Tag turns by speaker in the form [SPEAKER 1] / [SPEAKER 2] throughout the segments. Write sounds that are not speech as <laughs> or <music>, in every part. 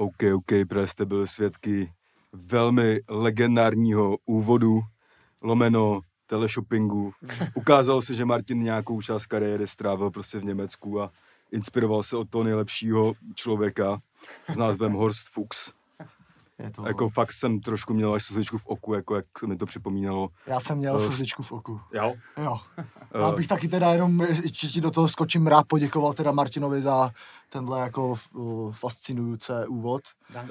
[SPEAKER 1] OK, OK, protože jste byli svědky velmi legendárního úvodu, lomeno teleshoppingu. <laughs> Ukázalo se, že Martin nějakou část kariéry strávil prostě v Německu a inspiroval se od toho nejlepšího člověka s názvem Horst Fuchs.
[SPEAKER 2] Je to...
[SPEAKER 1] Jako fakt jsem trošku měl až slzičku v oku, jako jak mi to připomínalo.
[SPEAKER 2] Já jsem měl
[SPEAKER 1] Eh,
[SPEAKER 2] slzičku v oku.
[SPEAKER 1] Jo?
[SPEAKER 2] Jo.
[SPEAKER 1] Eh,
[SPEAKER 2] Já bych taky teda jenom, ještě ti do toho skočím, rád poděkoval teda Martinovi za tenhle jako uh, fascinující úvod.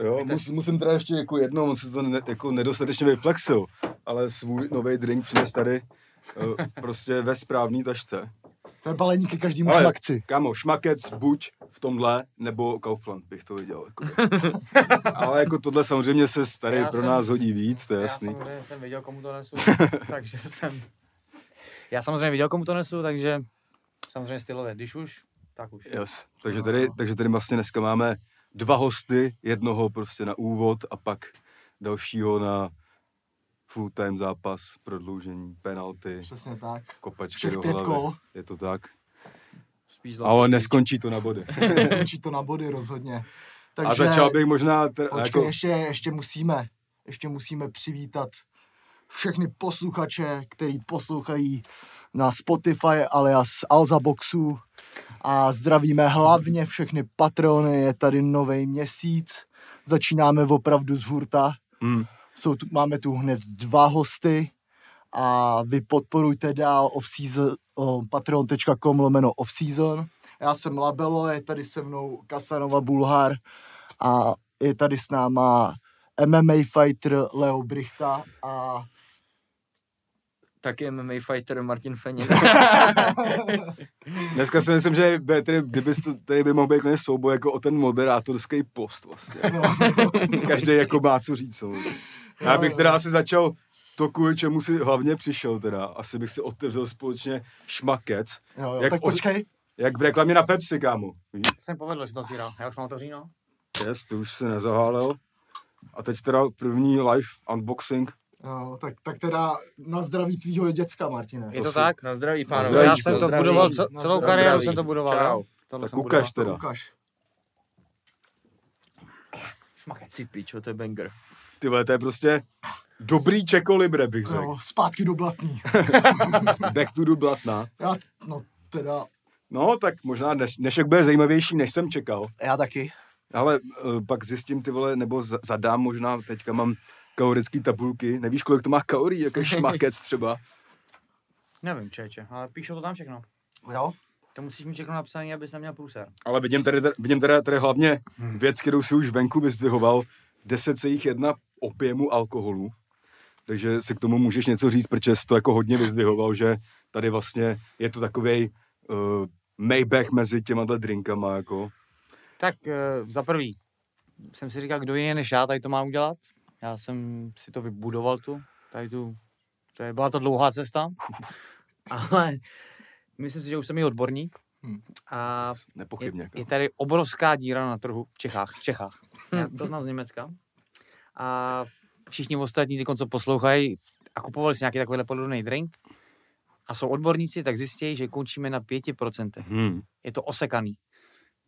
[SPEAKER 1] Jo, mus, musím teda ještě jako jednou, on se to ne, jako nedostatečně vyflexil, ale svůj nový drink přines tady uh, prostě ve správný tašce.
[SPEAKER 2] To je balení ke každému
[SPEAKER 1] Ale-
[SPEAKER 2] šmakci.
[SPEAKER 1] Kámo, šmakec buď v tomhle, nebo Kaufland bych to viděl. Jako. <laughs> ale jako tohle samozřejmě se tady
[SPEAKER 3] Já
[SPEAKER 1] pro
[SPEAKER 3] jsem-
[SPEAKER 1] nás hodí víc, to je
[SPEAKER 3] Já
[SPEAKER 1] jasný.
[SPEAKER 3] samozřejmě jsem věděl, komu to nesu, <laughs> takže jsem... Já samozřejmě věděl, komu to nesu, takže samozřejmě stylově, když už, tak už.
[SPEAKER 1] Yes. Takže, tady, takže tady vlastně dneska máme dva hosty, jednoho prostě na úvod a pak dalšího na full time zápas, prodloužení, penalty,
[SPEAKER 2] Přesně tak.
[SPEAKER 1] kopačky
[SPEAKER 2] Všech
[SPEAKER 1] do
[SPEAKER 2] pět
[SPEAKER 1] hlavy.
[SPEAKER 2] kol.
[SPEAKER 1] Je to tak.
[SPEAKER 3] Spíš
[SPEAKER 1] Ale neskončí to na body. <laughs>
[SPEAKER 2] Skončí to na body rozhodně.
[SPEAKER 1] A začal bych možná... Ter,
[SPEAKER 2] Počkej,
[SPEAKER 1] jako,
[SPEAKER 2] ještě, ještě musíme, ještě musíme přivítat všechny posluchače, který poslouchají na Spotify alias Alza Boxu a zdravíme hlavně všechny patrony, je tady nový měsíc, začínáme opravdu z hurta,
[SPEAKER 1] hm,
[SPEAKER 2] Jsou tu, máme tu hned dva hosty a vy podporujte dál off-season, o, patreon.com lomeno off-season. Já jsem Labelo, je tady se mnou Kasanova Bulhar a je tady s náma MMA fighter Leo Brichta a
[SPEAKER 4] Taky MMA fighter Martin Fenin. <laughs>
[SPEAKER 1] dneska si myslím, že by, tady, kdyby to, tady by mohl být souboj jako o ten moderátorský post vlastně. Každý jako má co říct. samozřejmě. Já bych teda asi začal to, kvůli čemu si hlavně přišel teda. Asi bych si otevřel společně šmakec.
[SPEAKER 2] jo, jo,
[SPEAKER 1] Jak
[SPEAKER 2] tak
[SPEAKER 1] o-
[SPEAKER 2] počkej,
[SPEAKER 1] Jak v reklamě na Pepsi, kámo. Víš?
[SPEAKER 3] Jsem povedl, že to otvíral. Já už mám to říno.
[SPEAKER 1] Yes, ty už se nezahálel. A teď teda první live unboxing.
[SPEAKER 2] jo, tak, tak teda na zdraví tvýho děcka, Martine.
[SPEAKER 3] Je to
[SPEAKER 1] si-
[SPEAKER 3] tak?
[SPEAKER 4] Na zdraví,
[SPEAKER 1] Na
[SPEAKER 4] pánové.
[SPEAKER 1] zdraví,
[SPEAKER 3] Já jsem to
[SPEAKER 4] Zdraví.
[SPEAKER 3] budoval, ce-
[SPEAKER 2] Na
[SPEAKER 3] celou
[SPEAKER 2] zdraví.
[SPEAKER 3] kariéru jsem to budoval.
[SPEAKER 4] Čau.
[SPEAKER 3] Tohle
[SPEAKER 1] Tak ukaž
[SPEAKER 3] budoval.
[SPEAKER 1] teda.
[SPEAKER 2] Ukaž.
[SPEAKER 3] Šmakec.
[SPEAKER 4] Ty pičo, to je banger.
[SPEAKER 1] Ty vole, to je prostě dobrý Čeko Libre, bych řekl.
[SPEAKER 2] Jo, zpátky do blatný. <laughs>
[SPEAKER 1] Back to the blatna.
[SPEAKER 2] Já, no teda,
[SPEAKER 1] No, tak možná dneš, dnešek bude zajímavější, než jsem čekal.
[SPEAKER 2] já taky.
[SPEAKER 1] Ale uh, pak zjistím ty vole, nebo za- zadám možná, teďka mám kalorické tabulky. Nevíš, kolik to má kalorií, jaký <laughs> šmakec třeba.
[SPEAKER 3] Nevím, čeče, ale píšou to tam všechno.
[SPEAKER 2] Jo?
[SPEAKER 3] To musíš mít všechno napsané, abys neměl průser.
[SPEAKER 1] Ale vidím tady, vidím tady, tady hlavně věc, kterou si už venku vyzdvihoval, 10,1 opěmu alkoholu. Takže si k tomu můžeš něco říct, protože jsi to jako hodně vyzdvihoval, že tady vlastně je to takový uh, Maybach mezi těma drinkama, jako.
[SPEAKER 3] Tak uh, za prvý jsem si říkal, kdo jiný než já tady to má udělat. Já jsem si to vybudoval tu, tady tu, to je, byla to dlouhá cesta, <laughs> ale myslím si, že už jsem i odborník.
[SPEAKER 2] Hmm.
[SPEAKER 3] A je,
[SPEAKER 1] Nepochybně. jako.
[SPEAKER 3] je tady obrovská díra na trhu v Čechách. V Čechách. Já to znám z Německa. A všichni ostatní, ty, co poslouchají a kupovali si nějaký takovýhle podobný drink a jsou odborníci, tak zjistí, že končíme na 5%.
[SPEAKER 1] Hmm.
[SPEAKER 3] Je to osekaný.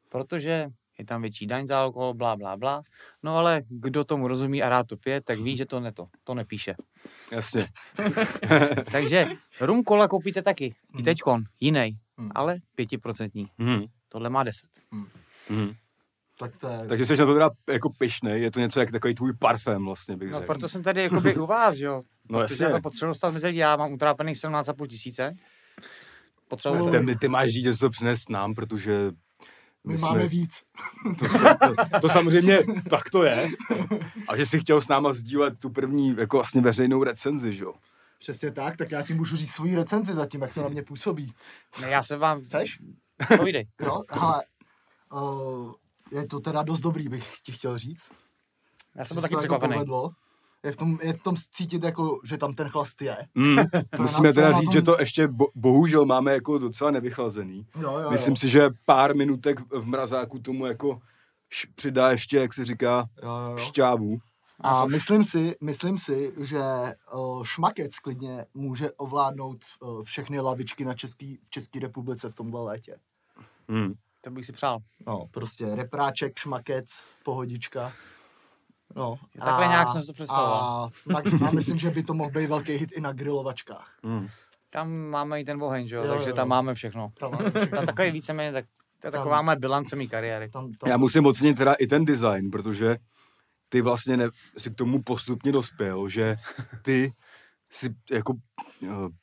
[SPEAKER 3] Protože je tam větší daň za alkohol, blá, blá, blá. No ale kdo tomu rozumí a rád to pije, tak ví, že to ne to, to nepíše.
[SPEAKER 1] Jasně. <laughs>
[SPEAKER 3] Takže rum kola koupíte taky. I teďkon, jiný,
[SPEAKER 2] Hmm.
[SPEAKER 3] ale pětiprocentní.
[SPEAKER 1] Hmm.
[SPEAKER 3] Tohle má 10.
[SPEAKER 1] Hmm.
[SPEAKER 2] Tak to je...
[SPEAKER 1] Takže jsi na to teda jako pyšnej, je to něco jak takový tvůj parfém vlastně, bych
[SPEAKER 3] No
[SPEAKER 1] řekl.
[SPEAKER 3] proto jsem tady jakoby u vás, jo.
[SPEAKER 1] No jasně.
[SPEAKER 3] já to potřebuji dostat mezi lidi, já mám utrápených 17,5 tisíce. Potřebuji
[SPEAKER 1] Ty, ty máš říct, že jsi to přines nám, protože
[SPEAKER 2] My
[SPEAKER 1] jsme-
[SPEAKER 2] máme víc.
[SPEAKER 1] To, to, to, to samozřejmě tak to je. A že jsi chtěl s náma sdílet tu první jako vlastně veřejnou recenzi, že jo?
[SPEAKER 2] Přesně tak, tak já ti můžu říct svoji recenzi zatím, jak to na mě působí.
[SPEAKER 3] Ne, já se vám...
[SPEAKER 2] Chceš?
[SPEAKER 3] Povídej.
[SPEAKER 2] Jo, ale uh, je to teda dost dobrý, bych ti chtěl říct.
[SPEAKER 3] Já jsem byl
[SPEAKER 2] se
[SPEAKER 3] taky
[SPEAKER 2] to jako
[SPEAKER 3] překvapený.
[SPEAKER 2] povedlo. Je v, tom, je v tom cítit, jako, že tam ten chlast je. <laughs>
[SPEAKER 1] Mm. Musíme
[SPEAKER 2] na- to
[SPEAKER 1] teda
[SPEAKER 2] je na
[SPEAKER 1] říct,
[SPEAKER 2] tom-
[SPEAKER 1] že to ještě bo, bohužel máme jako docela nevychlazený.
[SPEAKER 2] Jo, jo,
[SPEAKER 1] Myslím
[SPEAKER 2] jo.
[SPEAKER 1] si, že pár minutek v mrazáku tomu jako š, přidá ještě, jak se říká,
[SPEAKER 2] Jo, jo, jo.
[SPEAKER 1] šťávu.
[SPEAKER 2] A myslím si, myslím si, že šmakec klidně může ovládnout všechny lavičky na český, v České republice v tomhle létě.
[SPEAKER 1] Hmm.
[SPEAKER 3] To bych si přál.
[SPEAKER 2] No, prostě repráček, šmakec, pohodička. No.
[SPEAKER 3] Jo, takhle nějak jsem si to představoval.
[SPEAKER 2] A, a myslím, že by to mohl být velký hit i na grilovačkách.
[SPEAKER 1] Hmm.
[SPEAKER 3] Tam máme i ten oheň, že jo,
[SPEAKER 2] Jo,
[SPEAKER 3] takže
[SPEAKER 2] jo,
[SPEAKER 3] tam
[SPEAKER 2] jo.
[SPEAKER 3] máme všechno.
[SPEAKER 2] Tam, máme všechno.
[SPEAKER 3] Tam takový víceméně, tak, to je
[SPEAKER 2] Tam-
[SPEAKER 3] taková moje bilance mý kariéry.
[SPEAKER 2] tam, tam,
[SPEAKER 1] Já musím ocenit teda i ten design, protože ty vlastně ne, si k tomu postupně dospěl, že ty si jako,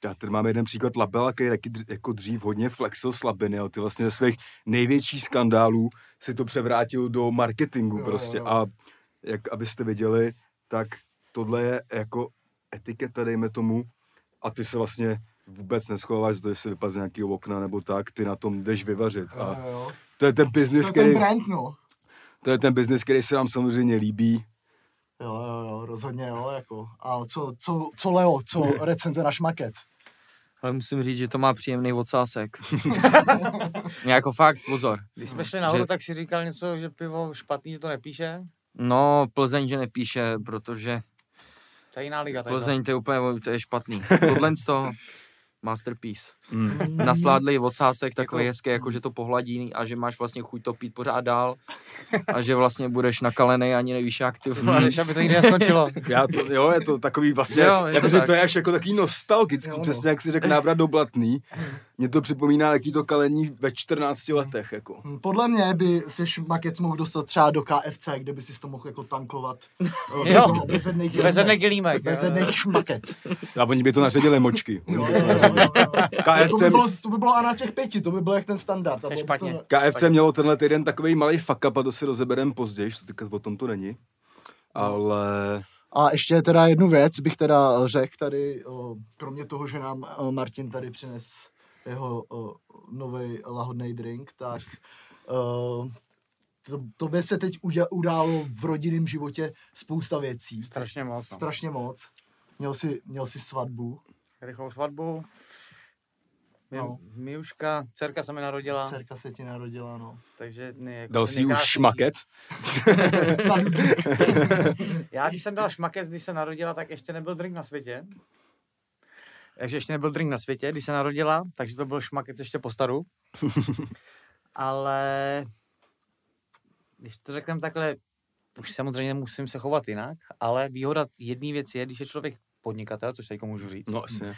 [SPEAKER 1] já tady mám jeden příklad Labela, který taky jako dřív hodně flexil slabiny, jo, ty vlastně ze svých největších skandálů si to převrátil do marketingu
[SPEAKER 2] Jo,
[SPEAKER 1] prostě
[SPEAKER 2] jo,
[SPEAKER 1] a jak abyste viděli, tak tohle je jako etiketa, dejme tomu, a ty se vlastně vůbec to, že se vypadne z nějakého okna nebo tak, ty na tom jdeš vyvařit. A to je ten
[SPEAKER 2] To
[SPEAKER 1] biznis,
[SPEAKER 2] je
[SPEAKER 1] který...
[SPEAKER 2] ten brand, no.
[SPEAKER 1] To je ten biznis, který se nám samozřejmě líbí.
[SPEAKER 2] Jo, jo, jo, rozhodně jo, jako. A co, co, co Leo, co recenze na šmakec?
[SPEAKER 4] Ale musím říct, že to má příjemný ocásek. <laughs> jako fakt, pozor.
[SPEAKER 3] Když jsme šli nahoru,
[SPEAKER 4] Že-
[SPEAKER 3] tak si říkal něco, že pivo špatný, že to nepíše.
[SPEAKER 4] No, Plzeň, že nepíše, protože
[SPEAKER 3] To je jiná liga. tady
[SPEAKER 4] Plzeň to je úplně, to je špatný. Tohle z toho masterpiece.
[SPEAKER 1] Mm. <laughs>
[SPEAKER 4] Nasládlý ocásek, takový
[SPEAKER 3] Jako-
[SPEAKER 4] hezký, jako že to pohladí a že máš vlastně chuť to pít pořád dál a že vlastně budeš nakalený ani nevíš jak ty.
[SPEAKER 3] to. Než aby to nikdy neskončilo. <laughs>
[SPEAKER 1] Já to, jo, je to takový vlastně,
[SPEAKER 4] Jo, je to
[SPEAKER 1] jakože
[SPEAKER 4] tak.
[SPEAKER 1] to je až jako takový nostalgický,
[SPEAKER 2] Jo, no.
[SPEAKER 1] přesně jak si řekl návrat do Blatný. Mě to připomíná jaký to kalení ve 14 letech, jako.
[SPEAKER 2] Hm, Podle mě by se šmakec mohl dostat třeba do KFC, kde by si to mohl jako tankovat. <laughs>
[SPEAKER 3] Jo.
[SPEAKER 2] Bezednej
[SPEAKER 3] Bezednej kilímek.
[SPEAKER 2] Bezednej šmakec.
[SPEAKER 1] A oni by to naředili močky. Oni
[SPEAKER 2] Jo,
[SPEAKER 1] by
[SPEAKER 2] jo,
[SPEAKER 1] to
[SPEAKER 2] jo,
[SPEAKER 1] naředili.
[SPEAKER 2] Jo. To
[SPEAKER 1] KFC,
[SPEAKER 2] by, bylo, to by bylo a na těch pěti, to by bylo jak ten standard. A
[SPEAKER 3] To špatně.
[SPEAKER 2] To,
[SPEAKER 1] KFC mělo tenhle týden takový malý fuck up a to si rozeberem později, to teďka o tom to není. Ale
[SPEAKER 2] A ještě teda jednu věc bych teda řekl tady, kromě toho, že nám Martin tady přines jeho nový lahodný drink, tak to, to by se teď událo v rodinném životě spousta věcí.
[SPEAKER 3] Strašně moc. No.
[SPEAKER 2] Strašně moc. Měl si, měl si svatbu,
[SPEAKER 3] Rychlou svatbu. Mě,
[SPEAKER 2] No.
[SPEAKER 3] Miuška, dcerka se mi narodila,
[SPEAKER 2] dcerka se ti narodila, no.
[SPEAKER 3] takže ne, jako
[SPEAKER 1] dal
[SPEAKER 3] se
[SPEAKER 1] si už šmakec. <laughs>
[SPEAKER 3] Já, když jsem dal šmakec, když se narodila, tak ještě nebyl drink na světě. Takže ještě nebyl drink na světě, když se narodila, takže to byl šmakec ještě po staru. <laughs> Ale když to řekneme takhle, už samozřejmě musím se chovat jinak, ale výhoda jedné věci je, když je člověk podnikatel, což teď můžu říct.
[SPEAKER 1] No jasně.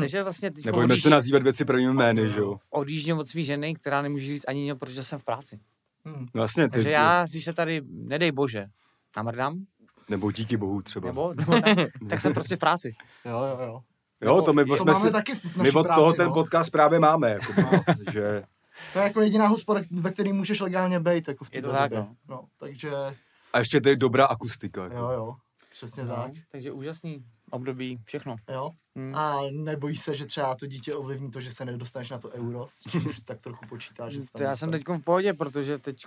[SPEAKER 3] Takže vlastně teď
[SPEAKER 1] Nebojme se nazývat věci prvními jmény, že jo.
[SPEAKER 3] odjíždím od své ženy, která nemůže říct ani něco, protože jsem v práci.
[SPEAKER 2] Hm.
[SPEAKER 1] No jasně, ty,
[SPEAKER 3] Takže já, když se tady, nedej bože, namrdám,
[SPEAKER 1] nebo díky bohu třeba.
[SPEAKER 3] nebo, nebo tak, <laughs> tak jsem prostě v práci.
[SPEAKER 2] Jo, jo, jo.
[SPEAKER 1] Jo, to my
[SPEAKER 2] to
[SPEAKER 1] jsme
[SPEAKER 2] máme
[SPEAKER 1] si,
[SPEAKER 2] taky v
[SPEAKER 1] my od
[SPEAKER 2] práci,
[SPEAKER 1] toho ten
[SPEAKER 2] no.
[SPEAKER 1] podcast právě máme, jako, <laughs> že
[SPEAKER 2] To je jako jediná hospoda, ve které můžeš legálně být, jako v
[SPEAKER 3] Je to tak,
[SPEAKER 2] době.
[SPEAKER 3] no.
[SPEAKER 2] no. Takže,
[SPEAKER 1] a ještě tady dobrá akustika. Jako.
[SPEAKER 2] jo, jo, přesně
[SPEAKER 3] No,
[SPEAKER 2] tak.
[SPEAKER 3] takže úžasný období, všechno.
[SPEAKER 2] Jo.
[SPEAKER 3] Hmm.
[SPEAKER 2] A nebojí se, že třeba to dítě ovlivní to, že se nedostaneš na to euro, s čím už tak trochu počítá, že
[SPEAKER 3] To já jsem teď v pohodě, protože teď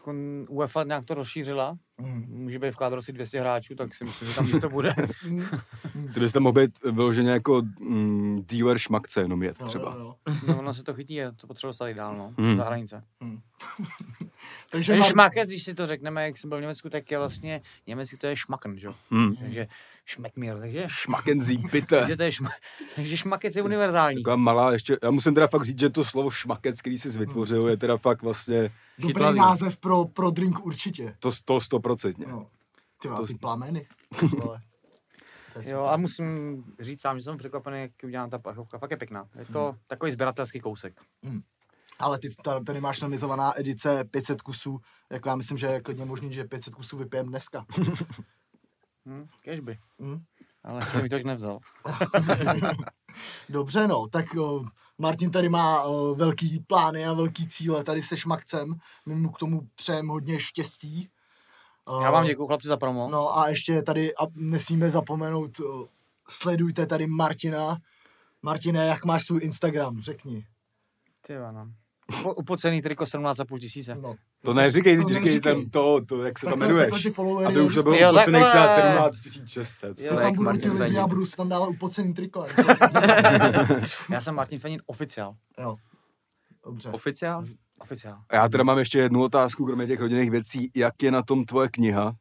[SPEAKER 3] UEFA nějak to rozšířila.
[SPEAKER 2] Mm.
[SPEAKER 3] Může být v kádru asi 200 hráčů, tak si myslím, že tam místo bude. <laughs>
[SPEAKER 1] Ty bys tam mohl být vyloženě jako mm, dealer šmakce jenom jet třeba.
[SPEAKER 2] Jo, jo.
[SPEAKER 3] No, ono se to chytí, je to potřeba stavit dál, no,
[SPEAKER 1] Hmm.
[SPEAKER 3] za hranice. <laughs>
[SPEAKER 2] Takže
[SPEAKER 3] Ten
[SPEAKER 2] Mar-
[SPEAKER 3] šmakec, když si to řekneme, jak jsem byl v Německu, tak je vlastně, německy to je šmakn, že? jo?
[SPEAKER 1] Hmm.
[SPEAKER 3] Takže šmekmír, takže,
[SPEAKER 1] Šmakenzí <laughs> bitte.
[SPEAKER 3] takže to je šma, takže šmakec je univerzální.
[SPEAKER 1] Taková malá ještě, já musím teda fakt říct, že to slovo šmakec, který jsi vytvořil, je teda fakt vlastně
[SPEAKER 2] Dobrý
[SPEAKER 4] chytlavý.
[SPEAKER 2] název pro, pro drink určitě.
[SPEAKER 1] to, to stoprocentně.
[SPEAKER 2] No. Ty,
[SPEAKER 1] To
[SPEAKER 2] ty plameny. <laughs>
[SPEAKER 3] Jo, a musím říct sám, že jsem překvapený, jak je udělána ta pachovka. Fakt je pěkná. Je to
[SPEAKER 2] Hmm.
[SPEAKER 3] takový sběratelský kousek.
[SPEAKER 2] Ale ty ta- tady máš limitovaná edice 500 kusů, jako já myslím, že je klidně možný, že 500 kusů vypijem dneska. <laughs>
[SPEAKER 3] Hm, kežby.
[SPEAKER 2] Hm?
[SPEAKER 3] Ale jsem mi to tak nevzal. <laughs>
[SPEAKER 2] Dobře, no, tak o, Martin tady má o, velký plány a velký cíle tady se šmakcem. My mu k tomu přejeme hodně štěstí. O,
[SPEAKER 3] Já vám děkuji chlapci za promo.
[SPEAKER 2] No a ještě tady a nesmíme zapomenout, o, sledujte tady Martina. Martine, jak máš svůj Instagram, řekni.
[SPEAKER 3] Ty no. Po, upocený triko 17,5 tisíce.
[SPEAKER 2] No,
[SPEAKER 1] To neříkej,
[SPEAKER 2] To
[SPEAKER 1] říkej
[SPEAKER 2] neříkej.
[SPEAKER 1] tam to, to, jak se tam
[SPEAKER 2] Takhle-
[SPEAKER 1] jmenuješ. Aby už to bylo
[SPEAKER 3] Jo,
[SPEAKER 1] upocených třeba
[SPEAKER 3] takhle.
[SPEAKER 1] 17 600.
[SPEAKER 3] Jo,
[SPEAKER 2] to tam
[SPEAKER 4] Martin
[SPEAKER 2] ty lidi
[SPEAKER 4] Fenin.
[SPEAKER 2] a budu si tam dávat upocený triko. <laughs>
[SPEAKER 3] Já jsem Martin Fenin oficiál.
[SPEAKER 2] jo. Dobře.
[SPEAKER 4] Oficiál?
[SPEAKER 3] Oficiál.
[SPEAKER 1] Já teda mám ještě jednu otázku, kromě těch rodinných věcí. Jak je na tom tvoje kniha?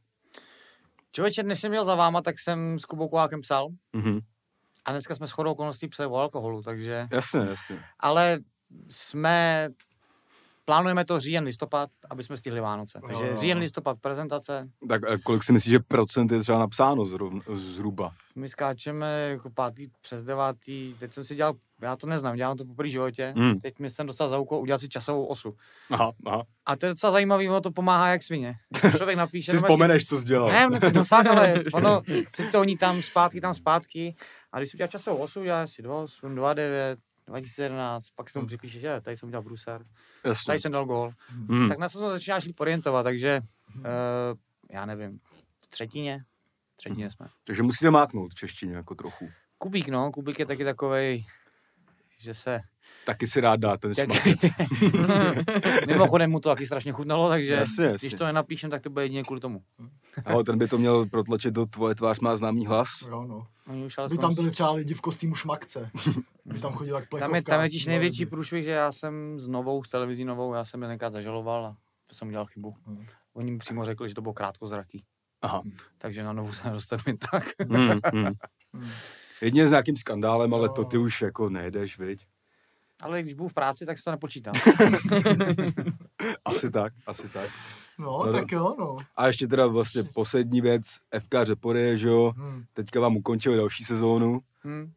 [SPEAKER 3] Člověče, než jsem měl za váma, tak jsem s Kubou Kovákem psal.
[SPEAKER 1] Mhm.
[SPEAKER 3] A dneska jsme shodou okolností psali o alkoholu, takže...
[SPEAKER 1] Jasně, jasně.
[SPEAKER 3] Ale jsme plánujeme to říjen, listopad, aby jsme stihli Vánoce. Takže
[SPEAKER 2] Jo.
[SPEAKER 3] říjen, listopad, prezentace.
[SPEAKER 1] Tak a kolik si myslíš, že procent je třeba napsáno zrovna, zhruba?
[SPEAKER 3] My skáčeme jako pátý přes devátý, teď jsem si dělal, já to neznám, dělám to po životě,
[SPEAKER 1] Hmm.
[SPEAKER 3] teď mi jsem dostal za úkol udělat si časovou osu.
[SPEAKER 1] Aha, aha.
[SPEAKER 3] A to je docela zajímavý, ono to pomáhá jak svině. Když člověk napíše... <laughs>
[SPEAKER 1] Si vzpomeneš, co jsi dělal.
[SPEAKER 3] Ne, no, no fakt, ale <laughs> ono si to honí tam zpátky, tam zpátky. A když si uděláš časovou osu, uděláš si 28, 29, 2011, pak si tomu připíšeš, že tady jsem udělal bruser,
[SPEAKER 1] Jasně.
[SPEAKER 3] tady jsem dal gól.
[SPEAKER 1] Hmm.
[SPEAKER 3] Tak na co se začínáš líp orientovat, takže uh, já nevím, v třetině, v třetině jsme.
[SPEAKER 1] Takže musíte máknout v češtině jako trochu.
[SPEAKER 3] Kubík, no, Kubík je taky takovej, že se...
[SPEAKER 1] Taky si rád dá ten šmatec. <laughs>
[SPEAKER 3] mimochodem mu to taky strašně chutnalo, takže
[SPEAKER 1] Jasně, jasně.
[SPEAKER 3] když to nenapíšem, tak to bude jedině kvůli tomu.
[SPEAKER 1] Ale ten by to měl protlačit do tvoje tvář má známý hlas.
[SPEAKER 2] Jo, no.
[SPEAKER 3] Oni už ale
[SPEAKER 2] By tam byli třeba lidi v kostýmu šmakce. By tam chodil jak
[SPEAKER 3] Tam je, tam je největší průšvih, že já jsem s novou, s televizí novou, já jsem je tenkrát zažaloval a to jsem udělal chybu.
[SPEAKER 2] Hmm.
[SPEAKER 3] Oni mi přímo řekli, že to bylo krátkozraký.
[SPEAKER 1] Aha.
[SPEAKER 3] Takže na novou se nedostanu jen tak.
[SPEAKER 1] Hmm, hmm.
[SPEAKER 2] Hmm.
[SPEAKER 1] Jedině s nějakým skandálem, ale to
[SPEAKER 2] No.
[SPEAKER 1] ty už jako nejedeš, viď?
[SPEAKER 3] Ale když budu v práci, tak si to nepočítám. <laughs>
[SPEAKER 1] Asi tak, asi tak.
[SPEAKER 2] No,
[SPEAKER 1] No,
[SPEAKER 2] tak jo, no.
[SPEAKER 1] A ještě teda vlastně poslední věc, FK Řepory, že jo,
[SPEAKER 2] Hmm.
[SPEAKER 1] teďka vám ukončili další sezónu,
[SPEAKER 3] Hm.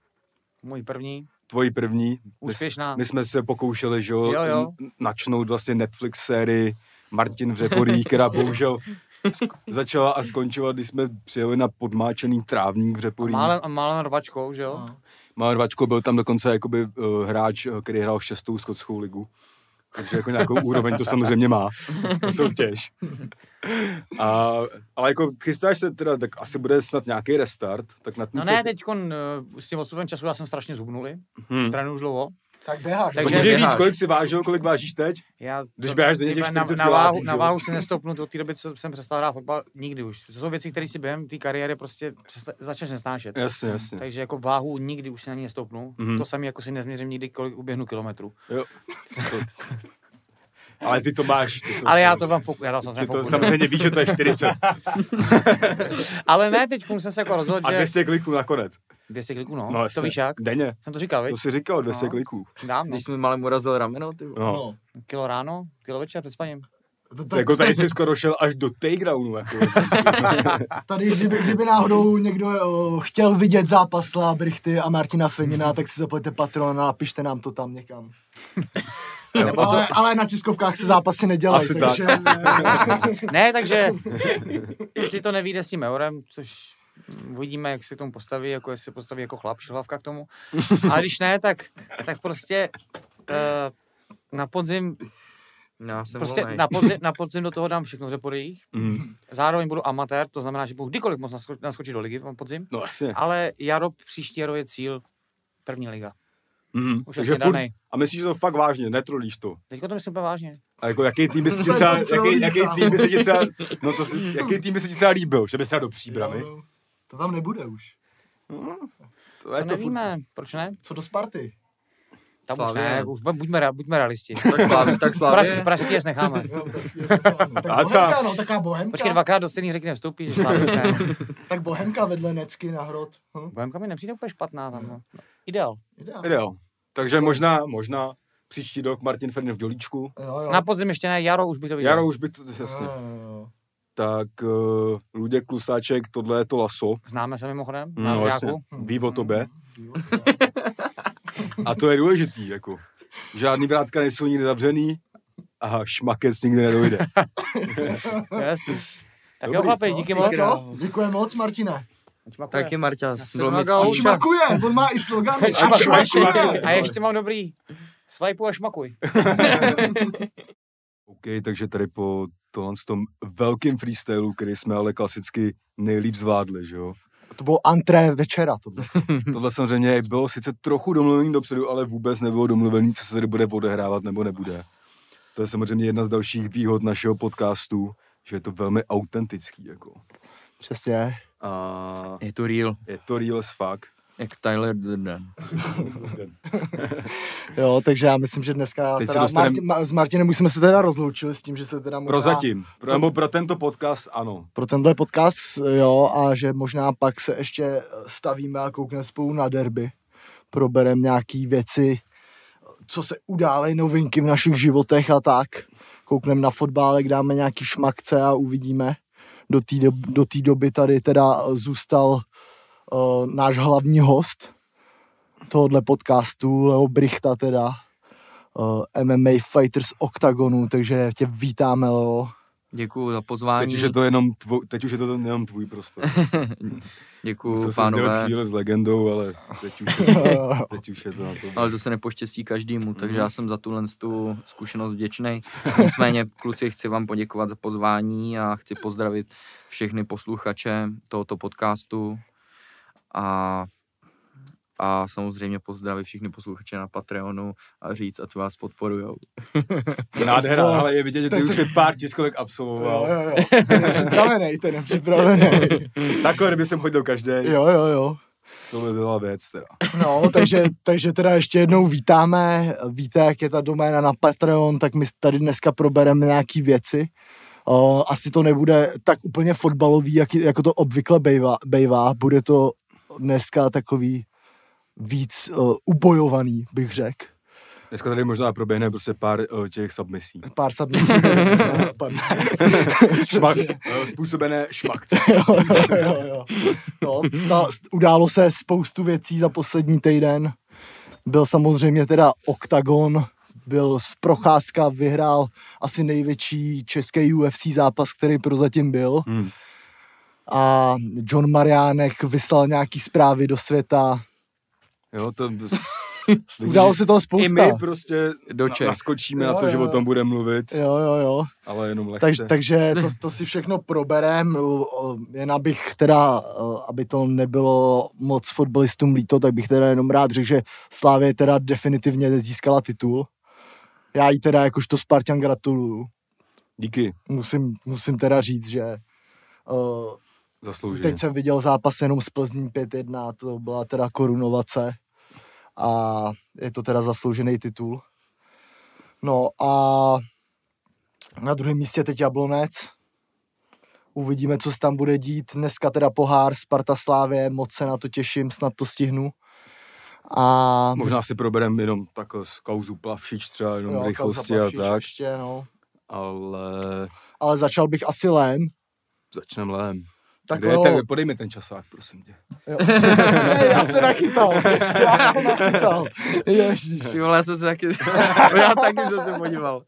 [SPEAKER 3] Můj první,
[SPEAKER 1] tvoji první. My,
[SPEAKER 3] úspěšná.
[SPEAKER 1] my jsme se pokoušeli, že jo,
[SPEAKER 3] Jo, jo.
[SPEAKER 1] načnout vlastně Netflix sérii Martin v Řeporí, která bohužel <laughs> sk- začala a skončila, když jsme přijeli na podmáčený trávník v
[SPEAKER 3] A
[SPEAKER 1] Řeporí.
[SPEAKER 3] málem, a málem rvačkou, že jo?
[SPEAKER 2] No.
[SPEAKER 1] Malé byl tam dokonce jakoby uh, hráč, eh, který hrál šestou skotskou ligu. Takže jako nějakou úroveň to samozřejmě má. To soutěž. A, ale jako chystáš se teda, tak asi bude snad nějaký restart. Tak na
[SPEAKER 3] No
[SPEAKER 1] se-
[SPEAKER 3] ne, teď s tím odstupem času já jsem strašně zhubnuli.
[SPEAKER 1] Hmm.
[SPEAKER 3] Trénuji už dlouho.
[SPEAKER 2] Tak běháš.
[SPEAKER 1] Tak
[SPEAKER 3] Takže-
[SPEAKER 1] můžeš říct,
[SPEAKER 4] běháš.
[SPEAKER 1] kolik si vážil, kolik vážíš teď?
[SPEAKER 3] Já
[SPEAKER 1] Když běháš denně těch
[SPEAKER 3] na,
[SPEAKER 1] 40
[SPEAKER 3] na, váhu, na váhu se nestoupnu od té doby, co jsem přestal hrát fotbal, nikdy už. To jsou věci, které si během té kariéry prostě přesta- začneš nesnášet.
[SPEAKER 1] Jasně, jasně.
[SPEAKER 3] Takže jako váhu nikdy už si na ní nestoupnu.
[SPEAKER 1] Mhm.
[SPEAKER 3] To sami jako si nezměřím nikdy, kolik uběhnu kilometrů.
[SPEAKER 1] Jo. <laughs> To... Ale ty to máš. Ty to,
[SPEAKER 3] Ale já to vám foku, já to samozřejmě
[SPEAKER 1] to samozřejmě víš, že to je 40. <laughs>
[SPEAKER 3] Ale ne, teď jsem se jako rozhodl,
[SPEAKER 1] A
[SPEAKER 3] že
[SPEAKER 1] 200 kliků nakonec.
[SPEAKER 3] 200 kliků, no.
[SPEAKER 1] No,
[SPEAKER 3] to víš jak?
[SPEAKER 1] Denně.
[SPEAKER 3] Jsem to říkal,
[SPEAKER 1] To
[SPEAKER 3] viď?
[SPEAKER 1] si říkal, 200
[SPEAKER 3] No.
[SPEAKER 1] kliků.
[SPEAKER 3] Dávno.
[SPEAKER 4] Když jsme malem urazil rameno, ty.
[SPEAKER 1] No.
[SPEAKER 2] No.
[SPEAKER 3] Kilo ráno, kilo večer před spaním.
[SPEAKER 2] To,
[SPEAKER 1] To
[SPEAKER 2] tak,
[SPEAKER 1] jako tady jsi skoro šel až do takedownu. Jako. <laughs>
[SPEAKER 2] tady, kdyby, kdyby náhodou někdo uh, chtěl vidět zápas Lábrichty a Martina Fenina, tak si zapojíte Patreon a napište nám to tam někam.
[SPEAKER 3] Nebo to,
[SPEAKER 2] Ale, ale na tiskovkách se zápasy nedělají,
[SPEAKER 1] Asi
[SPEAKER 2] takže... <laughs>
[SPEAKER 3] ne, takže jestli to nevíde s tím eurem, což uvidíme, jak se k tomu postaví, jako jestli se postaví jako chlap, šilhavka k tomu. Ale když ne, tak, tak prostě uh, na podzim,
[SPEAKER 4] Já jsem
[SPEAKER 3] prostě
[SPEAKER 4] volnej.
[SPEAKER 3] na podzim, na podzim do toho dám všechno řeporých.
[SPEAKER 1] Mm.
[SPEAKER 3] Zároveň budu amatér, to znamená, že budu kdykoliv moc nasko- naskočit do ligy na podzim.
[SPEAKER 1] No asi.
[SPEAKER 3] Ale jaro, příští jaro je cíl první liga.
[SPEAKER 1] Mm.
[SPEAKER 3] Už
[SPEAKER 1] Takže
[SPEAKER 3] je
[SPEAKER 1] furt, a myslíš, že to fakt vážně, netrolíš to?
[SPEAKER 3] Teďko to myslím úplně vážně.
[SPEAKER 1] A jako jaký tým by se ti třeba, jaký, jaký tým by se ti třeba, no to si, <laughs> jaký tým by se ti třeba líbil, že bys třeba do příbramy?
[SPEAKER 2] Jo, To tam nebude už.
[SPEAKER 1] To,
[SPEAKER 3] To
[SPEAKER 1] je to furt,
[SPEAKER 3] nevíme, proč ne?
[SPEAKER 2] Co do Sparty?
[SPEAKER 3] Tam už ne, už bu- buďme, rea- buďme realisti.
[SPEAKER 4] Tak Slávy, tak Slávy.
[SPEAKER 3] Pražský, pražský jes necháme.
[SPEAKER 2] Jo, tak
[SPEAKER 1] A
[SPEAKER 2] bohemka, no, taká bohemka.
[SPEAKER 3] Počkej, dvakrát do stejný řekne vstoupí, že ne. <laughs>
[SPEAKER 2] Tak bohemka vedle Necky na hrot. Hm?
[SPEAKER 3] Bohemka mi nepřijde úplně špatná tam. No. Ideál.
[SPEAKER 2] Ideál.
[SPEAKER 1] Ideál. Takže možná, možná příští rok Martin Ferdinand v Dělíčku.
[SPEAKER 2] Jo, jo.
[SPEAKER 3] Na podzim ještě ne, jaro už bych to viděl.
[SPEAKER 1] Jaro už by to, jasně.
[SPEAKER 2] Jo, jo, jo.
[SPEAKER 1] Tak uh, Luděk Klusáček, tohle je to laso.
[SPEAKER 3] Známe se mimochodem? Na
[SPEAKER 1] No, jasně.
[SPEAKER 3] Ruďáku?
[SPEAKER 1] Ví o tobě.
[SPEAKER 2] Jo, <laughs>
[SPEAKER 1] A to je důležitý, jako. Žádný vrátka nejsou nikdy zavřený a šmakec nikdy nedojde. <laughs>
[SPEAKER 3] Jasný. Tak jo,
[SPEAKER 1] Dobrý.
[SPEAKER 3] chlapi, díky
[SPEAKER 2] jo.
[SPEAKER 3] moc.
[SPEAKER 2] Jo, děkuji moc, Martine.
[SPEAKER 3] Čmakuje.
[SPEAKER 4] Taky Marťa,
[SPEAKER 3] Já
[SPEAKER 4] byl
[SPEAKER 3] jsem
[SPEAKER 4] mi
[SPEAKER 3] nagal.
[SPEAKER 4] ctí.
[SPEAKER 2] Šmakuje, on má i slogany. <laughs>
[SPEAKER 3] A šmakuje. A ještě mám dobrý. Swipe a šmakuj. <laughs>
[SPEAKER 1] OK, takže tady po tohle tom velkým freestylu, který jsme ale klasicky nejlíp zvládli, že jo.
[SPEAKER 2] To bylo antré večera. To bylo. <laughs>
[SPEAKER 1] Tohle samozřejmě bylo sice trochu domluvený dopředu, ale vůbec nebylo domluvený, co se tady bude odehrávat nebo nebude. To je samozřejmě jedna z dalších výhod našeho podcastu, že je to velmi autentický, jako.
[SPEAKER 2] Přesně.
[SPEAKER 1] A
[SPEAKER 4] Je to real,
[SPEAKER 1] je to real as fuck.
[SPEAKER 4] jak Tyler Durden. <laughs>
[SPEAKER 2] Jo, takže já myslím, že dneska
[SPEAKER 1] Teď se
[SPEAKER 2] teda
[SPEAKER 1] dostanem-
[SPEAKER 2] Martin, Ma- s Martinem už jsme se teda rozloučili s tím, že se teda možná...
[SPEAKER 1] Prozatím. Pro, nebo pro tento podcast ano.
[SPEAKER 2] Pro tenhle podcast, jo, a že možná pak se ještě stavíme a koukneme spolu na derby. Probereme nějaký věci, co se udály, novinky v našich životech a tak. Koukneme na fotbálek, dáme nějaký šmakce a uvidíme. Do té do té doby tady teda zůstal uh, náš hlavní host tohohle podcastu, Leo Brichta teda, uh, MMA Fighters Octagonu, takže tě vítáme, Leo.
[SPEAKER 4] Děkuji za pozvání.
[SPEAKER 1] Teď už je to jenom tvůj, teď už je to jenom tvůj prostor. <laughs>
[SPEAKER 4] Děkuji,
[SPEAKER 1] Musel
[SPEAKER 4] pánové.
[SPEAKER 1] chvíli s legendou, ale teď už, je, <laughs> teď už je to na to.
[SPEAKER 4] Ale to se nepoštěstí každému, takže
[SPEAKER 1] Mhm.
[SPEAKER 4] já jsem za tuhle tu zkušenost vděčný. Nicméně, <laughs> kluci, chci vám poděkovat za pozvání a chci pozdravit všechny posluchače tohoto podcastu a, a samozřejmě pozdravit všechny posluchače na Patreonu a říct, ať vás podporujou. <laughs>
[SPEAKER 1] Nádhera, ale je vidět, že ty už
[SPEAKER 2] se-
[SPEAKER 1] si pár tiskovek
[SPEAKER 2] Jo,
[SPEAKER 1] absolvoval.
[SPEAKER 2] jo, jo. Ten je připravený, ten je připravený. <laughs>
[SPEAKER 1] Takhle, kdyby jsem chodil každý,
[SPEAKER 2] Jo, jo, jo.
[SPEAKER 1] to by byla věc teda.
[SPEAKER 2] No, takže, takže teda ještě jednou vítáme. Víte, jak je ta doména na Patreon, tak my tady dneska probereme nějaký věci. O, asi to nebude tak úplně fotbalový, jak, jako to obvykle bejvá, bejvá. Bude to dneska takový víc uh, ubojovaný, bych řekl.
[SPEAKER 1] Dneska tady možná proběhne prostě pár uh, těch submisí.
[SPEAKER 2] Pár submisí. <laughs>
[SPEAKER 1] Šmak, uh, způsobené šmakce. <laughs>
[SPEAKER 2] jo, jo, jo. No, sta, událo se spoustu věcí za poslední týden. Byl samozřejmě teda OKTAGON, byl z Procházka, vyhrál asi největší český UFC zápas, který prozatím byl.
[SPEAKER 1] Hmm.
[SPEAKER 2] A John Mariánek vyslal nějaký zprávy do světa.
[SPEAKER 1] Jo, to... <laughs>
[SPEAKER 2] Událo se toho
[SPEAKER 1] I
[SPEAKER 2] spousta.
[SPEAKER 1] my prostě
[SPEAKER 4] Do Čech.
[SPEAKER 1] naskočíme
[SPEAKER 2] Jo,
[SPEAKER 1] na to, že
[SPEAKER 2] jo.
[SPEAKER 1] o tom budeme mluvit,
[SPEAKER 2] Jo, jo, jo.
[SPEAKER 1] ale jenom lehce.
[SPEAKER 2] Tak, takže to, to si všechno proberem, jen abych teda, aby to nebylo moc fotbalistům líto, tak bych teda jenom rád řekl, že Slávě teda definitivně získala titul. Já jí teda jakožto Spartan gratuluju.
[SPEAKER 1] Díky,
[SPEAKER 2] Musím, musím teda říct, že o,
[SPEAKER 1] zaslouženě.
[SPEAKER 2] teď jsem viděl zápas jenom z Plzní 5-1, to byla teda korunovace a je to teda zasloužený titul. No a na druhém místě teď Jablonec. Uvidíme, co se tam bude dít. Dneska teda pohár Sparta Slávě, moc se na to těším, snad to stihnu. A
[SPEAKER 1] Možná si probereme jenom takhle z kauzu plavšič, třeba jenom
[SPEAKER 2] jo,
[SPEAKER 1] rychlosti a tak,
[SPEAKER 2] Ještě, no.
[SPEAKER 1] ale
[SPEAKER 2] Ale začal bych asi lém.
[SPEAKER 1] začneme lém.
[SPEAKER 2] Tak
[SPEAKER 1] Kde je
[SPEAKER 2] jo.
[SPEAKER 1] ten, podej mi ten časák, prosím tě.
[SPEAKER 2] Jo. <laughs> já se nachytal. Já se nachytal. Ježíš.
[SPEAKER 4] Ty vole, já jsem se taky, <laughs> já taky jsem se podíval.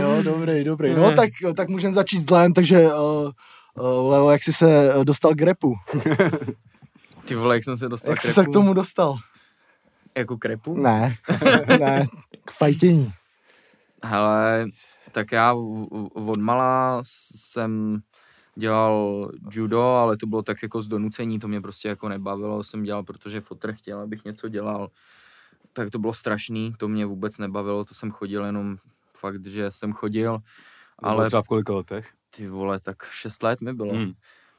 [SPEAKER 2] Jo, dobrý, dobrý. No tak, tak můžeme začít s lém, takže uh, uh, Leo, jak jsi se eh, dostal k repu? <laughs>
[SPEAKER 4] Ty vole, jak jsem se dostal
[SPEAKER 2] Jak
[SPEAKER 4] k
[SPEAKER 2] jsi se k tomu dostal?
[SPEAKER 4] Jako k repu?
[SPEAKER 2] Ne, ne, k fajtění.
[SPEAKER 4] Hele, tak já od mala jsem dělal judo, ale to bylo tak jako z donucení, to mě prostě jako nebavilo, jsem dělal, protože fotr chtěl, abych něco dělal. Tak to bylo strašný, to mě vůbec nebavilo, to jsem chodil jenom fakt, že jsem chodil,
[SPEAKER 1] Ale třeba v kolika letech?
[SPEAKER 4] ty vole, tak 6 let mi bylo.
[SPEAKER 1] Hmm.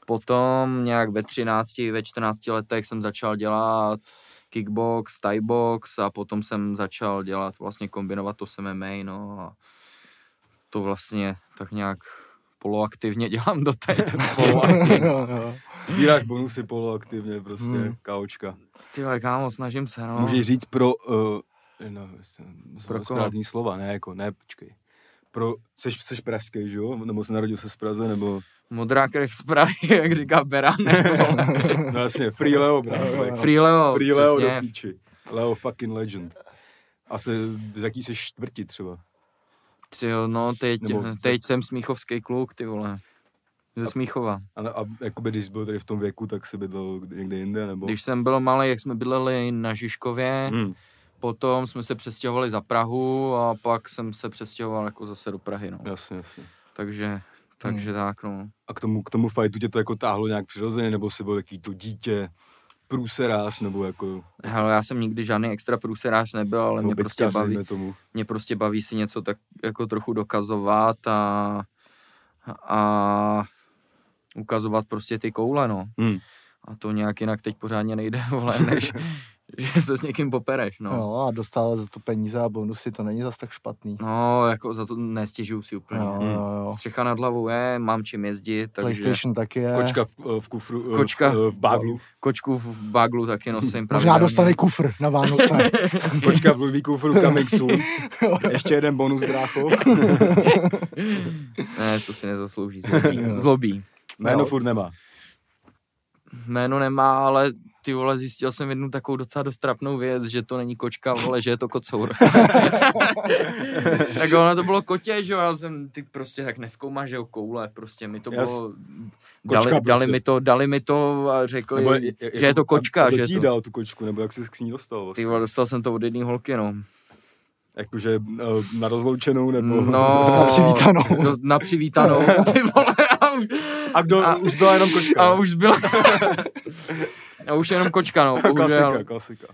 [SPEAKER 4] Potom nějak ve 13, ve 14 letech jsem začal dělat kickbox, thai box a potom jsem začal dělat, vlastně kombinovat to s MMA, no a to vlastně tak nějak poloaktivně dělám doteď. <laughs> poloaktivně.
[SPEAKER 1] Sbíráš bonusy poloaktivně, prostě,
[SPEAKER 2] Hmm.
[SPEAKER 1] kaučka.
[SPEAKER 4] Ty vole, kámo, snažím se, no.
[SPEAKER 1] Můžeš říct pro, uh, no,
[SPEAKER 4] Pro
[SPEAKER 1] správný slova, ne, jako, ne, počkej. Pro, seš, seš pražský, že jo? Nebo se narodil se z Praze, nebo,
[SPEAKER 4] Modrá krev z Prahy, <laughs> jak říká Beránek. <laughs>
[SPEAKER 1] no jasně, Free Leo, brácho.
[SPEAKER 4] Free Leo,
[SPEAKER 1] Free Leo do píči. Leo fucking legend. Asi z jaký jsi čtvrti třeba.
[SPEAKER 4] Ty jo, no teď,
[SPEAKER 1] Nebo-
[SPEAKER 4] teď jsem smíchovský kluk, ty vole. Ze Smíchova.
[SPEAKER 1] A, a jakoby, když byl tady v tom věku, tak si bydlel někde jinde, nebo?
[SPEAKER 4] Když jsem byl malý, jak jsme bydleli na Žižkově,
[SPEAKER 1] Hmm.
[SPEAKER 4] potom jsme se přestěhovali za Prahu a pak jsem se přestěhoval jako zase do Prahy, no.
[SPEAKER 1] Jasně, jasně.
[SPEAKER 4] Takže, takže tak, no.
[SPEAKER 1] A k tomu, k tomu fightu tě to jako táhlo nějak přirozeně, nebo jsi byl jaký to dítě, průserář, nebo jako
[SPEAKER 4] Hele, já jsem nikdy žádný extra průserář nebyl, ale mě prostě
[SPEAKER 1] byťkař,
[SPEAKER 4] baví,
[SPEAKER 1] tomu.
[SPEAKER 4] mě prostě baví si něco tak jako trochu dokazovat a, a ukazovat prostě ty koule, no.
[SPEAKER 1] Hmm.
[SPEAKER 4] A to nějak jinak teď pořádně nejde, <laughs> vole, než <laughs> že se s někým popereš, no.
[SPEAKER 2] No a dostávat za to peníze a bonusy, to není zas tak špatný.
[SPEAKER 4] No, jako za to nestěžuju si úplně.
[SPEAKER 2] Jo,
[SPEAKER 1] Hmm.
[SPEAKER 2] jo, jo.
[SPEAKER 4] Střecha nad hlavou je, mám čím jezdit, takže
[SPEAKER 2] PlayStation taky je.
[SPEAKER 1] Kočka v, v kufru, eh,
[SPEAKER 4] Kočka
[SPEAKER 1] v, v báglu.
[SPEAKER 4] kočku v baglu taky nosím
[SPEAKER 2] Možná dostane kufr na Vánoce. <laughs>
[SPEAKER 1] Kočka v Louis kufru coming soon. Ještě jeden bonus, brácho.
[SPEAKER 4] Ne, to si nezaslouží, zlobí. zlobí.
[SPEAKER 1] Jméno
[SPEAKER 2] No.
[SPEAKER 1] furt nemá.
[SPEAKER 4] Jméno nemá, ale ty vole, zjistil jsem jednu takovou docela dost trapnou věc, že to není kočka, vole, že je to kocour. <laughs> tak ono to bylo kotě, že jo, já jsem ty prostě tak neskoumáš, že jo, koule, prostě mi to
[SPEAKER 1] Jas.
[SPEAKER 4] bylo,
[SPEAKER 1] Kočka
[SPEAKER 4] dali, dali,
[SPEAKER 1] prostě.
[SPEAKER 4] mi to, dali mi to a řekli,
[SPEAKER 1] Nebo
[SPEAKER 4] že je to kočka,
[SPEAKER 1] a,
[SPEAKER 4] že je
[SPEAKER 1] ti
[SPEAKER 4] to,
[SPEAKER 1] dal tu kočku, nebo jak jsi k ní dostal
[SPEAKER 4] ty
[SPEAKER 1] vlastně?
[SPEAKER 4] vole, dostal jsem to od jedné holky, no.
[SPEAKER 1] Jakože eh, na rozloučenou, nebo...
[SPEAKER 4] No, <laughs>
[SPEAKER 2] Na přivítanou.
[SPEAKER 4] Na přivítanou, ty vole, a
[SPEAKER 1] kdo,
[SPEAKER 4] a-
[SPEAKER 1] už byla jenom kočka.
[SPEAKER 4] a už byla, <laughs> a už jenom kočka, no,
[SPEAKER 1] klasika, klasika.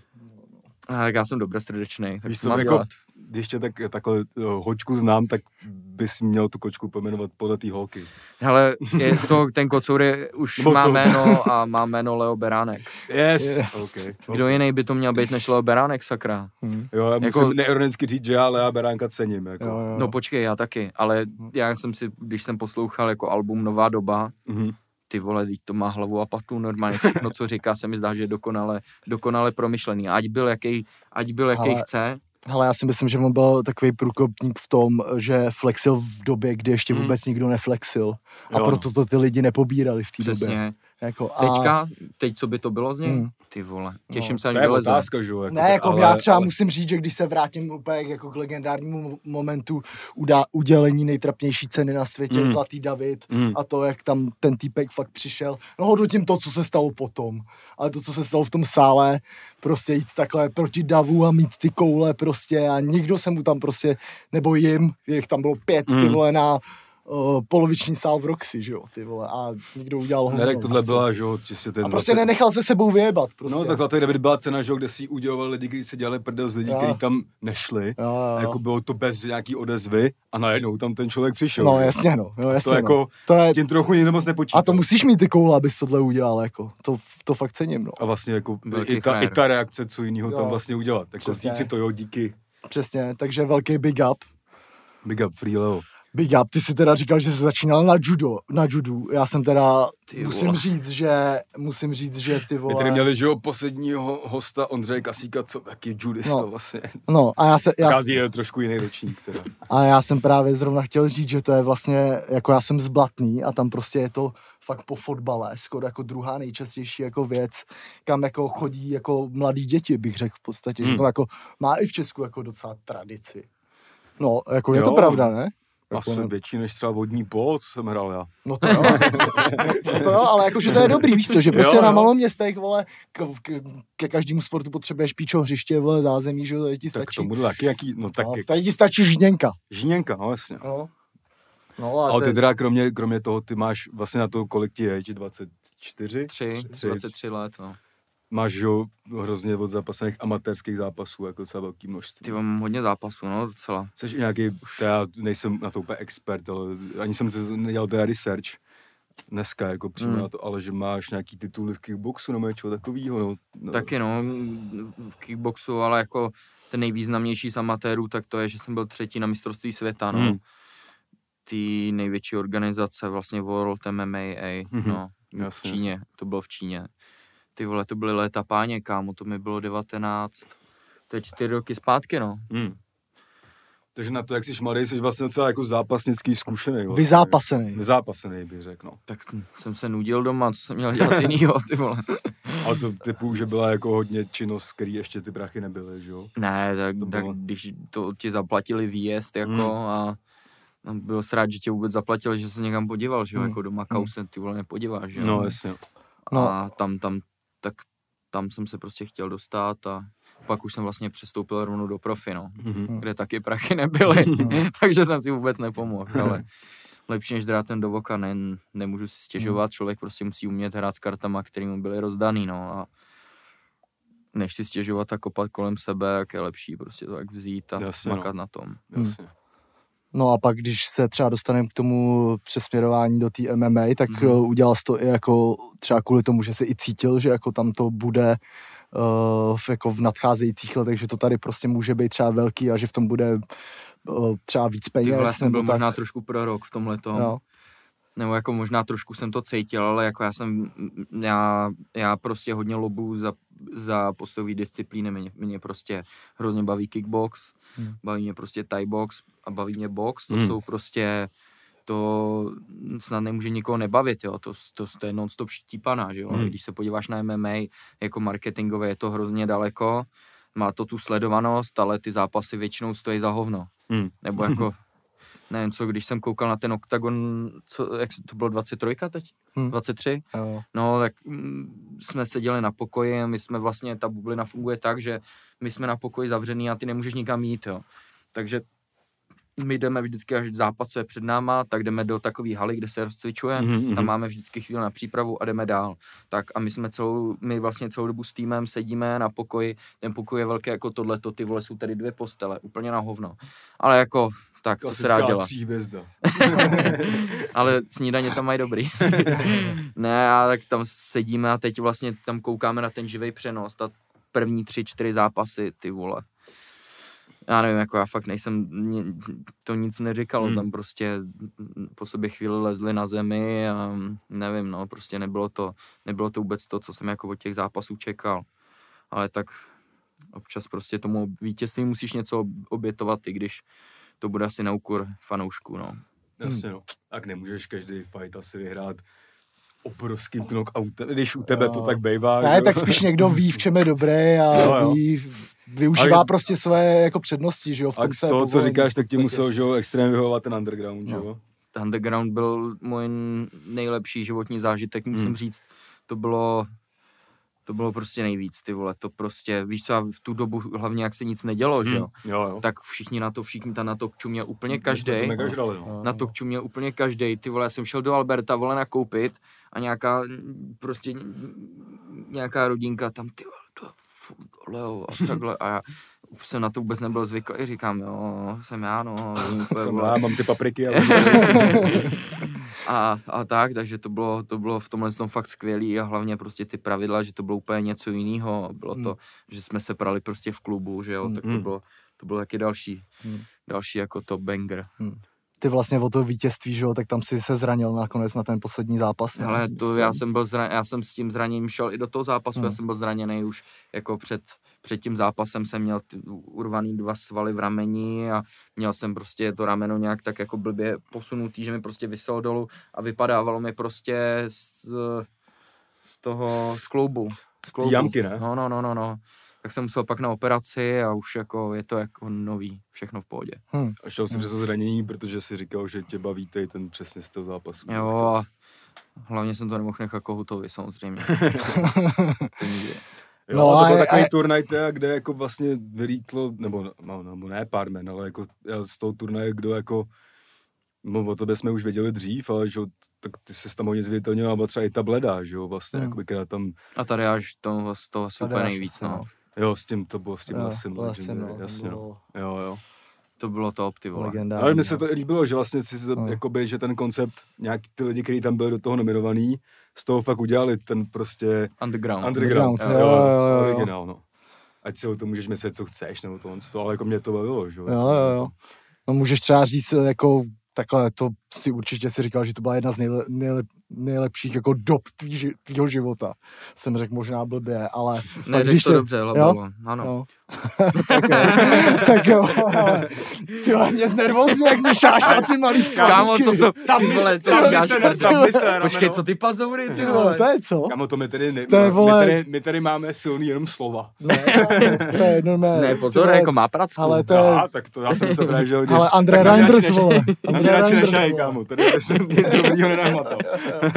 [SPEAKER 4] A tak já jsem dobře srdečný, tak
[SPEAKER 1] Víš
[SPEAKER 4] co
[SPEAKER 1] jako,
[SPEAKER 4] dělat?
[SPEAKER 1] Když tě tak, takhle uh, hočku znám, tak bys měl tu kočku pojmenovat podle té holky.
[SPEAKER 4] Hele, je to, ten kocour je, už
[SPEAKER 1] Nebo
[SPEAKER 4] má
[SPEAKER 1] to.
[SPEAKER 4] jméno a má jméno Leo Beránek.
[SPEAKER 1] Yes,
[SPEAKER 2] Yes.
[SPEAKER 1] okay.
[SPEAKER 4] Kdo jiný by to měl být než Leo Beránek, sakra?
[SPEAKER 1] Jo, já musím
[SPEAKER 4] Jako-
[SPEAKER 1] jako... neironicky říct, že já Lea Beránka cením. Jako.
[SPEAKER 2] Jo, jo.
[SPEAKER 4] No počkej, já taky, ale já jsem si, když jsem poslouchal jako album Nová doba,
[SPEAKER 1] Mhm.
[SPEAKER 4] ty vole, teď to má hlavu a patu normálně, všechno, co říká, se mi zdá, že je dokonale, dokonale promyšlený. Ať byl jaký, ať byl jaký
[SPEAKER 2] Ale-
[SPEAKER 4] chce,
[SPEAKER 2] Hele, já si myslím, že on byl takový průkopník v tom, že flexil v době, kdy ještě
[SPEAKER 4] Hmm.
[SPEAKER 2] vůbec nikdo neflexil. A
[SPEAKER 1] Jo.
[SPEAKER 2] proto to ty lidi pobírali v té době. Jako, a...
[SPEAKER 4] Teďka, teď co by to bylo z něj?
[SPEAKER 2] Hmm.
[SPEAKER 4] Ty vole, těším
[SPEAKER 2] No,
[SPEAKER 4] se, až
[SPEAKER 1] To je
[SPEAKER 4] vyleze.
[SPEAKER 1] otázka, že jo. Jako,
[SPEAKER 2] Ne, jako
[SPEAKER 1] ale,
[SPEAKER 2] já třeba
[SPEAKER 1] ale,
[SPEAKER 2] musím říct, že když se vrátím úplně jako k legendárnímu mo- momentu udá, udělení nejtrapnější ceny na světě,
[SPEAKER 1] Mm.
[SPEAKER 2] Zlatý David,
[SPEAKER 1] Mm.
[SPEAKER 2] a to, jak tam ten týpek fakt přišel. No hodnotím to, co se stalo potom. Ale to, co se stalo v tom sále, prostě jít takhle proti davu a mít ty koule prostě a nikdo se mu tam prostě, nebo jim, jich tam bylo pět, ty
[SPEAKER 1] Mm.
[SPEAKER 2] vole, na uh, poloviční sál v Roxy, že jo, ty vole, a nikdo udělal hovno.
[SPEAKER 1] Ne, tak tohle
[SPEAKER 2] prostě.
[SPEAKER 1] byla, že jo, čistě ten...
[SPEAKER 2] A prostě
[SPEAKER 1] zlatý-
[SPEAKER 2] nenechal se sebou vyjebat, prostě.
[SPEAKER 1] No, tak Zlatý David byla cena, že jo, kde si udělovali lidi, kteří si dělali prdel z lidí, kteří tam nešli.
[SPEAKER 2] Jo, jo, jo.
[SPEAKER 1] Jako bylo to bez nějaký odezvy a najednou tam ten člověk přišel.
[SPEAKER 2] No jasně, no, jo, jasně,
[SPEAKER 1] To jako,
[SPEAKER 2] no. To je,
[SPEAKER 1] s tím trochu nikdo moc nepočítal.
[SPEAKER 2] a to musíš mít ty koule, abys tohle udělal, jako. To, to fakt cením, no.
[SPEAKER 1] A vlastně jako i ta, i ta reakce, co jiného tam vlastně udělat. Jako
[SPEAKER 2] Přesně.
[SPEAKER 1] říct si to jo, díky.
[SPEAKER 2] Přesně, takže velký big up.
[SPEAKER 1] Big up, Free Leo.
[SPEAKER 2] Big up, ty jsi teda říkal, že jsi začínal na judo, na judu. Já jsem teda,
[SPEAKER 4] Ty
[SPEAKER 2] musím
[SPEAKER 4] vole.
[SPEAKER 2] říct, že, musím říct, že ty
[SPEAKER 1] My
[SPEAKER 2] vole...
[SPEAKER 1] tady měli, že jo, posledního hosta Ondřeje Kasíka, co taky judista
[SPEAKER 2] No.
[SPEAKER 1] vlastně.
[SPEAKER 2] No a já, se, já,
[SPEAKER 1] Každý je trošku jiný ročník teda.
[SPEAKER 2] a já jsem právě zrovna chtěl říct, že to je vlastně, jako já jsem zblatný a tam prostě je to fakt po fotbale, skoro jako druhá nejčastější jako věc, kam jako chodí jako mladí děti, bych řekl v podstatě, že
[SPEAKER 1] Hmm.
[SPEAKER 2] to jako má i v Česku jako docela tradici. No, jako je to
[SPEAKER 1] Jo.
[SPEAKER 2] pravda, ne? Jako
[SPEAKER 1] Asi
[SPEAKER 2] ne-
[SPEAKER 1] větší než třeba vodní polo, co jsem hrál já.
[SPEAKER 2] No to jo. no to jo, ale jakože to je dobrý, víš co, že prostě
[SPEAKER 1] Jo,
[SPEAKER 2] na
[SPEAKER 1] jo.
[SPEAKER 2] malom městech, vole, k, k, ke každému sportu potřebuješ píčo hřiště, vole, zázemí, že jo, to ti
[SPEAKER 1] Tak
[SPEAKER 2] stačí.
[SPEAKER 1] tomu taky jaký, no tak
[SPEAKER 2] no,
[SPEAKER 1] jak,
[SPEAKER 2] tady ti stačí žděnka.
[SPEAKER 1] žíněnka, no jasně.
[SPEAKER 2] No. No a
[SPEAKER 1] Ale ty teda kromě, kromě toho, ty máš vlastně na to, kolik ti je, ti 24?
[SPEAKER 4] Tři,
[SPEAKER 1] Tři.
[SPEAKER 4] 23 let, no.
[SPEAKER 1] Máš, jo, hrozně od zapasených amatérských zápasů, jako docela velký množství.
[SPEAKER 4] Ty mám hodně zápasů, no, docela.
[SPEAKER 1] Jsi nějaký, to já nejsem na to úplně expert, ale ani jsem to nedělal teda research dneska, jako přímo
[SPEAKER 4] Hmm.
[SPEAKER 1] na to, ale že máš nějaký tituly v kickboxu nebo něčeho takového, no. no.
[SPEAKER 4] Taky no, v kickboxu, ale jako ten nejvýznamnější z amatérů, tak to je, že jsem byl třetí na mistrovství světa, no.
[SPEAKER 1] Hmm.
[SPEAKER 4] Ty největší organizace, vlastně World MMA,
[SPEAKER 1] Mhm.
[SPEAKER 4] no, v
[SPEAKER 1] Jasně,
[SPEAKER 4] Číně, to bylo v Číně. Ty vole, to byly léta páně, kámo, to mi bylo 19, to je čtyři roky zpátky, no.
[SPEAKER 1] Hmm. Takže na to, jak jsi mladý, jsi vlastně docela jako zápasnický zkušený. Vlastně.
[SPEAKER 2] Vyzápasený.
[SPEAKER 1] Vyzápasený, bych řekl, no.
[SPEAKER 4] Tak jsem se nudil doma, co jsem měl dělat jinýho, ty vole.
[SPEAKER 1] Ale to typu, že byla jako hodně činnost, který ještě ty prachy nebyly, že jo?
[SPEAKER 4] Ne, tak,
[SPEAKER 1] To
[SPEAKER 4] tak
[SPEAKER 1] bylo-
[SPEAKER 4] když to ti zaplatili výjezd, jako,
[SPEAKER 1] Hmm.
[SPEAKER 4] a a byl rád, že tě vůbec zaplatili, že se někam podíval, že jo,
[SPEAKER 2] Hmm.
[SPEAKER 4] jako do Makau se ty vole nepodíváš, že jo.
[SPEAKER 1] No, jasně.
[SPEAKER 2] No.
[SPEAKER 4] A tam, tam, tak tam jsem se prostě chtěl dostat a pak už jsem vlastně přestoupil rovnou do profi, no,
[SPEAKER 1] Mhm.
[SPEAKER 4] kde taky prachy nebyly, <laughs> <laughs> takže jsem si vůbec nepomohl, ale <laughs> lepší než drátem do voka, ne, nemůžu si stěžovat, člověk prostě musí umět hrát s kartama, které mu byly rozdaný, no a než si stěžovat a kopat kolem sebe, jak je lepší prostě to tak vzít a
[SPEAKER 1] Jasně,
[SPEAKER 4] makat
[SPEAKER 1] no.
[SPEAKER 4] na tom.
[SPEAKER 1] Jasně.
[SPEAKER 2] No a pak, když se třeba dostaneme k tomu přesměrování do té MMA, tak mm-hmm. udělal jsi to i jako třeba kvůli tomu, že si i cítil, že jako tam to bude uh, v, jako v nadcházejících letech, že to tady prostě může být třeba velký a že v tom bude uh, třeba víc peněz.
[SPEAKER 4] já jsem byl
[SPEAKER 2] tak.
[SPEAKER 4] možná trošku prorok v tomhle
[SPEAKER 2] Jo.
[SPEAKER 4] nebo jako možná trošku jsem to cítil, ale jako já jsem, já, já prostě hodně lobu za, za postojové disciplíny, mě, mě prostě hrozně baví kickbox,
[SPEAKER 2] Hmm.
[SPEAKER 4] baví mě prostě thai box a baví mě box, to
[SPEAKER 1] Hmm.
[SPEAKER 4] jsou prostě, to snad nemůže nikoho nebavit, jo, to, to, to je non-stop štípaná, že jo,
[SPEAKER 1] Hmm.
[SPEAKER 4] když se podíváš na MMA, jako marketingové je to hrozně daleko, má to tu sledovanost, ale ty zápasy většinou stojí za hovno.
[SPEAKER 1] Hmm.
[SPEAKER 4] Nebo <laughs> jako, nevím co, když jsem koukal na ten OKTAGON, co, jak to bylo 23 teď?
[SPEAKER 2] Hmm.
[SPEAKER 4] 23?
[SPEAKER 2] Jo.
[SPEAKER 4] No, tak mm, jsme seděli na pokoji my jsme vlastně, ta bublina funguje tak, že my jsme na pokoji zavřený a ty nemůžeš nikam jít, jo. Takže my jdeme vždycky, až zápas, co je před náma, tak jdeme do takové haly, kde se rozcvičujeme,
[SPEAKER 1] Mhm,
[SPEAKER 4] tam máme vždycky chvíli na přípravu a jdeme dál. Tak a my jsme celou, my vlastně celou dobu s týmem sedíme na pokoji, ten pokoj je velký jako tohleto, ty vole jsou tady dvě postele, úplně na hovno. Ale jako, tak co se dá
[SPEAKER 1] Klasická
[SPEAKER 4] dělat. <laughs> Ale snídaně tam mají dobrý. <laughs> ne, a tak tam sedíme a teď vlastně tam koukáme na ten živý přenos, ta první tři, čtyři zápasy, ty vole. Já nevím, jako já fakt nejsem, to nic neříkalo,
[SPEAKER 1] Hmm.
[SPEAKER 4] tam prostě po sobě chvíli lezli na zemi a nevím, no, prostě nebylo to, nebylo to vůbec to, co jsem jako od těch zápasů čekal. Ale tak občas prostě tomu vítězství musíš něco ob- obětovat, i když to bude asi na úkor fanoušků, no.
[SPEAKER 1] Jasně no. Tak nemůžeš každý fight asi vyhrát obrovským knockoutem, když u tebe to tak bejvá.
[SPEAKER 2] Ne,
[SPEAKER 1] že
[SPEAKER 2] tak spíš někdo ví, v čem je dobrý a
[SPEAKER 1] Jo, jo.
[SPEAKER 2] ví, využívá
[SPEAKER 1] Ale-
[SPEAKER 2] prostě své jako přednosti, že jo, v
[SPEAKER 1] A
[SPEAKER 2] tom
[SPEAKER 1] z
[SPEAKER 2] se
[SPEAKER 1] toho, co říkáš, tak ti musel, že jo, extrémně vyhovovat ten underground, že
[SPEAKER 2] No.
[SPEAKER 1] jo?
[SPEAKER 4] Underground byl můj nejlepší životní zážitek, musím
[SPEAKER 1] Hmm.
[SPEAKER 4] říct. To bylo, to bylo prostě nejvíc, ty vole, to prostě, víš co, a v tu dobu hlavně jak se nic nedělo, že jo,
[SPEAKER 1] Jo, jo.
[SPEAKER 4] tak všichni na to, všichni tam na to čuměl úplně každý.
[SPEAKER 1] no.
[SPEAKER 4] Na to čuměl úplně každý. Ty vole, já jsem šel do Alberta, vole, nakoupit a nějaká, prostě nějaká rodinka tam, ty to Leo, a takhle. A já jsem na to vůbec nebyl zvyklý, říkám, jo, jsem já, no. úplně,
[SPEAKER 1] Jsem já, mám ty papriky, ale... <laughs>
[SPEAKER 4] a, a tak, takže to bylo, to bylo v tomhle tom fakt skvělý a hlavně prostě ty pravidla, že to bylo úplně něco jiného. Bylo to,
[SPEAKER 2] Hmm.
[SPEAKER 4] že jsme se prali prostě v klubu, že jo,
[SPEAKER 2] Hmm.
[SPEAKER 4] tak to
[SPEAKER 1] Hmm.
[SPEAKER 4] bylo, to bylo taky další,
[SPEAKER 2] Hmm.
[SPEAKER 4] další jako top banger.
[SPEAKER 2] Ty vlastně o to vítězství, že jo, tak tam si se zranil nakonec na ten poslední zápas. ne?
[SPEAKER 4] Ale to já jsem byl zra, já jsem s tím zraněním šel i do toho zápasu, já
[SPEAKER 2] Hmm.
[SPEAKER 4] jsem byl zraněný už jako před, před tím zápasem jsem měl ty, urvaný dva svaly v rameni a měl jsem prostě to rameno nějak tak jako blbě posunutý, že mi prostě vyselo dolů a vypadávalo mi prostě z, z toho, z kloubu. Z kloubu.
[SPEAKER 1] jamky, ne?
[SPEAKER 4] No, no, no, no, no. Tak jsem musel pak na operaci a už jako je to jako nový, všechno v pohodě.
[SPEAKER 1] A šel jsem přes to zranění, protože si říkal, že tě baví tady ten přesně z toho zápasu.
[SPEAKER 4] Jo,
[SPEAKER 1] To-
[SPEAKER 4] a hlavně jsem to nemohl nechat Kohutovi samozřejmě. <laughs> to nikdy.
[SPEAKER 1] Jo,
[SPEAKER 2] No
[SPEAKER 1] no, to byl
[SPEAKER 2] je-
[SPEAKER 1] takový
[SPEAKER 2] a-
[SPEAKER 1] turnaj, teda, kde jako vlastně vylítlo, nebo, no, nebo ne pár men, ale jako já z toho turnaje, kdo jako, no o tebe jsme už věděli dřív, ale že tak ty jsi tam hodně zviditelnil, a třeba i ta bleda, že jo, vlastně,
[SPEAKER 2] Hmm.
[SPEAKER 1] hmm. jakoby, která tam,
[SPEAKER 4] A tady až to, z toho asi úplně nejvíc,
[SPEAKER 2] asi,
[SPEAKER 4] no.
[SPEAKER 1] Jo, s tím to bylo, s tím
[SPEAKER 2] Jo,
[SPEAKER 1] lesem,
[SPEAKER 2] Lesem, no,
[SPEAKER 1] jasně, no.
[SPEAKER 2] bylo
[SPEAKER 1] jo, jo.
[SPEAKER 4] To bylo top, ty vole.
[SPEAKER 2] legendární.
[SPEAKER 1] Ale mně se
[SPEAKER 2] no.
[SPEAKER 1] to i líbilo, že vlastně si,
[SPEAKER 2] No.
[SPEAKER 1] jakoby, že ten koncept, nějaký ty lidi, kteří tam byli do toho nominovaný, z toho fakt udělali ten prostě
[SPEAKER 4] Underground.
[SPEAKER 1] underground,
[SPEAKER 2] Underground, jo, jo, jo, jo.
[SPEAKER 1] originál, no. Ať si o tom můžeš myslet, co chceš, nebo to, to ale jako mě to bavilo, že
[SPEAKER 2] Jo, jo, jo. No můžeš třeba říct, jako takhle, to si určitě si říkal, že to byla jedna z nejle, nejle, nejlepších jako dob tvý, tvýho života. Jsem řekl možná blbě, ale...
[SPEAKER 4] Ne,
[SPEAKER 2] když
[SPEAKER 4] to
[SPEAKER 2] se-
[SPEAKER 4] dobře,
[SPEAKER 2] jo?
[SPEAKER 4] Ano.
[SPEAKER 2] Jo. <laughs> tak jo, tak jo, ale ty mě znervozně, jak myšáš na ty malý
[SPEAKER 4] Kámo,
[SPEAKER 2] svalíky.
[SPEAKER 4] to jsou, ty vole, to
[SPEAKER 2] sami
[SPEAKER 4] já
[SPEAKER 2] se sami se
[SPEAKER 4] Počkej, co ty pazoury, ty
[SPEAKER 2] Ty vole, to je co?
[SPEAKER 1] Kamo, to my tady, ne,
[SPEAKER 2] To je, vole-
[SPEAKER 1] my, tady, my tady máme silný jenom slova.
[SPEAKER 2] Ne, to je normálně.
[SPEAKER 4] Ne,
[SPEAKER 2] ty
[SPEAKER 4] pozor, jako má pracku.
[SPEAKER 2] Ale to je,
[SPEAKER 1] Já, tak to já jsem se právě, že hodně...
[SPEAKER 2] ale André
[SPEAKER 1] mě
[SPEAKER 2] Reinders, vole.
[SPEAKER 1] Mě radši
[SPEAKER 2] Reinders, vole.
[SPEAKER 1] Kámo, tady jsem nic dobrýho nenahmatal.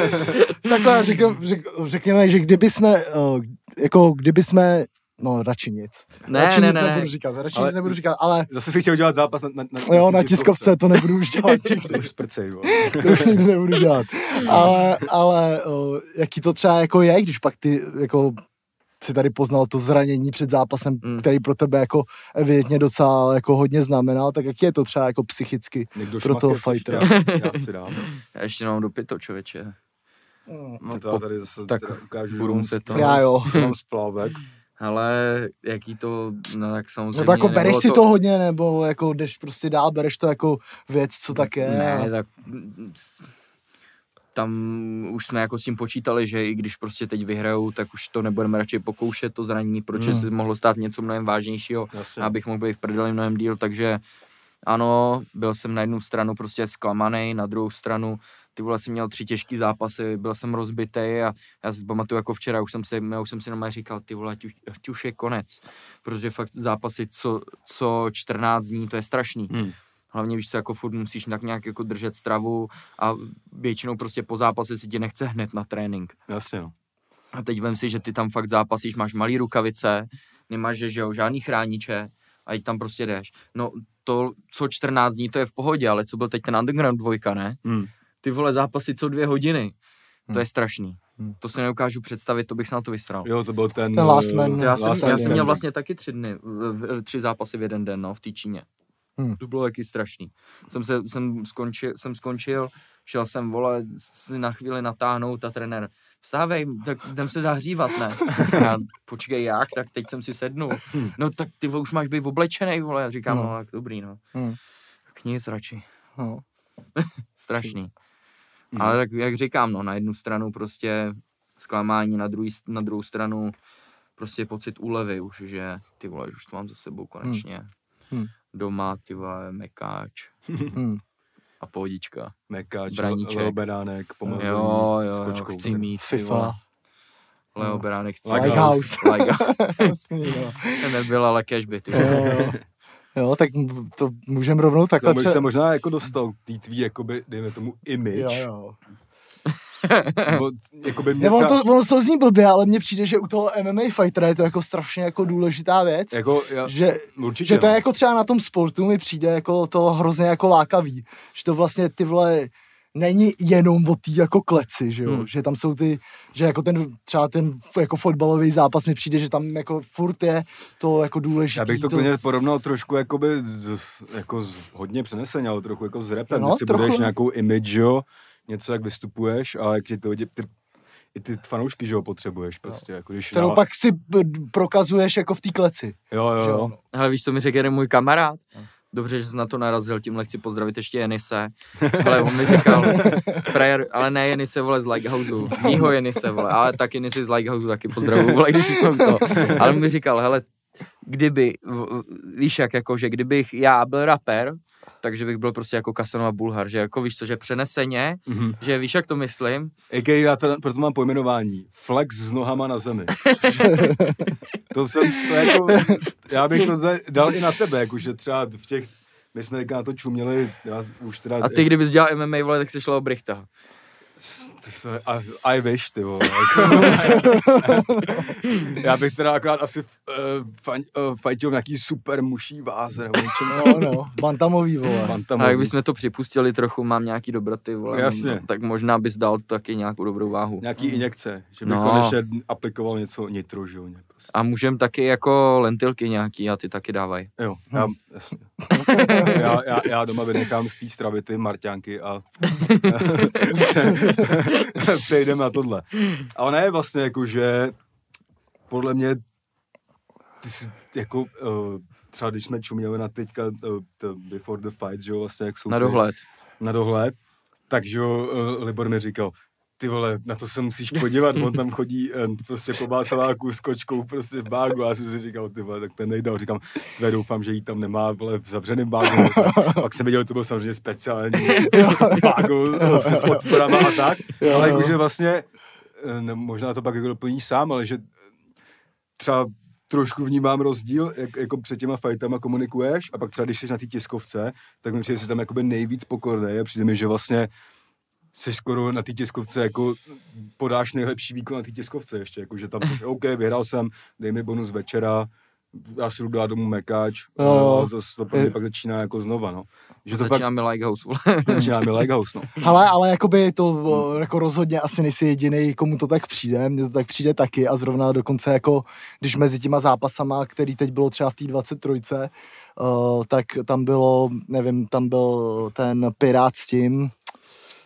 [SPEAKER 1] <laughs>
[SPEAKER 2] Takhle řekněme, řek, řekněme, že kdyby jsme, uh, jako kdyby jsme, no radši nic.
[SPEAKER 4] Ne,
[SPEAKER 2] radši
[SPEAKER 4] ne,
[SPEAKER 2] nic
[SPEAKER 4] ne,
[SPEAKER 2] nebudu
[SPEAKER 4] ne.
[SPEAKER 2] říkat, radši
[SPEAKER 1] Ale-
[SPEAKER 2] nic nebudu říkat, ale
[SPEAKER 1] Zase si chtěl dělat zápas na, na, na,
[SPEAKER 2] jo, na
[SPEAKER 1] tiskovce.
[SPEAKER 2] to nebudu už dělat, <laughs>
[SPEAKER 1] To už zprcej, jo.
[SPEAKER 2] to už <laughs> nebudu dělat. Ale, ale uh, jaký to třeba jako je, když pak ty, jako si tady poznal to zranění před zápasem,
[SPEAKER 4] Mm.
[SPEAKER 2] který pro tebe jako evidentně docela jako hodně znamenal, tak jak je to třeba jako psychicky?
[SPEAKER 1] Někdo
[SPEAKER 2] Pro toho fightera.
[SPEAKER 1] Já, si- já si dám. <laughs>
[SPEAKER 4] Já ještě mám do pito, člověče.
[SPEAKER 1] No
[SPEAKER 4] Tak
[SPEAKER 1] to
[SPEAKER 4] po-
[SPEAKER 1] tady zase
[SPEAKER 4] tak
[SPEAKER 1] teda ukážu,
[SPEAKER 4] budu muset to-
[SPEAKER 2] Já jo. <laughs>
[SPEAKER 1] Mám splávek. <laughs>
[SPEAKER 4] Ale jaký to, no tak samozřejmě...
[SPEAKER 2] Nebo jako bereš si to hodně, nebo jako jdeš prostě dál, bereš to jako věc, co tak je.
[SPEAKER 4] Ne, tak mm, tam už jsme jako s tím počítali, že i když prostě teď vyhrajou, tak už to nebudeme radši pokoušet to zranění, protože
[SPEAKER 2] Hmm.
[SPEAKER 4] se mohlo stát něco mnohem vážnějšího,
[SPEAKER 1] Jasně.
[SPEAKER 4] abych mohl být v prdeli mnohem díl, takže ano, byl jsem na jednu stranu prostě zklamaný, na druhou stranu ty vole jsem měl tři těžký zápasy, byl jsem rozbitý a já si pamatuju jako včera, už jsem si, já už jsem si normálně říkal, ty vole, ať už je konec, protože fakt zápasy co, co 14 dní, to je strašný.
[SPEAKER 1] Hmm.
[SPEAKER 4] Hlavně víš co, jako furt musíš tak nějak jako držet stravu a většinou prostě po zápase si ti nechce hned na trénink.
[SPEAKER 1] Jasně, no.
[SPEAKER 4] A teď vem si, že ty tam fakt zápasíš, máš malý rukavice, nemáš, že, že jo, žádný chrániče a teď tam prostě jdeš. No to, co 14 dní, to je v pohodě, ale co byl teď ten Underground dvojka, ne?
[SPEAKER 1] Hmm.
[SPEAKER 4] Ty vole zápasy co dvě hodiny. To
[SPEAKER 2] Hmm.
[SPEAKER 4] je strašný.
[SPEAKER 2] Hmm.
[SPEAKER 4] To si neukážu představit, to bych se na to vysral.
[SPEAKER 1] Jo, to byl ten...
[SPEAKER 2] Ten Last Man,
[SPEAKER 1] eh.
[SPEAKER 4] Já jsem,
[SPEAKER 1] Last
[SPEAKER 4] já jsem měl vlastně taky tři dny, tři zápasy v jeden den, no, v té Číně.
[SPEAKER 2] Hmm.
[SPEAKER 4] To bylo taky strašný. Jsem, se, jsem, skončil, jsem skončil, šel jsem, vole, si na chvíli natáhnout a trenér, vstávej, tak jdem se zahřívat, ne? Já, počkej, jak? Tak teď jsem si sednul. No tak ty vole, už máš být oblečený, vole. Já říkám,
[SPEAKER 2] No.
[SPEAKER 4] no, tak dobrý, no.
[SPEAKER 2] Hmm.
[SPEAKER 4] Tak nic radši.
[SPEAKER 2] No. <laughs>
[SPEAKER 4] Strašný.
[SPEAKER 1] Hmm.
[SPEAKER 4] Ale tak, jak říkám, no, na jednu stranu prostě zklamání, na, druhý, na druhou stranu prostě pocit úlevy už, že ty vole, už to mám za sebou konečně.
[SPEAKER 2] Hmm.
[SPEAKER 4] Doma, ty vole, mekáč
[SPEAKER 2] Hmm.
[SPEAKER 4] a pohodička.
[SPEAKER 1] Mekáč,
[SPEAKER 4] Braníček.
[SPEAKER 1] Leo Beránek, pomazlení
[SPEAKER 4] Jo, jo,
[SPEAKER 1] s
[SPEAKER 4] jo,
[SPEAKER 1] kočkou.
[SPEAKER 4] chci mít,
[SPEAKER 2] FIFA.
[SPEAKER 4] vole. Leo
[SPEAKER 2] No.
[SPEAKER 4] Beránek chci
[SPEAKER 1] Like
[SPEAKER 4] mít.
[SPEAKER 2] House.
[SPEAKER 4] Like <laughs>
[SPEAKER 2] Jasný, no.
[SPEAKER 4] House. Nebyl, ale cashby, ty
[SPEAKER 2] Jo,
[SPEAKER 4] vole.
[SPEAKER 2] jo. jo, tak to můžeme rovnou takhle
[SPEAKER 1] Tam bych
[SPEAKER 2] pře-
[SPEAKER 1] se možná jako dostal k té tvý, jakoby, dejme tomu, image.
[SPEAKER 2] Jo, jo. <laughs>
[SPEAKER 1] Nebo, jakoby mě
[SPEAKER 2] Nebo ono
[SPEAKER 1] třeba,
[SPEAKER 2] to, ono toho zní blbě, ale mně přijde, že u toho MMA fightera je to jako strašně jako důležitá věc.
[SPEAKER 1] jako, já,
[SPEAKER 2] že,
[SPEAKER 1] určitě,
[SPEAKER 2] že to je
[SPEAKER 1] no.
[SPEAKER 2] jako třeba na tom sportu mi přijde jako to hrozně jako lákavý. Že to vlastně ty vole není jenom o té jako kleci, že jo,
[SPEAKER 4] Hmm.
[SPEAKER 2] že tam jsou ty, že jako ten, třeba ten jako fotbalový zápas mi přijde, že tam jako furt je to jako důležité.
[SPEAKER 1] Já bych to klidně porovnal trošku jakoby jako z, hodně přeneseně, ale trochu jako s repem,
[SPEAKER 2] No,
[SPEAKER 1] si
[SPEAKER 2] trochu.
[SPEAKER 1] budeš nějakou image, jo, něco jak vystupuješ a jak ti to lidi, ty, i ty fanoušky, že jo, potřebuješ prostě, jako když...
[SPEAKER 2] kterou
[SPEAKER 1] na-
[SPEAKER 2] pak si b- prokazuješ jako v té kleci.
[SPEAKER 1] Jo, jo, jo.
[SPEAKER 2] jo.
[SPEAKER 4] Ale víš, co mi řekl jeden můj kamarád? Dobře, že jsi na to narazil, tímhle chci pozdravit ještě Jenise. <laughs> Ale on mi říkal, frajer, ale ne Jenise, vole, z Lighthouseu. Mýho Jenise, vole, ale tak Jenise z Lighthouseu taky pozdravuju, vole, když jsme u toho. Ale on mi říkal, hele, kdyby, víš jak, jako, že kdybych já byl rapper, takže bych byl prostě jako Kasanova Bulhar, že jako víš co, že přeneseně,
[SPEAKER 1] Mhm.
[SPEAKER 4] že víš, jak to myslím,
[SPEAKER 1] AK, já to, proto mám pojmenování. Flex s nohama na zemi. <laughs> to jsem, to jako, já bych to da- dal i na tebe, jakože třeba v těch, my jsme na to čuměli, já už teda...
[SPEAKER 4] a ty kdybys dělal MMA, vole, tak se šlo o Brichta.
[SPEAKER 1] I, <laughs> I wish, ty vole. Jako, <laughs> já bych teda akorát asi uh, fan, uh, fajtil nějaký super muší váze nebo něčem.
[SPEAKER 2] No, no, bantamový, vole. <laughs>
[SPEAKER 1] Bantamový.
[SPEAKER 4] A jak bychom to připustili trochu, mám nějaký dobroty, vole,
[SPEAKER 1] Jasně.
[SPEAKER 4] no, tak možná bys dal taky nějakou dobrou váhu.
[SPEAKER 1] Nějaký injekce, že by
[SPEAKER 4] No.
[SPEAKER 1] no. konečně aplikoval něco nitro, že jo. ně- Prostě.
[SPEAKER 4] A můžem taky jako lentilky nějaký a ty taky dávají.
[SPEAKER 1] Jo, já, jasně. <laughs> já, já, já doma vynechám z té stravy ty marťánky a <laughs> přejdeme na tohle. Ale ne vlastně jako, že podle mě ty jsi jako, uh, třeba když jsme čuměli na teďka uh, the Before the Fight, že jo, vlastně jak jsou
[SPEAKER 4] Na
[SPEAKER 1] ty-
[SPEAKER 4] dohled.
[SPEAKER 1] na dohled, takže jo, uh, Libor mi říkal, ty vole, na to se musíš podívat, on tam chodí uh, prostě po básaláku s kočkou prostě v bágu a já jsem si říkal, ty vole, tak ten nejde, říkám, tvé doufám, že jí tam nemá, vole, v zavřeném bágu, pak jsem viděl, to byl samozřejmě speciální <laughs> bágu prostě s podporama a tak,
[SPEAKER 2] Jo,
[SPEAKER 1] ale jakože vlastně, eh, ne, možná to pak jako doplníš sám, ale že třeba trošku vnímám rozdíl, jak jako před těma fightama komunikuješ a pak třeba když jsi na té tiskovce, tak mi přijde, že jsi tam jakoby nejvíc pokorný a přijde mi, že vlastně jsi skoro na té tiskovce jako podáš nejlepší výkon na té tiskovce ještě, jako že tam jsi, OK, vyhrál jsem, dej mi bonus večera, já si jdu dát domů mekáč,
[SPEAKER 2] Jo.
[SPEAKER 1] a zase to
[SPEAKER 2] Je-
[SPEAKER 1] pak začíná jako znova, no. Že to
[SPEAKER 4] Začíná
[SPEAKER 1] fakt
[SPEAKER 4] mi Lighthouse, vole. <laughs>
[SPEAKER 1] začíná mi Lighthouse, no.
[SPEAKER 2] Hele, ale jakoby to jako rozhodně asi nejsi jediný, komu to tak přijde. Mně to tak přijde taky a zrovna dokonce jako, když mezi těma zápasama, který teď bylo třeba v té 23, uh, tak tam bylo, nevím, tam byl ten Pirát s tím,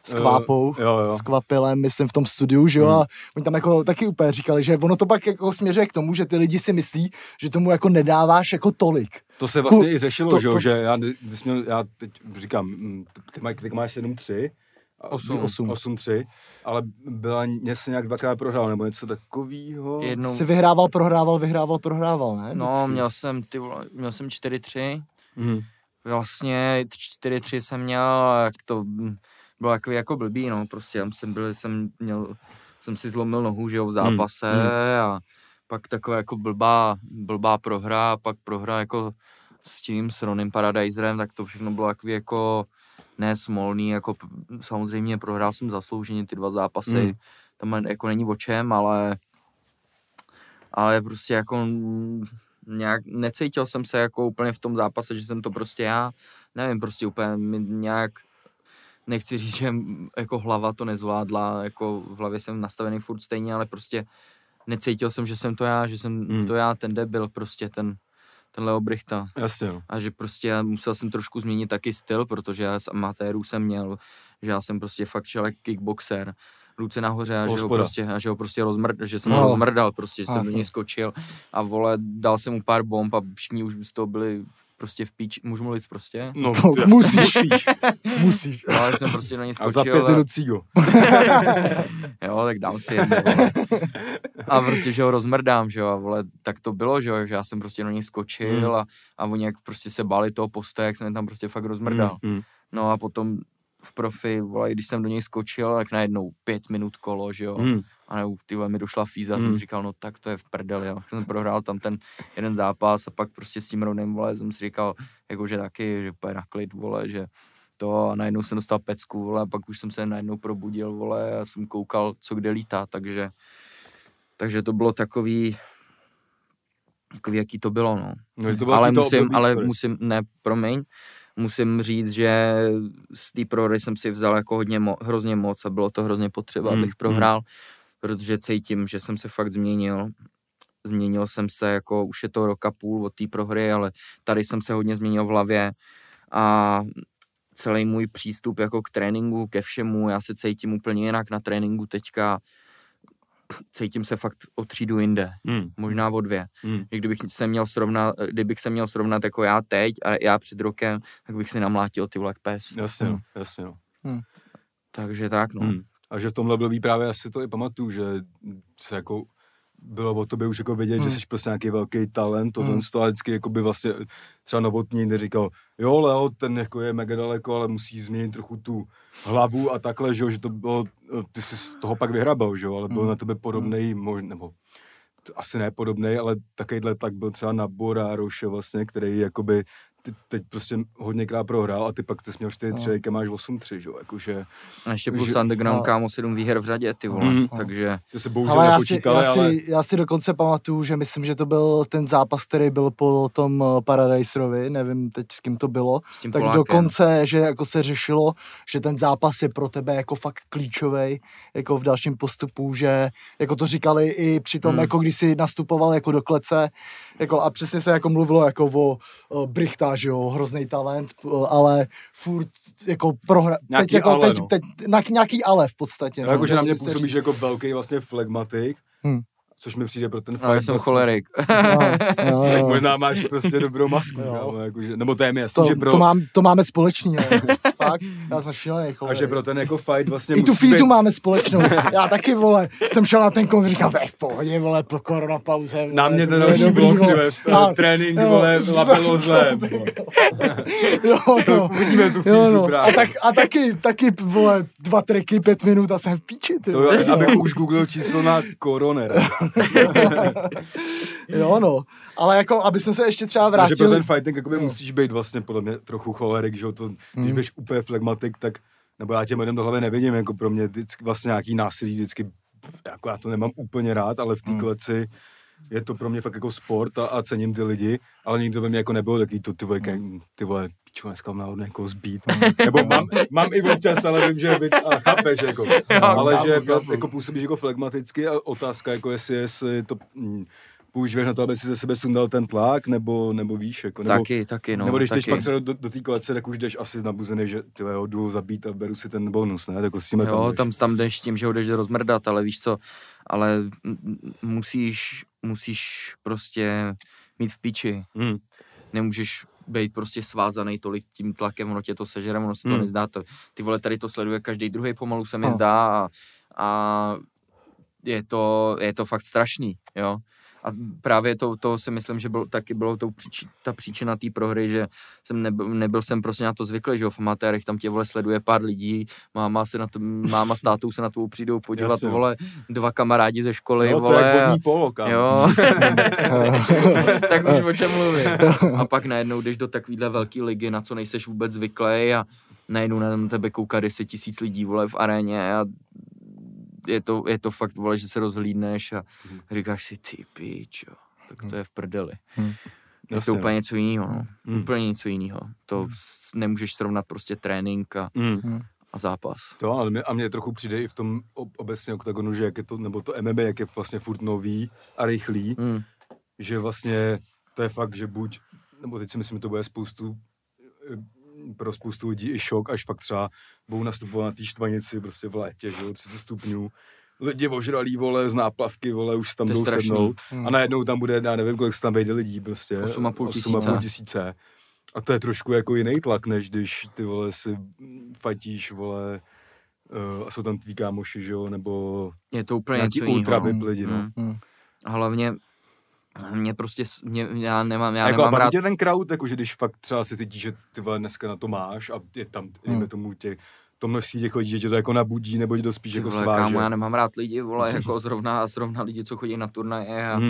[SPEAKER 2] s Kvápou,
[SPEAKER 1] jo, jo.
[SPEAKER 2] s Kvapilem, myslím, v tom studiu, že jo,
[SPEAKER 1] Hmm.
[SPEAKER 2] a oni tam jako taky úplně říkali, že ono to pak jako směřuje k tomu, že ty lidi si myslí, že tomu jako nedáváš jako tolik.
[SPEAKER 1] To se vlastně i řešilo,
[SPEAKER 2] to-
[SPEAKER 1] že, jo,
[SPEAKER 2] to-
[SPEAKER 1] že já, když jsi měl, já teď říkám, mm, ty, má, ty máš 7-3, a-
[SPEAKER 4] Osm.
[SPEAKER 2] Osm.
[SPEAKER 1] 8-3, ale byla něco nějak dvakrát prohrál, nebo něco takového.
[SPEAKER 4] Jednou,
[SPEAKER 2] Si vyhrával, prohrával, vyhrával, prohrával, ne?
[SPEAKER 4] no,
[SPEAKER 2] Vždycky.
[SPEAKER 4] měl jsem, ty vole, měl jsem 4-3,
[SPEAKER 1] Mhm.
[SPEAKER 4] vlastně 4-3 jsem měl, jak to mm, bylo takový jako blbý, no, prostě já jsem byl, jsem měl, jsem si zlomil nohu, že jo, v zápase
[SPEAKER 1] hmm.
[SPEAKER 4] a pak taková jako blbá, blbá prohra, a pak prohra jako s tím, s Ronym Paradizerem, tak to všechno bylo takový jako nesmolný, jako p- samozřejmě prohrál jsem zaslouženě ty dva zápasy,
[SPEAKER 1] Hmm.
[SPEAKER 4] tam jako není o čem, ale ale prostě jako nějak necítil jsem se jako úplně v tom zápase, že jsem to prostě já, nevím, prostě úplně nějak nechci říct, že jako hlava to nezvládla, jako v hlavě jsem nastavený furt stejně, ale prostě necítil jsem, že jsem to já, že jsem
[SPEAKER 1] Hmm.
[SPEAKER 4] to já, ten debil prostě, ten, ten Leo Brichta.
[SPEAKER 1] Jasně, no.
[SPEAKER 4] A že prostě já musel jsem trošku změnit taky styl, protože já z amatérů jsem měl, že já jsem prostě fakt šel jak kickboxer, ruce nahoře a že ho prostě, a že ho prostě rozmrd, že jsem
[SPEAKER 2] No.
[SPEAKER 4] ho rozmrdal prostě, že jsem do něj skočil a vole, dal jsem mu pár bomb a všichni už z toho byli prostě v píči, můžu mluvit prostě?
[SPEAKER 1] No,
[SPEAKER 2] To
[SPEAKER 1] jasně.
[SPEAKER 2] musíš, <laughs> musíš.
[SPEAKER 4] No, ale jsem prostě na něj
[SPEAKER 1] A
[SPEAKER 4] skočil.
[SPEAKER 1] za pět minut cígo. <laughs>
[SPEAKER 4] jo, tak dám si jedno, vole. A prostě, že ho rozmrdám, že jo, a vole, tak to bylo, že jo, že já jsem prostě na něj skočil
[SPEAKER 1] Hmm.
[SPEAKER 4] a, a oni jak prostě se báli toho postoje, jak jsem je tam prostě fakt rozmrdal.
[SPEAKER 1] Mm, mm.
[SPEAKER 4] No a potom v profi, vole, když jsem do něj skočil, tak najednou pět minut kolo, že jo.
[SPEAKER 1] Mm.
[SPEAKER 4] A ne, ty vole, mi došla fíza,
[SPEAKER 1] Hmm.
[SPEAKER 4] jsem říkal, no tak to je v prdeli, jo. Jsem prohrál tam ten jeden zápas a pak prostě s tím Ronem, vole, jsem si říkal, jakože taky, že úplně na klid, vole, že to a najednou jsem dostal pecku, vole, a pak už jsem se najednou probudil, vole, a jsem koukal, co kde lítá, takže, takže to bylo takový, takový, jaký to bylo, no
[SPEAKER 1] No, že to bylo
[SPEAKER 4] ale musím,
[SPEAKER 1] období,
[SPEAKER 4] ale
[SPEAKER 1] sorry.
[SPEAKER 4] musím, ne, promiň, musím říct, že z té prohry jsem si vzal jako hodně mo- hrozně moc a bylo to hrozně potřeba,
[SPEAKER 1] Mm,
[SPEAKER 4] abych
[SPEAKER 1] mm.
[SPEAKER 4] prohrál, protože cítím, že jsem se fakt změnil. Změnil jsem se, jako už je to roka půl od té prohry, ale tady jsem se hodně změnil v hlavě a celý můj přístup jako k tréninku, ke všemu, já se cítím úplně jinak na tréninku teďka, cítím se fakt o třídu jinde,
[SPEAKER 1] Mm,
[SPEAKER 4] možná o dvě
[SPEAKER 1] mm.
[SPEAKER 4] že kdybych se měl srovnat, kdybych se měl srovnat jako já teď a já před rokem, tak bych si namlátil ty vole jak pes.
[SPEAKER 1] Jasně, no, jasně, no.
[SPEAKER 4] Takže tak, no.
[SPEAKER 1] Hmm. A že v tomhle období právě asi to i pamatuju, že se jako bylo o tobě už jako vědět,
[SPEAKER 2] Hmm.
[SPEAKER 1] že jsi prostě nějaký velký talent, tohle
[SPEAKER 2] Hmm.
[SPEAKER 1] hmm. a vždycky jako by vlastně třeba novotný neříkal, jo Leo, ten jako je mega daleko, ale musí změnit trochu tu hlavu a takhle, že, jo, že to bylo, ty jsi z toho pak vyhrabal, že jo, ale byl
[SPEAKER 2] Hmm.
[SPEAKER 1] na tebe podobný, možná, nebo to asi ne podobný, ale takovýhle tak byl třeba na Bora Roše vlastně, který jakoby ty teď prostě hodněkrát prohrál a ty pak ty jsi měl 4-3,
[SPEAKER 2] No.
[SPEAKER 1] no. máš 8-3, že jo, jakože
[SPEAKER 4] A ještě plus
[SPEAKER 1] Že-
[SPEAKER 4] underground,
[SPEAKER 2] no.
[SPEAKER 4] kámo, sedm výher v řadě, ty vole.
[SPEAKER 1] Mm.
[SPEAKER 4] Takže
[SPEAKER 1] ty se bohužel
[SPEAKER 2] Ale já si,
[SPEAKER 1] nepočítali,
[SPEAKER 2] já,
[SPEAKER 1] ale...
[SPEAKER 2] si, já si dokonce pamatuju, že myslím, že to byl ten zápas, který byl po tom eh, Paradiserovi, nevím teď s kým to bylo,
[SPEAKER 4] s tím
[SPEAKER 2] tak
[SPEAKER 4] Polákem.
[SPEAKER 2] dokonce, že jako se řešilo, že ten zápas je pro tebe jako fakt klíčový, jako v dalším postupu, že jako to říkali i při tom,
[SPEAKER 4] Hmm.
[SPEAKER 2] jako když si nastupoval jako do klece, jako a přesně se jako mluvilo jako o, o Že jo, hrozný talent, ale furt jako prohra...
[SPEAKER 1] Nějaký
[SPEAKER 2] teď, jako,
[SPEAKER 1] ale,
[SPEAKER 2] teď,
[SPEAKER 1] no.
[SPEAKER 2] teď, na, nějaký ale v podstatě.
[SPEAKER 1] No, jakože na mě působíš jako velký vlastně flegmatik,
[SPEAKER 2] Hmm.
[SPEAKER 1] Což mi přijde pro ten
[SPEAKER 4] Ale já
[SPEAKER 1] fight
[SPEAKER 4] jsem
[SPEAKER 1] vlastně-
[SPEAKER 4] cholerik. <laughs>
[SPEAKER 2] No, no,
[SPEAKER 1] Tak
[SPEAKER 2] no.
[SPEAKER 1] možná máš prostě dobrou masku,
[SPEAKER 2] Jo.
[SPEAKER 1] kámo, jakože, nebo to je mi jasný,
[SPEAKER 2] To,
[SPEAKER 1] že pro,
[SPEAKER 2] to, mám, to máme společný, ale <laughs> fakt, já jsem šílený
[SPEAKER 1] a
[SPEAKER 2] cholerik.
[SPEAKER 1] že pro ten jako fight vlastně
[SPEAKER 2] I tu
[SPEAKER 1] musí
[SPEAKER 2] fízu
[SPEAKER 1] být,
[SPEAKER 2] máme společnou. <laughs> Já taky, vole, jsem šel na ten koncert, říkal, ve v pohodě, vole, po korona pauze. Vole,
[SPEAKER 1] na mě
[SPEAKER 2] to
[SPEAKER 1] ten další blok, ty
[SPEAKER 2] vole.
[SPEAKER 1] ve,
[SPEAKER 2] A-
[SPEAKER 1] trénink,
[SPEAKER 2] jo,
[SPEAKER 1] vole, lapelo zlé, vole.
[SPEAKER 2] Jo, no.
[SPEAKER 1] Uvidíme tu
[SPEAKER 2] Jo,
[SPEAKER 1] fízu
[SPEAKER 2] no. A,
[SPEAKER 1] právě.
[SPEAKER 2] tak, a taky, taky, vole, dva triky, pět minut a jsem v píči, ty.
[SPEAKER 1] To, abych už googlil číslo na koroner. <laughs>
[SPEAKER 2] Jo, no. Ale jako, aby jsme se ještě třeba
[SPEAKER 1] Takže pro
[SPEAKER 2] vrátili.
[SPEAKER 1] ten fighting jakoby
[SPEAKER 2] Jo.
[SPEAKER 1] musíš být vlastně podle mě trochu cholerik, že to, když
[SPEAKER 2] Hmm.
[SPEAKER 1] budeš úplně flegmatik, tak nebo já těm lidem do hlavy nevidím, jako pro mě vždycky, vlastně nějaký násilí vždycky, jako já to nemám úplně rád, ale v té
[SPEAKER 2] Hmm.
[SPEAKER 1] kleci je to pro mě fakt jako sport a, a cením ty lidi, ale nikdy to ve mně jako nebylo takový to ty vole, mm. ty vole, pičo, dneska mám náhodou někoho zbít. Nebo mám, mám i občas, ale vím, že byt, a chápeš, jako, ale že jako působíš jako flegmaticky a otázka, jako jestli, jestli to, mm, používáš na to, aby si ze sebe sundal ten tlak, nebo, nebo víš, jako, nebo,
[SPEAKER 4] taky, taky, no.
[SPEAKER 1] nebo když jdeš pak třeba do, do té kolece, tak už jdeš asi nabuzený, že ty ho jdu zabít a beru si ten bonus, ne? Tak s tím
[SPEAKER 4] Jo,
[SPEAKER 1] jdeš.
[SPEAKER 4] tam, tam jdeš s tím, že ho jdeš rozmrdat, ale víš co, ale musíš, musíš prostě mít v piči.
[SPEAKER 1] Hmm.
[SPEAKER 4] Nemůžeš být prostě svázaný tolik tím tlakem, ono tě to sežere, ono se to
[SPEAKER 1] Hmm.
[SPEAKER 4] nezdá. To, ty vole, tady to sleduje každý druhý pomalu se mi
[SPEAKER 2] No.
[SPEAKER 4] zdá a, a je, to, je to fakt strašný, jo. A právě to, to si myslím, že byl, taky bylo tou příči, ta příčina té prohry, že jsem nebyl, nebyl jsem prostě na to zvyklý, že jo, v amatérech tam tě vole sleduje pár lidí, máma, se na to, máma s tátou se na to přijdou podívat,
[SPEAKER 1] Jasně.
[SPEAKER 4] vole, dva kamarádi ze školy,
[SPEAKER 1] No, to
[SPEAKER 4] vole,
[SPEAKER 1] je jak
[SPEAKER 4] a-
[SPEAKER 1] vodní polo, kámo.
[SPEAKER 4] Jo, <laughs> tak víš, o čem mluvím. A pak najednou jdeš do takovýhle velký ligy, na co nejseš vůbec zvyklý a najednou na tebe kouká 10 tisíc lidí, vole, v aréně a je to, je to fakt, vole, že se rozhlídneš a říkáš si, ty pičo, tak to je v prdeli. Je to
[SPEAKER 1] Jasně, no.
[SPEAKER 4] úplně něco jiného, no.
[SPEAKER 1] Hmm.
[SPEAKER 4] Úplně něco jiného. To s- nemůžeš srovnat prostě trénink a,
[SPEAKER 1] Mm.
[SPEAKER 4] a zápas.
[SPEAKER 1] To, ale mě, a mně trochu přijde i v tom ob, obecně oktagonu, že jak je to, nebo to MMA, jak je vlastně furt nový a rychlý,
[SPEAKER 4] Mm.
[SPEAKER 1] že vlastně to je fakt, že buď, nebo teď si myslím, že to bude spoustu, eh, pro spoustu lidí i šok, až fakt třeba budou nastupovat na té štvanici prostě v létě, že jo, 30 stupňů, lidi ožralí, vole, z náplavky, vole, už tam jdou sednout
[SPEAKER 2] Hmm.
[SPEAKER 1] a najednou tam bude, já nevím, kolik se tam vejde lidí, prostě.
[SPEAKER 4] 8,5
[SPEAKER 1] 8,5
[SPEAKER 4] tisíce.
[SPEAKER 1] tisíce. A to je trošku jako jiný tlak, než když ty vole si fatíš, vole, uh, a jsou tam tví kámoši, že jo, nebo
[SPEAKER 4] Je to úplně něco jiného.
[SPEAKER 1] ultra. VIP lidi, no.
[SPEAKER 4] Mm.
[SPEAKER 2] Hmm.
[SPEAKER 4] A hlavně mě prostě, mě, já nemám, já
[SPEAKER 1] jako
[SPEAKER 4] nemám
[SPEAKER 1] a
[SPEAKER 4] rád
[SPEAKER 1] ten crowd, jako že když fakt třeba si cítíš, že ty vole dneska na to máš a je tam,
[SPEAKER 2] Hmm.
[SPEAKER 1] tomu tě, to množství těch lidí, že tě to jako nabudí, nebo tě to spíš
[SPEAKER 4] Ty
[SPEAKER 1] jako
[SPEAKER 4] vole,
[SPEAKER 1] sváže.
[SPEAKER 4] kámo, já nemám rád lidi, vole, <laughs> jako zrovna, zrovna lidi, co chodí na turnaje a
[SPEAKER 1] Hmm.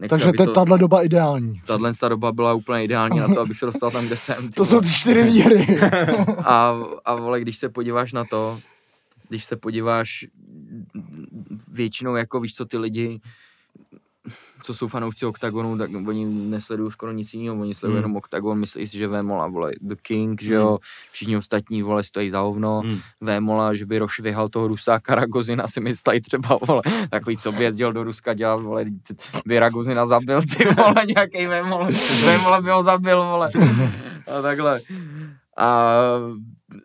[SPEAKER 4] nechci,
[SPEAKER 2] Takže
[SPEAKER 4] aby
[SPEAKER 2] to je
[SPEAKER 4] to,
[SPEAKER 2] tahle doba ideální.
[SPEAKER 4] tahle ta doba byla úplně ideální na to, abych se dostal tam, kde jsem. ty <laughs>
[SPEAKER 2] To jsou ty čtyři výhry. <laughs>
[SPEAKER 4] A, a vole, když se podíváš na to, když se podíváš většinou, jako víš co, ty lidi, co jsou fanoušci OKTAGONu, tak oni nesledují skoro nic jiného, oni sledují
[SPEAKER 1] Hmm.
[SPEAKER 4] jenom OKTAGON, myslí si, že Vémola, vole, The King, že jo, všichni ostatní, vole, stojí za hovno,
[SPEAKER 1] Hmm.
[SPEAKER 4] Vémola, že by rošvihal toho Rusáka Ragozina, si myslí třeba, vole, takový, co by jezdil do Ruska, dělal, vole, by Ragozina zabil, ty vole, nějaký Vémola, Vémola by ho zabil, vole, <laughs> a takhle. A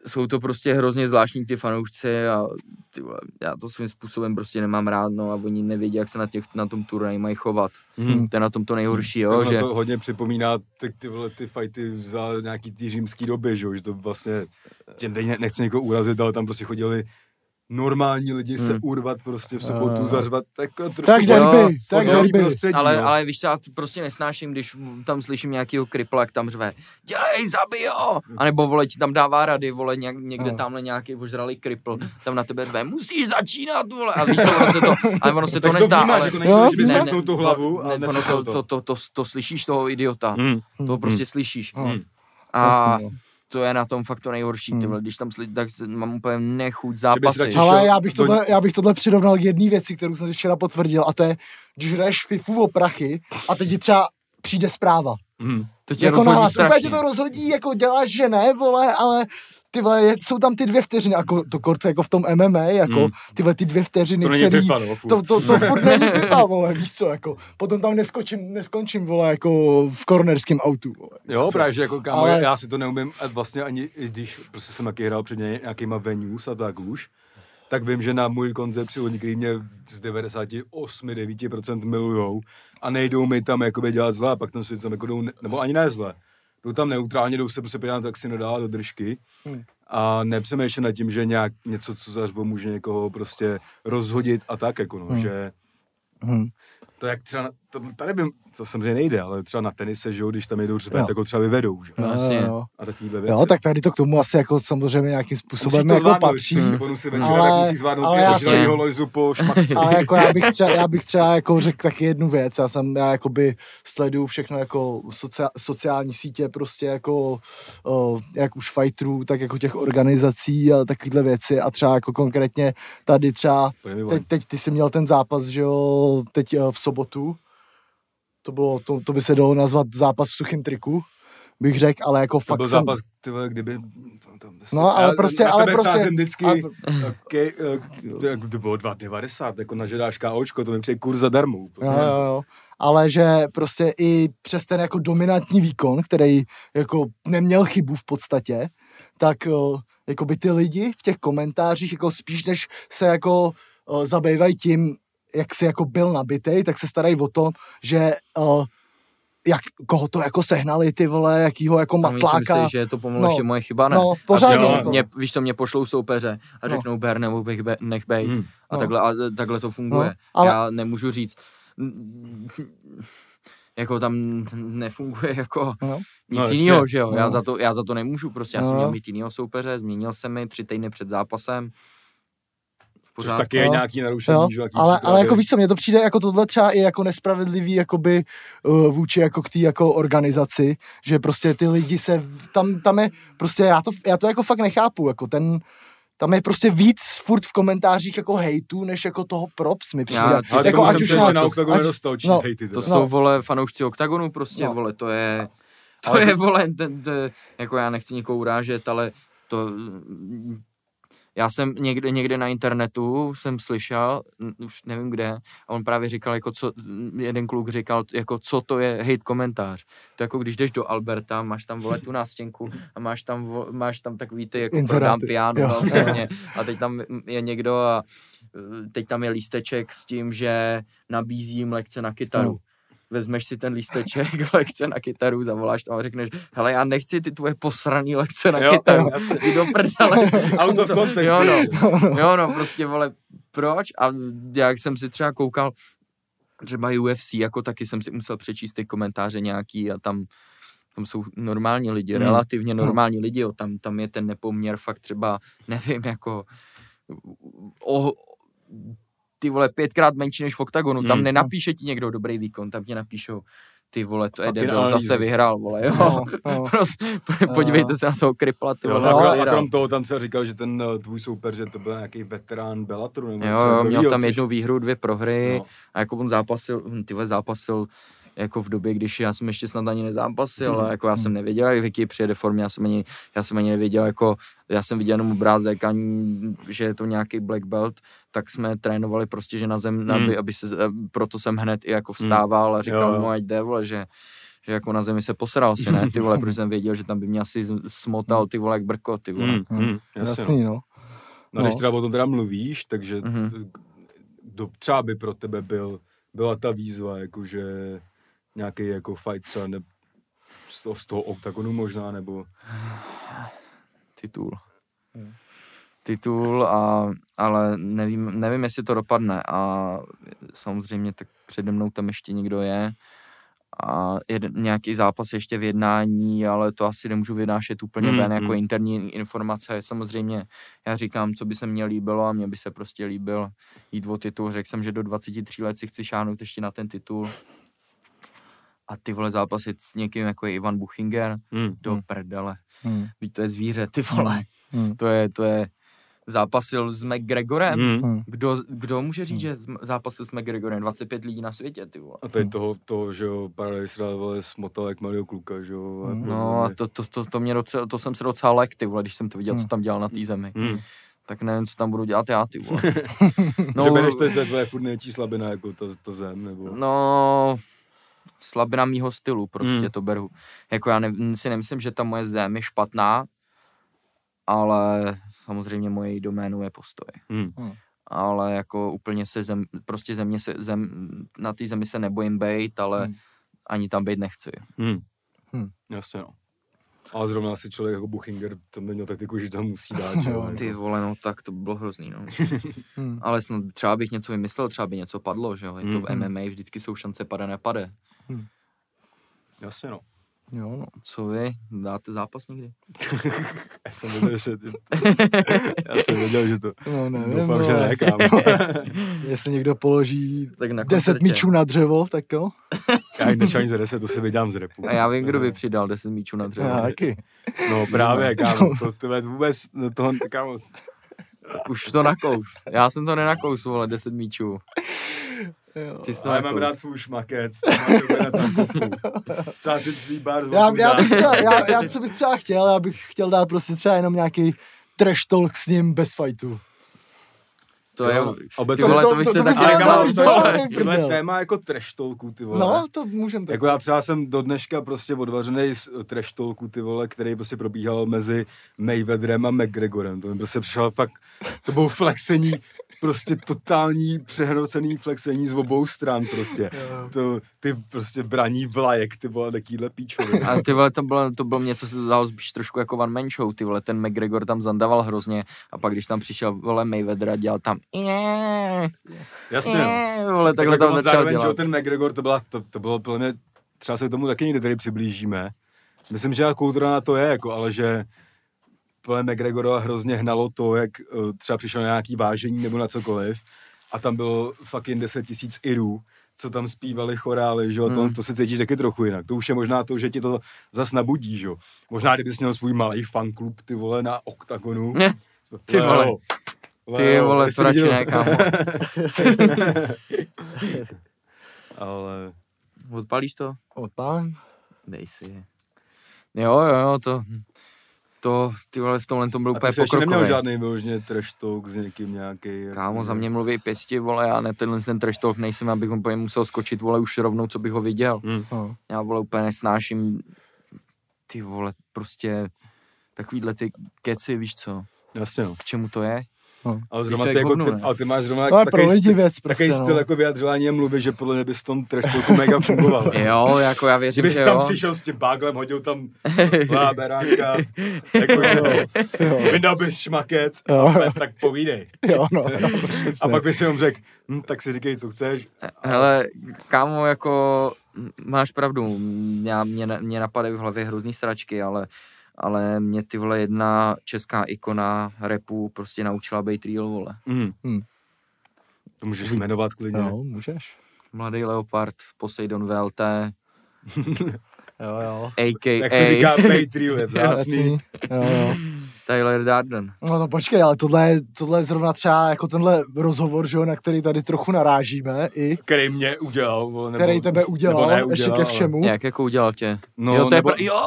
[SPEAKER 4] jsou to prostě hrozně zvláštní ty fanoušci a ty vole, já to svým způsobem prostě nemám rád, no a oni nevědí, jak se na, těch, na tom turnaji mají chovat.
[SPEAKER 1] Hmm.
[SPEAKER 4] To je na tom to nejhorší,
[SPEAKER 1] Jo,
[SPEAKER 4] že...
[SPEAKER 1] to hodně připomíná ty, ty, vole, ty fighty za nějaký ty římský doby, že, jo, že to vlastně, že ne- nechci někoho urazit, ale tam prostě chodili normální lidi se
[SPEAKER 4] Hmm.
[SPEAKER 1] urvat prostě v sobotu,
[SPEAKER 2] Eh.
[SPEAKER 1] zařvat, tak trošku
[SPEAKER 2] Tak
[SPEAKER 4] Jo,
[SPEAKER 2] derby, tak
[SPEAKER 1] fotbalový
[SPEAKER 2] derby.
[SPEAKER 1] prostředí,
[SPEAKER 4] Ale,
[SPEAKER 1] no.
[SPEAKER 4] ale víš, co, já prostě nesnáším, když tam slyším nějakýho kripla, jak tam řve, dělej, zabij ho! A nebo vole, ti tam dává rady, vole, něk, někde
[SPEAKER 2] No.
[SPEAKER 4] tamhle nějaký ožralý kripl, tam na tebe řve, musíš začínat, vole, a víš co, ono se to, ale ono se to
[SPEAKER 1] tak
[SPEAKER 4] nezdá, ale...
[SPEAKER 1] jako to, že bys
[SPEAKER 2] ne,
[SPEAKER 1] zvednul tu hlavu a
[SPEAKER 4] ne, ono
[SPEAKER 1] neslyšel
[SPEAKER 4] to, to, to, to, to, slyšíš toho idiota,
[SPEAKER 1] Hmm.
[SPEAKER 4] to prostě slyšíš.
[SPEAKER 2] Hmm.
[SPEAKER 4] A
[SPEAKER 2] Jasně, no.
[SPEAKER 4] To je na tom fakt to nejhorší, ty
[SPEAKER 2] Hmm.
[SPEAKER 4] vole, když tam slyším, tak mám úplně nechuť
[SPEAKER 1] radši
[SPEAKER 4] zápasy.
[SPEAKER 1] šel
[SPEAKER 2] Ale já bych,
[SPEAKER 1] do-
[SPEAKER 2] tohle, já bych tohle přirovnal k jedné věci, kterou jsem si včera potvrdil, a to je, když hraješ FIFU o prachy a teď ti třeba přijde zpráva.
[SPEAKER 1] Hmm.
[SPEAKER 4] To tě
[SPEAKER 2] Jako
[SPEAKER 4] rozhodí
[SPEAKER 2] nahlas, úplně
[SPEAKER 4] strašně.
[SPEAKER 2] tě to rozhodí, jako děláš, že ne, vole, ale ty vole, je- jsou tam ty dvě vteřiny, jako to kort jako v tom MMA, jako ty vole, ty dvě vteřiny,
[SPEAKER 1] To
[SPEAKER 2] který,
[SPEAKER 1] no, furt.
[SPEAKER 2] to, to, to furt není FIFA, vole, víš co, jako, potom tam neskočím, neskončím, vole, jako v kornerském autu, vole,
[SPEAKER 1] Jo,
[SPEAKER 2] co.
[SPEAKER 1] právě, že jako kámo,
[SPEAKER 2] Ale-
[SPEAKER 1] já si to neumím a vlastně ani, když prostě jsem taky hrál před ně- nějakýma venues a tak už, tak vím, že na můj koncept při který mě z 98-9% milujou a nejdou mi tam jakoby dělat zle, a pak tam si tam jako jdou, ne- nebo ani ne zle, jdou tam neutrálně, jdou se prostě podívat tak si nedá do držky
[SPEAKER 2] Hmm.
[SPEAKER 1] a nepřemýšlím nad tím, že nějak něco, co zařvo, může někoho prostě rozhodit a tak, jako no,
[SPEAKER 2] Hmm.
[SPEAKER 1] že
[SPEAKER 2] Hm.
[SPEAKER 1] to jak třeba, to tady by, to samozřejmě nejde, ale třeba na tenise, že jo, když tam jedou řvet,
[SPEAKER 2] Jo.
[SPEAKER 1] tak ho třeba vyvedou, že jo,
[SPEAKER 4] No, jasně.
[SPEAKER 2] jo.
[SPEAKER 1] a takovýhle věci.
[SPEAKER 2] Jo, tak tady to k tomu asi jako samozřejmě nějakým způsobem
[SPEAKER 1] Musíš to
[SPEAKER 2] jako patří.
[SPEAKER 1] bonusy večer,
[SPEAKER 2] Ale-
[SPEAKER 1] tak musíš zvládnout
[SPEAKER 2] ale
[SPEAKER 1] zažraného lojzu po.
[SPEAKER 2] Ale jako já bych třeba, já bych třeba jako řekl taky jednu věc, já jsem, já jakoby sleduju všechno jako socia, sociální sítě prostě jako, o, jak už fighterů, tak jako těch organizací a takovýhle věci a třeba jako konkrétně tady třeba, teď, teď ty jsi měl ten zápas, že jo, teď v sobotu, to, bylo, to, to by se dalo nazvat zápas v suchým triku, bych řekl, ale jako
[SPEAKER 1] To
[SPEAKER 2] fakt
[SPEAKER 1] byl
[SPEAKER 2] jsem,
[SPEAKER 1] zápas, ty vole, kdyby... To, to,
[SPEAKER 2] No, ale prostě-
[SPEAKER 1] na
[SPEAKER 2] ale prostě-
[SPEAKER 1] vždycky,
[SPEAKER 2] ale-
[SPEAKER 1] okay, to, jak to bylo 2,90, jako nažedáš KOčko, to mi přijde kurz zadarmo.
[SPEAKER 2] Jo, jo, jo. Ale že prostě i přes ten jako dominantní výkon, který jako neměl chybu v podstatě, tak uh, jako by ty lidi v těch komentářích jako spíš než se jako uh, zabývají tím, jak si jako byl nabitej, tak se starají o to, že uh, jak, koho to jako sehnali ty vole, jakýho jako
[SPEAKER 4] A oni si
[SPEAKER 2] matláka.
[SPEAKER 4] myslí, že je to pomalu
[SPEAKER 2] No,
[SPEAKER 4] ještě moje chyba, ne?
[SPEAKER 2] no,
[SPEAKER 4] a
[SPEAKER 2] pořádně,
[SPEAKER 4] třeba
[SPEAKER 2] jako.
[SPEAKER 4] mě, víš co, mě pošlou soupeře a
[SPEAKER 2] No.
[SPEAKER 4] řeknou ber nebo bych be, nech bej.
[SPEAKER 1] Hmm.
[SPEAKER 4] A,
[SPEAKER 2] No.
[SPEAKER 4] takhle, a takhle to funguje.
[SPEAKER 2] No, ale-
[SPEAKER 4] Já nemůžu říct, jako tam nefunguje jako
[SPEAKER 2] No.
[SPEAKER 4] nic
[SPEAKER 1] No,
[SPEAKER 4] jiného, že jo? Já,
[SPEAKER 2] No.
[SPEAKER 4] za to, já za to nemůžu, prostě já jsem
[SPEAKER 2] No.
[SPEAKER 4] měl mít jinýho soupeře, změnil jsem mi tři týdny před zápasem. V
[SPEAKER 1] Což
[SPEAKER 4] pořádku.
[SPEAKER 1] taky je nějaký narušení,
[SPEAKER 2] Jo,
[SPEAKER 1] že?
[SPEAKER 2] ale,
[SPEAKER 1] příklady.
[SPEAKER 2] ale jako víš co, mně to přijde jako tohle třeba i jako nespravedlivý jakoby uh, vůči jako k té jako organizaci, že prostě ty lidi se, tam, tam je prostě, já to, já to jako fakt nechápu, jako ten, tam je prostě víc furt v komentářích jako hejtu, než jako toho props mi přijde.
[SPEAKER 4] Já-
[SPEAKER 1] Ale
[SPEAKER 2] jako ať
[SPEAKER 1] jsem
[SPEAKER 2] už na,
[SPEAKER 1] na Octagonu
[SPEAKER 2] ať-
[SPEAKER 1] nedostal, číst
[SPEAKER 2] no,
[SPEAKER 1] hejty.
[SPEAKER 4] To.
[SPEAKER 2] No.
[SPEAKER 4] jsou, vole, fanoušci OKTAGONu prostě,
[SPEAKER 2] No.
[SPEAKER 4] vole, to je, to
[SPEAKER 1] Ale
[SPEAKER 4] je, vole, ten, ten, jako já nechci nikoho urážet, ale to, já jsem někde, někde na internetu jsem slyšel, už nevím kde, a on právě říkal, jako co, jeden kluk říkal, jako co to je hate komentář. To jako když jdeš do Alberta, máš tam, vole, tu nástěnku a máš tam, máš tam takový ty, jako
[SPEAKER 2] Inzeráty.
[SPEAKER 4] prodám piano, no, přesně. A teď tam je někdo a eh, teď tam je lísteček s tím, že nabízím lekce na kytaru.
[SPEAKER 2] No.
[SPEAKER 4] Vezmeš si ten lísteček, <laughs> lekce na kytaru, zavoláš tam a řekneš, hele, já nechci ty tvoje posraný lekce na
[SPEAKER 1] Jo,
[SPEAKER 4] kytaru, jdi do prdele. <laughs>
[SPEAKER 1] Out of context.
[SPEAKER 4] Jo, no. <laughs> Jo, no, prostě, vole, proč? A jak jsem si třeba koukal, třeba UFC, jako taky jsem si musel přečíst ty komentáře nějaký a tam tam jsou normální lidi,
[SPEAKER 1] Hmm.
[SPEAKER 4] relativně normální lidi, jo. Tam, tam je ten nepoměr fakt třeba, nevím, jako o, ty vole, pětkrát menší než v OKTAGONu, tam
[SPEAKER 1] Hmm.
[SPEAKER 4] nenapíše ti někdo dobrý výkon, tam ti napíšou, ty vole, to je debil, zase vyhrál, vole, jo.
[SPEAKER 2] No, no. <laughs>
[SPEAKER 4] Prostě, podívejte se na toho kripla, ty vole,
[SPEAKER 1] a,
[SPEAKER 4] jak
[SPEAKER 1] krom, a krom toho tam se říkal, že ten eh, tvůj soupeř, že to byl nějaký veterán Bellatoru. Nebo
[SPEAKER 4] Jo, jo, měl tam jednu výhru, dvě prohry
[SPEAKER 1] No.
[SPEAKER 4] a jako on zápasil, hm, ty vole, zápasil jako v době, když já jsem ještě snad ani nezápasil,
[SPEAKER 1] Mhm.
[SPEAKER 4] ale jako já jsem nevěděl, jak jaký přijede formě, já jsem ani, já jsem ani nevěděl, jako já jsem viděl jenom obrázek, ani, že je to nějaký black belt, tak jsme trénovali prostě, že na zem,
[SPEAKER 1] Mhm.
[SPEAKER 4] aby, aby se, eh, proto jsem hned i jako vstával a říkal
[SPEAKER 1] Jo,
[SPEAKER 4] mu, ať jde, vole, že že jako na zemi se posral si, ne, ty vole, protože jsem věděl, že tam by mě asi smotal, ty vole, jak brko, ty vole.
[SPEAKER 1] Hmm, hmm, jasně, no.
[SPEAKER 2] Jasný, no.
[SPEAKER 1] No, když
[SPEAKER 2] No.
[SPEAKER 1] teda o tom teda mluvíš, takže
[SPEAKER 4] Mhm.
[SPEAKER 1] t- do, třeba by pro tebe byl, byla ta výzva, jakože nějaký jako fight třeba ne, z toho, z toho oktagonu možná, nebo
[SPEAKER 4] titul.
[SPEAKER 2] Hmm.
[SPEAKER 4] Titul, a, ale nevím, nevím, jestli to dopadne a samozřejmě tak přede mnou tam ještě někdo je a jeden, nějaký zápas ještě v jednání, ale to asi nemůžu vynášet úplně
[SPEAKER 1] Hmm,
[SPEAKER 4] ven jako
[SPEAKER 1] hmm.
[SPEAKER 4] interní informace. Samozřejmě já říkám, co by se mně líbilo a mně by se prostě líbil jít o titul. Řekl jsem, že do 23 let si chci šáhnout ještě na ten titul. A ty vole zápasit s někým jako je Ivan Buchinger,
[SPEAKER 1] hmm.
[SPEAKER 4] do
[SPEAKER 2] Hmm.
[SPEAKER 4] prdele.
[SPEAKER 2] Hmm.
[SPEAKER 4] Víš, to je zvíře, ty vole.
[SPEAKER 2] Hmm.
[SPEAKER 4] To je, to je, zápasil s McGregorem.
[SPEAKER 1] Hmm.
[SPEAKER 2] Hmm.
[SPEAKER 4] Kdo, kdo může říct, že zm- zápasil s McGregorem? 25 lidí na světě, ty vole.
[SPEAKER 1] A tady toho, toho, že jo, Paradise vole, smotal jak malého kluka, že jo.
[SPEAKER 2] Hmm.
[SPEAKER 4] No a to, to, to, to, mě docela, to jsem se docela lek, ty vole, když jsem to viděl, co
[SPEAKER 2] Hmm.
[SPEAKER 4] tam dělal na té zemi.
[SPEAKER 1] Hmm.
[SPEAKER 4] Tak nevím, co tam budu dělat já, ty vole. <laughs>
[SPEAKER 1] No, že bereš, to, je- to je tvoje furt největší slabina, jako ta, ta zem, nebo...
[SPEAKER 4] No, slabina mýho stylu, prostě
[SPEAKER 1] Hmm.
[SPEAKER 4] to beru. Jako já ne, si nemyslím, že ta moje zem je špatná, ale samozřejmě moje doménou je postoj.
[SPEAKER 1] Hmm.
[SPEAKER 4] ale jako úplně se zem, prostě země se, zem, na té zemi se nebojím bejt, ale
[SPEAKER 2] Hmm.
[SPEAKER 4] ani tam být nechci.
[SPEAKER 1] Hmm.
[SPEAKER 2] Hmm.
[SPEAKER 1] Jasně, no. Ale zrovna asi člověk jako Buchinger, to měl taktiku, že tam musí dát, že <laughs> jo. Jako.
[SPEAKER 4] Ty vole, no tak to by bylo hrozný, no. <laughs>
[SPEAKER 2] Hmm.
[SPEAKER 4] Ale snad, třeba bych něco vymyslel, třeba by něco padlo, že jo. Je to v. MMA, vždycky jsou šance pade, nepade.
[SPEAKER 1] Jasně, no.
[SPEAKER 2] Jo, no.
[SPEAKER 4] Co vy? Dáte zápas někdy? <laughs>
[SPEAKER 1] Já jsem věděl, že... <laughs> Já jsem věděl, že to...
[SPEAKER 2] No, nevím,
[SPEAKER 1] Doufám, že
[SPEAKER 2] vole.
[SPEAKER 1] ne, kámo. <laughs>
[SPEAKER 2] Jestli někdo položí
[SPEAKER 4] Tak na
[SPEAKER 2] 10
[SPEAKER 4] koncertě.
[SPEAKER 2] míčů na dřevo, tak jo.
[SPEAKER 1] Já než ani za 10, to si vydělám z repu.
[SPEAKER 4] A já vím, kdo by přidal 10 míčů na dřevo.
[SPEAKER 2] Já taky.
[SPEAKER 1] No právě, kámo, to tebe vůbec, no toho, kámo,
[SPEAKER 4] Už to nakous. Já jsem to nenakous, vole, 10 míčů. Ty jsi
[SPEAKER 1] Ale
[SPEAKER 4] to
[SPEAKER 1] mám
[SPEAKER 4] jako-
[SPEAKER 1] rád svůj šmakec, to na tankovku. <laughs> Třeba si svý bar z
[SPEAKER 2] Já, já, bych třeba, já, já, co bych třeba chtěl, já bych chtěl dát prostě třeba jenom nějaký trash talk s ním bez fightu.
[SPEAKER 4] To je,
[SPEAKER 1] Jo, obecně-
[SPEAKER 4] ty vole,
[SPEAKER 2] To-
[SPEAKER 4] to bych
[SPEAKER 2] to-
[SPEAKER 4] se
[SPEAKER 2] to
[SPEAKER 1] to
[SPEAKER 2] no,
[SPEAKER 1] je- téma jako trash talku, ty vole.
[SPEAKER 2] No, to můžem tak.
[SPEAKER 1] Jako já třeba jsem do dneška prostě odvařený z trash talku, ty vole, který prostě probíhal mezi Mayweatherem a McGregorem. To mi prostě přišel fakt, to bylo flexení, prostě totální přehrocený flexení z obou stran prostě. To, ty prostě braní vlajek, ty vole, takýhle píčoviny.
[SPEAKER 4] A ty vole, to bylo, to bylo něco, co se dalo spíš trošku jako one man show, ty vole, ten McGregor tam zandával hrozně a pak když tam přišel, vole, Mayweather a dělal tam
[SPEAKER 1] Jasně,
[SPEAKER 4] vole, takhle
[SPEAKER 1] Tak jako
[SPEAKER 4] tam začal dělat.
[SPEAKER 1] ten McGregor, to, byla, to, to bylo mě, třeba se k tomu taky někdy tady přiblížíme. Myslím, že kultura na to je, jako, ale že podle McGregora hrozně hnalo to, jak uh, třeba přišel na nějaký vážení nebo na cokoliv a tam bylo fucking 10 tisíc Irů, co tam zpívali chorály, že jo, to,
[SPEAKER 4] Hmm.
[SPEAKER 1] to se cítíš taky trochu jinak. To už je možná to, že ti to zas nabudí, že jo. Možná kdybys měl svůj malý fanklub, ty vole, na oktagonu.
[SPEAKER 4] Ne, ty vole.
[SPEAKER 1] Leo,
[SPEAKER 4] Ty
[SPEAKER 1] Leo,
[SPEAKER 4] vole, to radši ne, kámo. <laughs>
[SPEAKER 1] Ale
[SPEAKER 4] Odpalíš to?
[SPEAKER 2] Odpálím.
[SPEAKER 4] Dej si. Jo, jo, jo, to, to, ty vole, v tomhle tom byl úplně
[SPEAKER 1] ještě neměl
[SPEAKER 4] pokrokový.
[SPEAKER 1] žádný vyloženě trash talk s někým nějaký.
[SPEAKER 4] Kámo, za mě mluví pěsti, vole, já ne tenhle ten trash talk nejsem, abych úplně musel skočit, vole, už rovnou, co bych ho viděl.
[SPEAKER 1] Hmm.
[SPEAKER 2] No.
[SPEAKER 4] Já, vole, úplně nesnáším ty vole, prostě takovýhle ty keci, víš co,
[SPEAKER 1] Jasně no.
[SPEAKER 4] k čemu to je?
[SPEAKER 1] Ale
[SPEAKER 4] Víš,
[SPEAKER 1] zrovna ty, jako,
[SPEAKER 4] hovno,
[SPEAKER 1] ty, ale ty máš zrovna
[SPEAKER 2] Ale pro
[SPEAKER 1] takový,
[SPEAKER 2] lidi
[SPEAKER 1] styl,
[SPEAKER 2] věc prostě,
[SPEAKER 1] takový styl
[SPEAKER 2] no.
[SPEAKER 1] jako vyjadřování a mluvy, že podle mě bys tom trash talku mega fungoval. <laughs>
[SPEAKER 4] Jo, jako já věřím,
[SPEAKER 1] Kdybys
[SPEAKER 4] že
[SPEAKER 1] tam
[SPEAKER 4] jo.
[SPEAKER 1] přišel s tím báglem, hodil tam láberánka, <laughs> jako, že jo,
[SPEAKER 2] Jo.
[SPEAKER 1] vydal bys šmakec,
[SPEAKER 2] Jo.
[SPEAKER 1] a tak povídej.
[SPEAKER 2] Jo, no, no, <laughs>
[SPEAKER 1] A pak bys si jenom řekl, hm, tak si říkej, co chceš.
[SPEAKER 4] Hele, kámo, jako máš pravdu, já, mě, mě napadají v hlavě hrozný stračky, ale, ale mě ty vole jedna česká ikona repu prostě naučila být real, vole.
[SPEAKER 1] Mm.
[SPEAKER 2] Hmm.
[SPEAKER 1] To můžeš jmenovat klidně.
[SPEAKER 2] Jo, můžeš.
[SPEAKER 4] Mladý Leopard, Poseidon VLT, <laughs>
[SPEAKER 2] Jo, jo.
[SPEAKER 4] a.k.a.
[SPEAKER 1] Jak se říká, Patreon je <laughs> vzácný.
[SPEAKER 2] Jo, jo.
[SPEAKER 4] Tyler Darden.
[SPEAKER 2] No, no počkej, ale tohle, je- tohle je zrovna třeba jako tenhle rozhovor, že jo, na který tady trochu narážíme i,
[SPEAKER 1] Který mě udělal. Nebo,
[SPEAKER 2] který tebe udělal,
[SPEAKER 1] nebo ne,
[SPEAKER 2] ještě
[SPEAKER 1] udělal,
[SPEAKER 2] ke všemu.
[SPEAKER 4] Jak jako udělal tě?
[SPEAKER 1] No,
[SPEAKER 4] jo, to je
[SPEAKER 1] nebo-
[SPEAKER 4] pr- jo,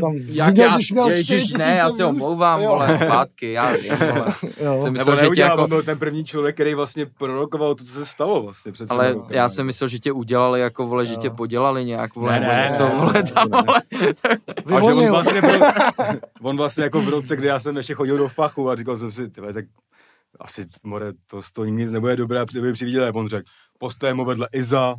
[SPEAKER 2] tam
[SPEAKER 4] jak
[SPEAKER 2] viděl,
[SPEAKER 4] já,
[SPEAKER 2] když měl
[SPEAKER 4] ježiš,
[SPEAKER 2] 4000
[SPEAKER 4] ne, já se omlouvám, vole, zpátky, já vím, vole. <laughs>
[SPEAKER 2] Jo.
[SPEAKER 4] Jsem
[SPEAKER 1] Nebo
[SPEAKER 4] myslel, že tě
[SPEAKER 1] neudělal,
[SPEAKER 4] jako,
[SPEAKER 1] byl ten první člověk, který vlastně prorokoval to, co se stalo vlastně před
[SPEAKER 4] ale
[SPEAKER 1] rokama.
[SPEAKER 4] já jsem myslel, že tě udělali jako, vole, že
[SPEAKER 2] Jo.
[SPEAKER 4] tě podělali nějak, vole,
[SPEAKER 1] Ne,
[SPEAKER 4] nebo
[SPEAKER 1] ne,
[SPEAKER 4] něco,
[SPEAKER 1] ne,
[SPEAKER 4] vole, tam, vole.
[SPEAKER 1] A že on vlastně, byl, <laughs> on vlastně jako v roce, kdy já jsem ještě chodil do fachu a říkal jsem si, tyhle, tak asi, more, to toho nic nebude dobré, a kdyby přividěl, a on řekl, postojím ho vedle Iza,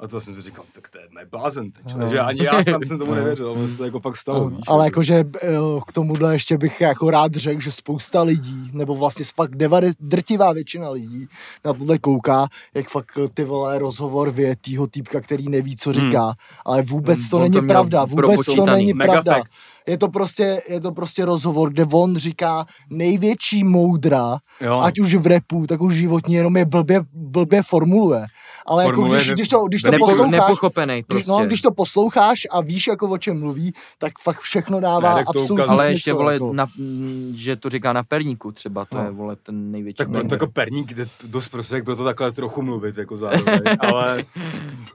[SPEAKER 1] a to jsem si říkal, tak to je mé blázen,
[SPEAKER 2] No.
[SPEAKER 1] že ani já sám jsem tomu nevěřil, ale se to jako fakt stalo,
[SPEAKER 2] No,
[SPEAKER 1] víš.
[SPEAKER 2] ale
[SPEAKER 1] jako.
[SPEAKER 2] jakože eh, k tomuhle ještě bych jako rád řekl, že spousta lidí, nebo vlastně fakt devade, drtivá většina lidí na tohle kouká, jak fakt eh, ty vole rozhovor větýho týpka, který neví, co říká, ale vůbec
[SPEAKER 4] Hmm,
[SPEAKER 2] to
[SPEAKER 4] on
[SPEAKER 2] není pravda, vůbec to není
[SPEAKER 1] Mega
[SPEAKER 2] pravda.
[SPEAKER 1] facts.
[SPEAKER 2] Je to, prostě, je to prostě rozhovor, kde on říká největší moudra,
[SPEAKER 1] Jo.
[SPEAKER 2] ať už v repu, tak už životní, jenom je blbě, blbě formuluje. Ale jako když,
[SPEAKER 1] ne-
[SPEAKER 2] když to, když to
[SPEAKER 4] Nepo,
[SPEAKER 2] posloucháš,
[SPEAKER 4] nepochopený
[SPEAKER 2] když,
[SPEAKER 4] prostě.
[SPEAKER 2] no, když to posloucháš a víš, jako o čem mluví, tak fakt všechno dává
[SPEAKER 1] Ne, to
[SPEAKER 2] absolutní
[SPEAKER 1] ukazuje-
[SPEAKER 4] ale
[SPEAKER 2] smysl.
[SPEAKER 4] ještě, vole,
[SPEAKER 2] jako.
[SPEAKER 4] na, že to říká na perníku třeba, to
[SPEAKER 2] No.
[SPEAKER 4] je, vole, ten největší
[SPEAKER 1] Tak proto jako perník jde dost prostředek, proto takhle trochu mluvit, jako zároveň, <laughs> ale,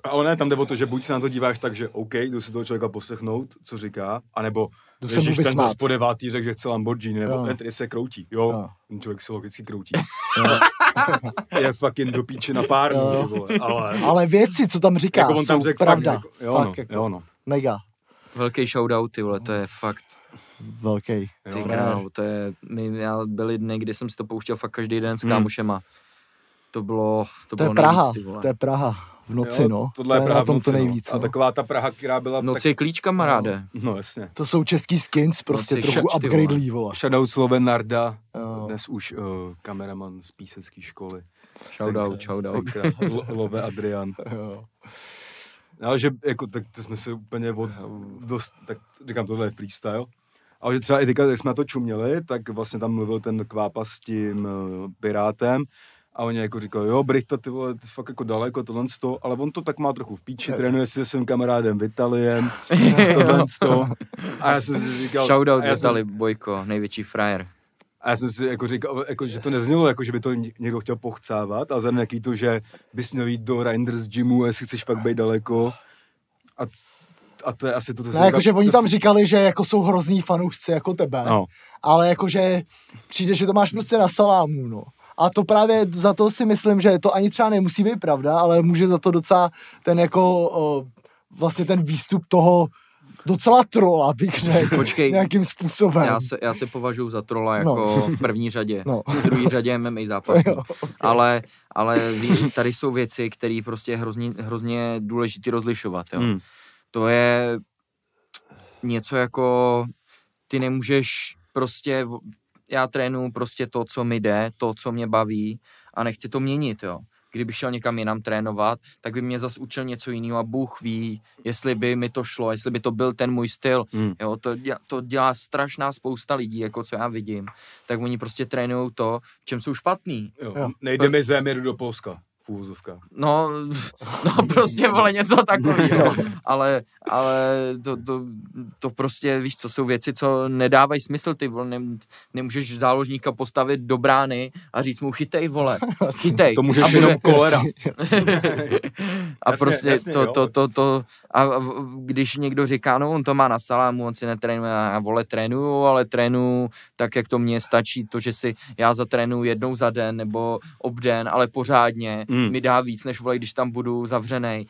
[SPEAKER 1] ale ne, tam jde o to, že buď se na to díváš tak, že OK, jdu si toho člověka poslechnout, co říká, anebo
[SPEAKER 2] Jdu se mu
[SPEAKER 1] Ježíš, ten
[SPEAKER 2] vysmát.
[SPEAKER 1] zas po devátý řekl, že chce Lamborghini, nebo
[SPEAKER 2] Jo.
[SPEAKER 1] ten, který se kroutí. Jo,
[SPEAKER 2] Jo.
[SPEAKER 1] ten člověk se logicky kroutí. je fucking do píči na pár, vole, ale...
[SPEAKER 2] Ale věci, co tam říká,
[SPEAKER 1] jako on tam
[SPEAKER 2] jsou
[SPEAKER 1] řekl
[SPEAKER 2] pravda.
[SPEAKER 1] Fakt, jako, jo,
[SPEAKER 2] fakt,
[SPEAKER 1] no,
[SPEAKER 2] jako,
[SPEAKER 1] jo, no.
[SPEAKER 2] Mega.
[SPEAKER 4] Velký shoutout, ty vole, to je fakt,
[SPEAKER 2] Velký.
[SPEAKER 4] Ty
[SPEAKER 1] Jo.
[SPEAKER 4] král, to je, my, já byly dny, kdy jsem si to pouštěl fakt každý den s
[SPEAKER 1] Hmm.
[SPEAKER 4] kámošema. To bylo, to,
[SPEAKER 2] To je
[SPEAKER 4] bylo
[SPEAKER 2] Praha,
[SPEAKER 4] nejvíc, ty vole.
[SPEAKER 2] to je Praha. V noci,
[SPEAKER 1] Jo,
[SPEAKER 2] no.
[SPEAKER 1] Tohle
[SPEAKER 2] to
[SPEAKER 1] je Praha
[SPEAKER 2] na tom
[SPEAKER 1] v noci,
[SPEAKER 2] to
[SPEAKER 1] no.
[SPEAKER 2] nejvíc.
[SPEAKER 1] A
[SPEAKER 2] No.
[SPEAKER 1] taková ta Praha, která byla...
[SPEAKER 4] Noc
[SPEAKER 1] tak,
[SPEAKER 4] je klíč, kamaráde.
[SPEAKER 1] no jasně.
[SPEAKER 2] To jsou český skins, prostě
[SPEAKER 4] Noci
[SPEAKER 2] trochu upgradelí, vole.
[SPEAKER 1] Shoutout Sloven Narda,
[SPEAKER 2] Jo.
[SPEAKER 1] dnes už uh, kameraman z písecké školy.
[SPEAKER 4] Shoutout, shoutout.
[SPEAKER 1] Love Adrian. <laughs>
[SPEAKER 2] Jo.
[SPEAKER 1] No, ale že jako, tak to jsme se úplně od, dost, tak říkám, tohle je freestyle. Ale že třeba i teďka, jak jsme na to čuměli, tak vlastně tam mluvil ten Kvápa s tím uh, Pirátem a oni jako říkali, jo, Brita, ty vole, ty fakt jako daleko, tohle to, ale on to tak má trochu v píči, trénuje si se svým kamarádem Vitaliem, <laughs> tohle to. A já jsem si říkal...
[SPEAKER 4] Shoutout
[SPEAKER 1] já jsem-
[SPEAKER 4] Vitali Bojko, největší frajer.
[SPEAKER 1] A já jsem si jako říkal, jako, že to neznělo, jako, že by to ně- někdo chtěl pochcávat, a zároveň jaký to, že bys měl jít do Reinders gymu, jestli chceš fakt být daleko. A, a to je asi to, co
[SPEAKER 2] Ne,
[SPEAKER 1] jsem
[SPEAKER 2] jakože oni tam říkali, že jako jsou hrozný fanoušci jako tebe,
[SPEAKER 1] No.
[SPEAKER 2] ale jakože přijde, že to máš prostě na salámu, no. A to právě za to si myslím, že to ani třeba nemusí být pravda, ale může za to docela ten jako o, vlastně ten výstup toho docela trola, bych řekl,
[SPEAKER 4] Počkej,
[SPEAKER 2] nějakým způsobem.
[SPEAKER 4] Já se, já se považuji za trola jako v první řadě.
[SPEAKER 2] No.
[SPEAKER 4] V druhé řadě MMA zápasník.
[SPEAKER 2] Jo,
[SPEAKER 4] Ale, ale ví, tady jsou věci, které prostě je hrozně, hrozně důležité rozlišovat. Jo.
[SPEAKER 1] Hmm.
[SPEAKER 4] To je něco jako, ty nemůžeš prostě, já trénuju prostě to, co mi jde, to, co mě baví a nechci to měnit, jo. Kdybych šel někam jinam trénovat, tak by mě zas učil něco jiného a Bůh ví, jestli by mi to šlo, jestli by to byl ten můj styl.
[SPEAKER 1] Hmm.
[SPEAKER 4] Jo, to, dělá, to dělá strašná spousta lidí, jako co já vidím. Tak oni prostě trénují to, v čem jsou špatný.
[SPEAKER 1] Jo.
[SPEAKER 2] Jo.
[SPEAKER 1] Nejde mi zem, jedu do Polska. V úvozovkách.
[SPEAKER 4] No, no prostě, vole, něco takového. <laughs> ale, ale to, to, to, prostě, víš, co jsou věci, co nedávají smysl, ty vole, ne, nemůžeš záložníka postavit do brány a říct mu chytej, vole, <laughs> chytej.
[SPEAKER 1] To můžeš
[SPEAKER 4] a
[SPEAKER 1] jenom kolera. <laughs>
[SPEAKER 4] A
[SPEAKER 1] Jasně,
[SPEAKER 4] prostě
[SPEAKER 1] jasně,
[SPEAKER 4] to, to, to, to, a když někdo říká, no on to má na salámu, on si netrénuje, a vole trénuju, ale trénuju tak, jak to mně stačí, to, že si já zatrénuju jednou za den nebo obden, ale pořádně,
[SPEAKER 1] Mm.
[SPEAKER 4] mi dá víc, než vole, když tam budu zavřenej,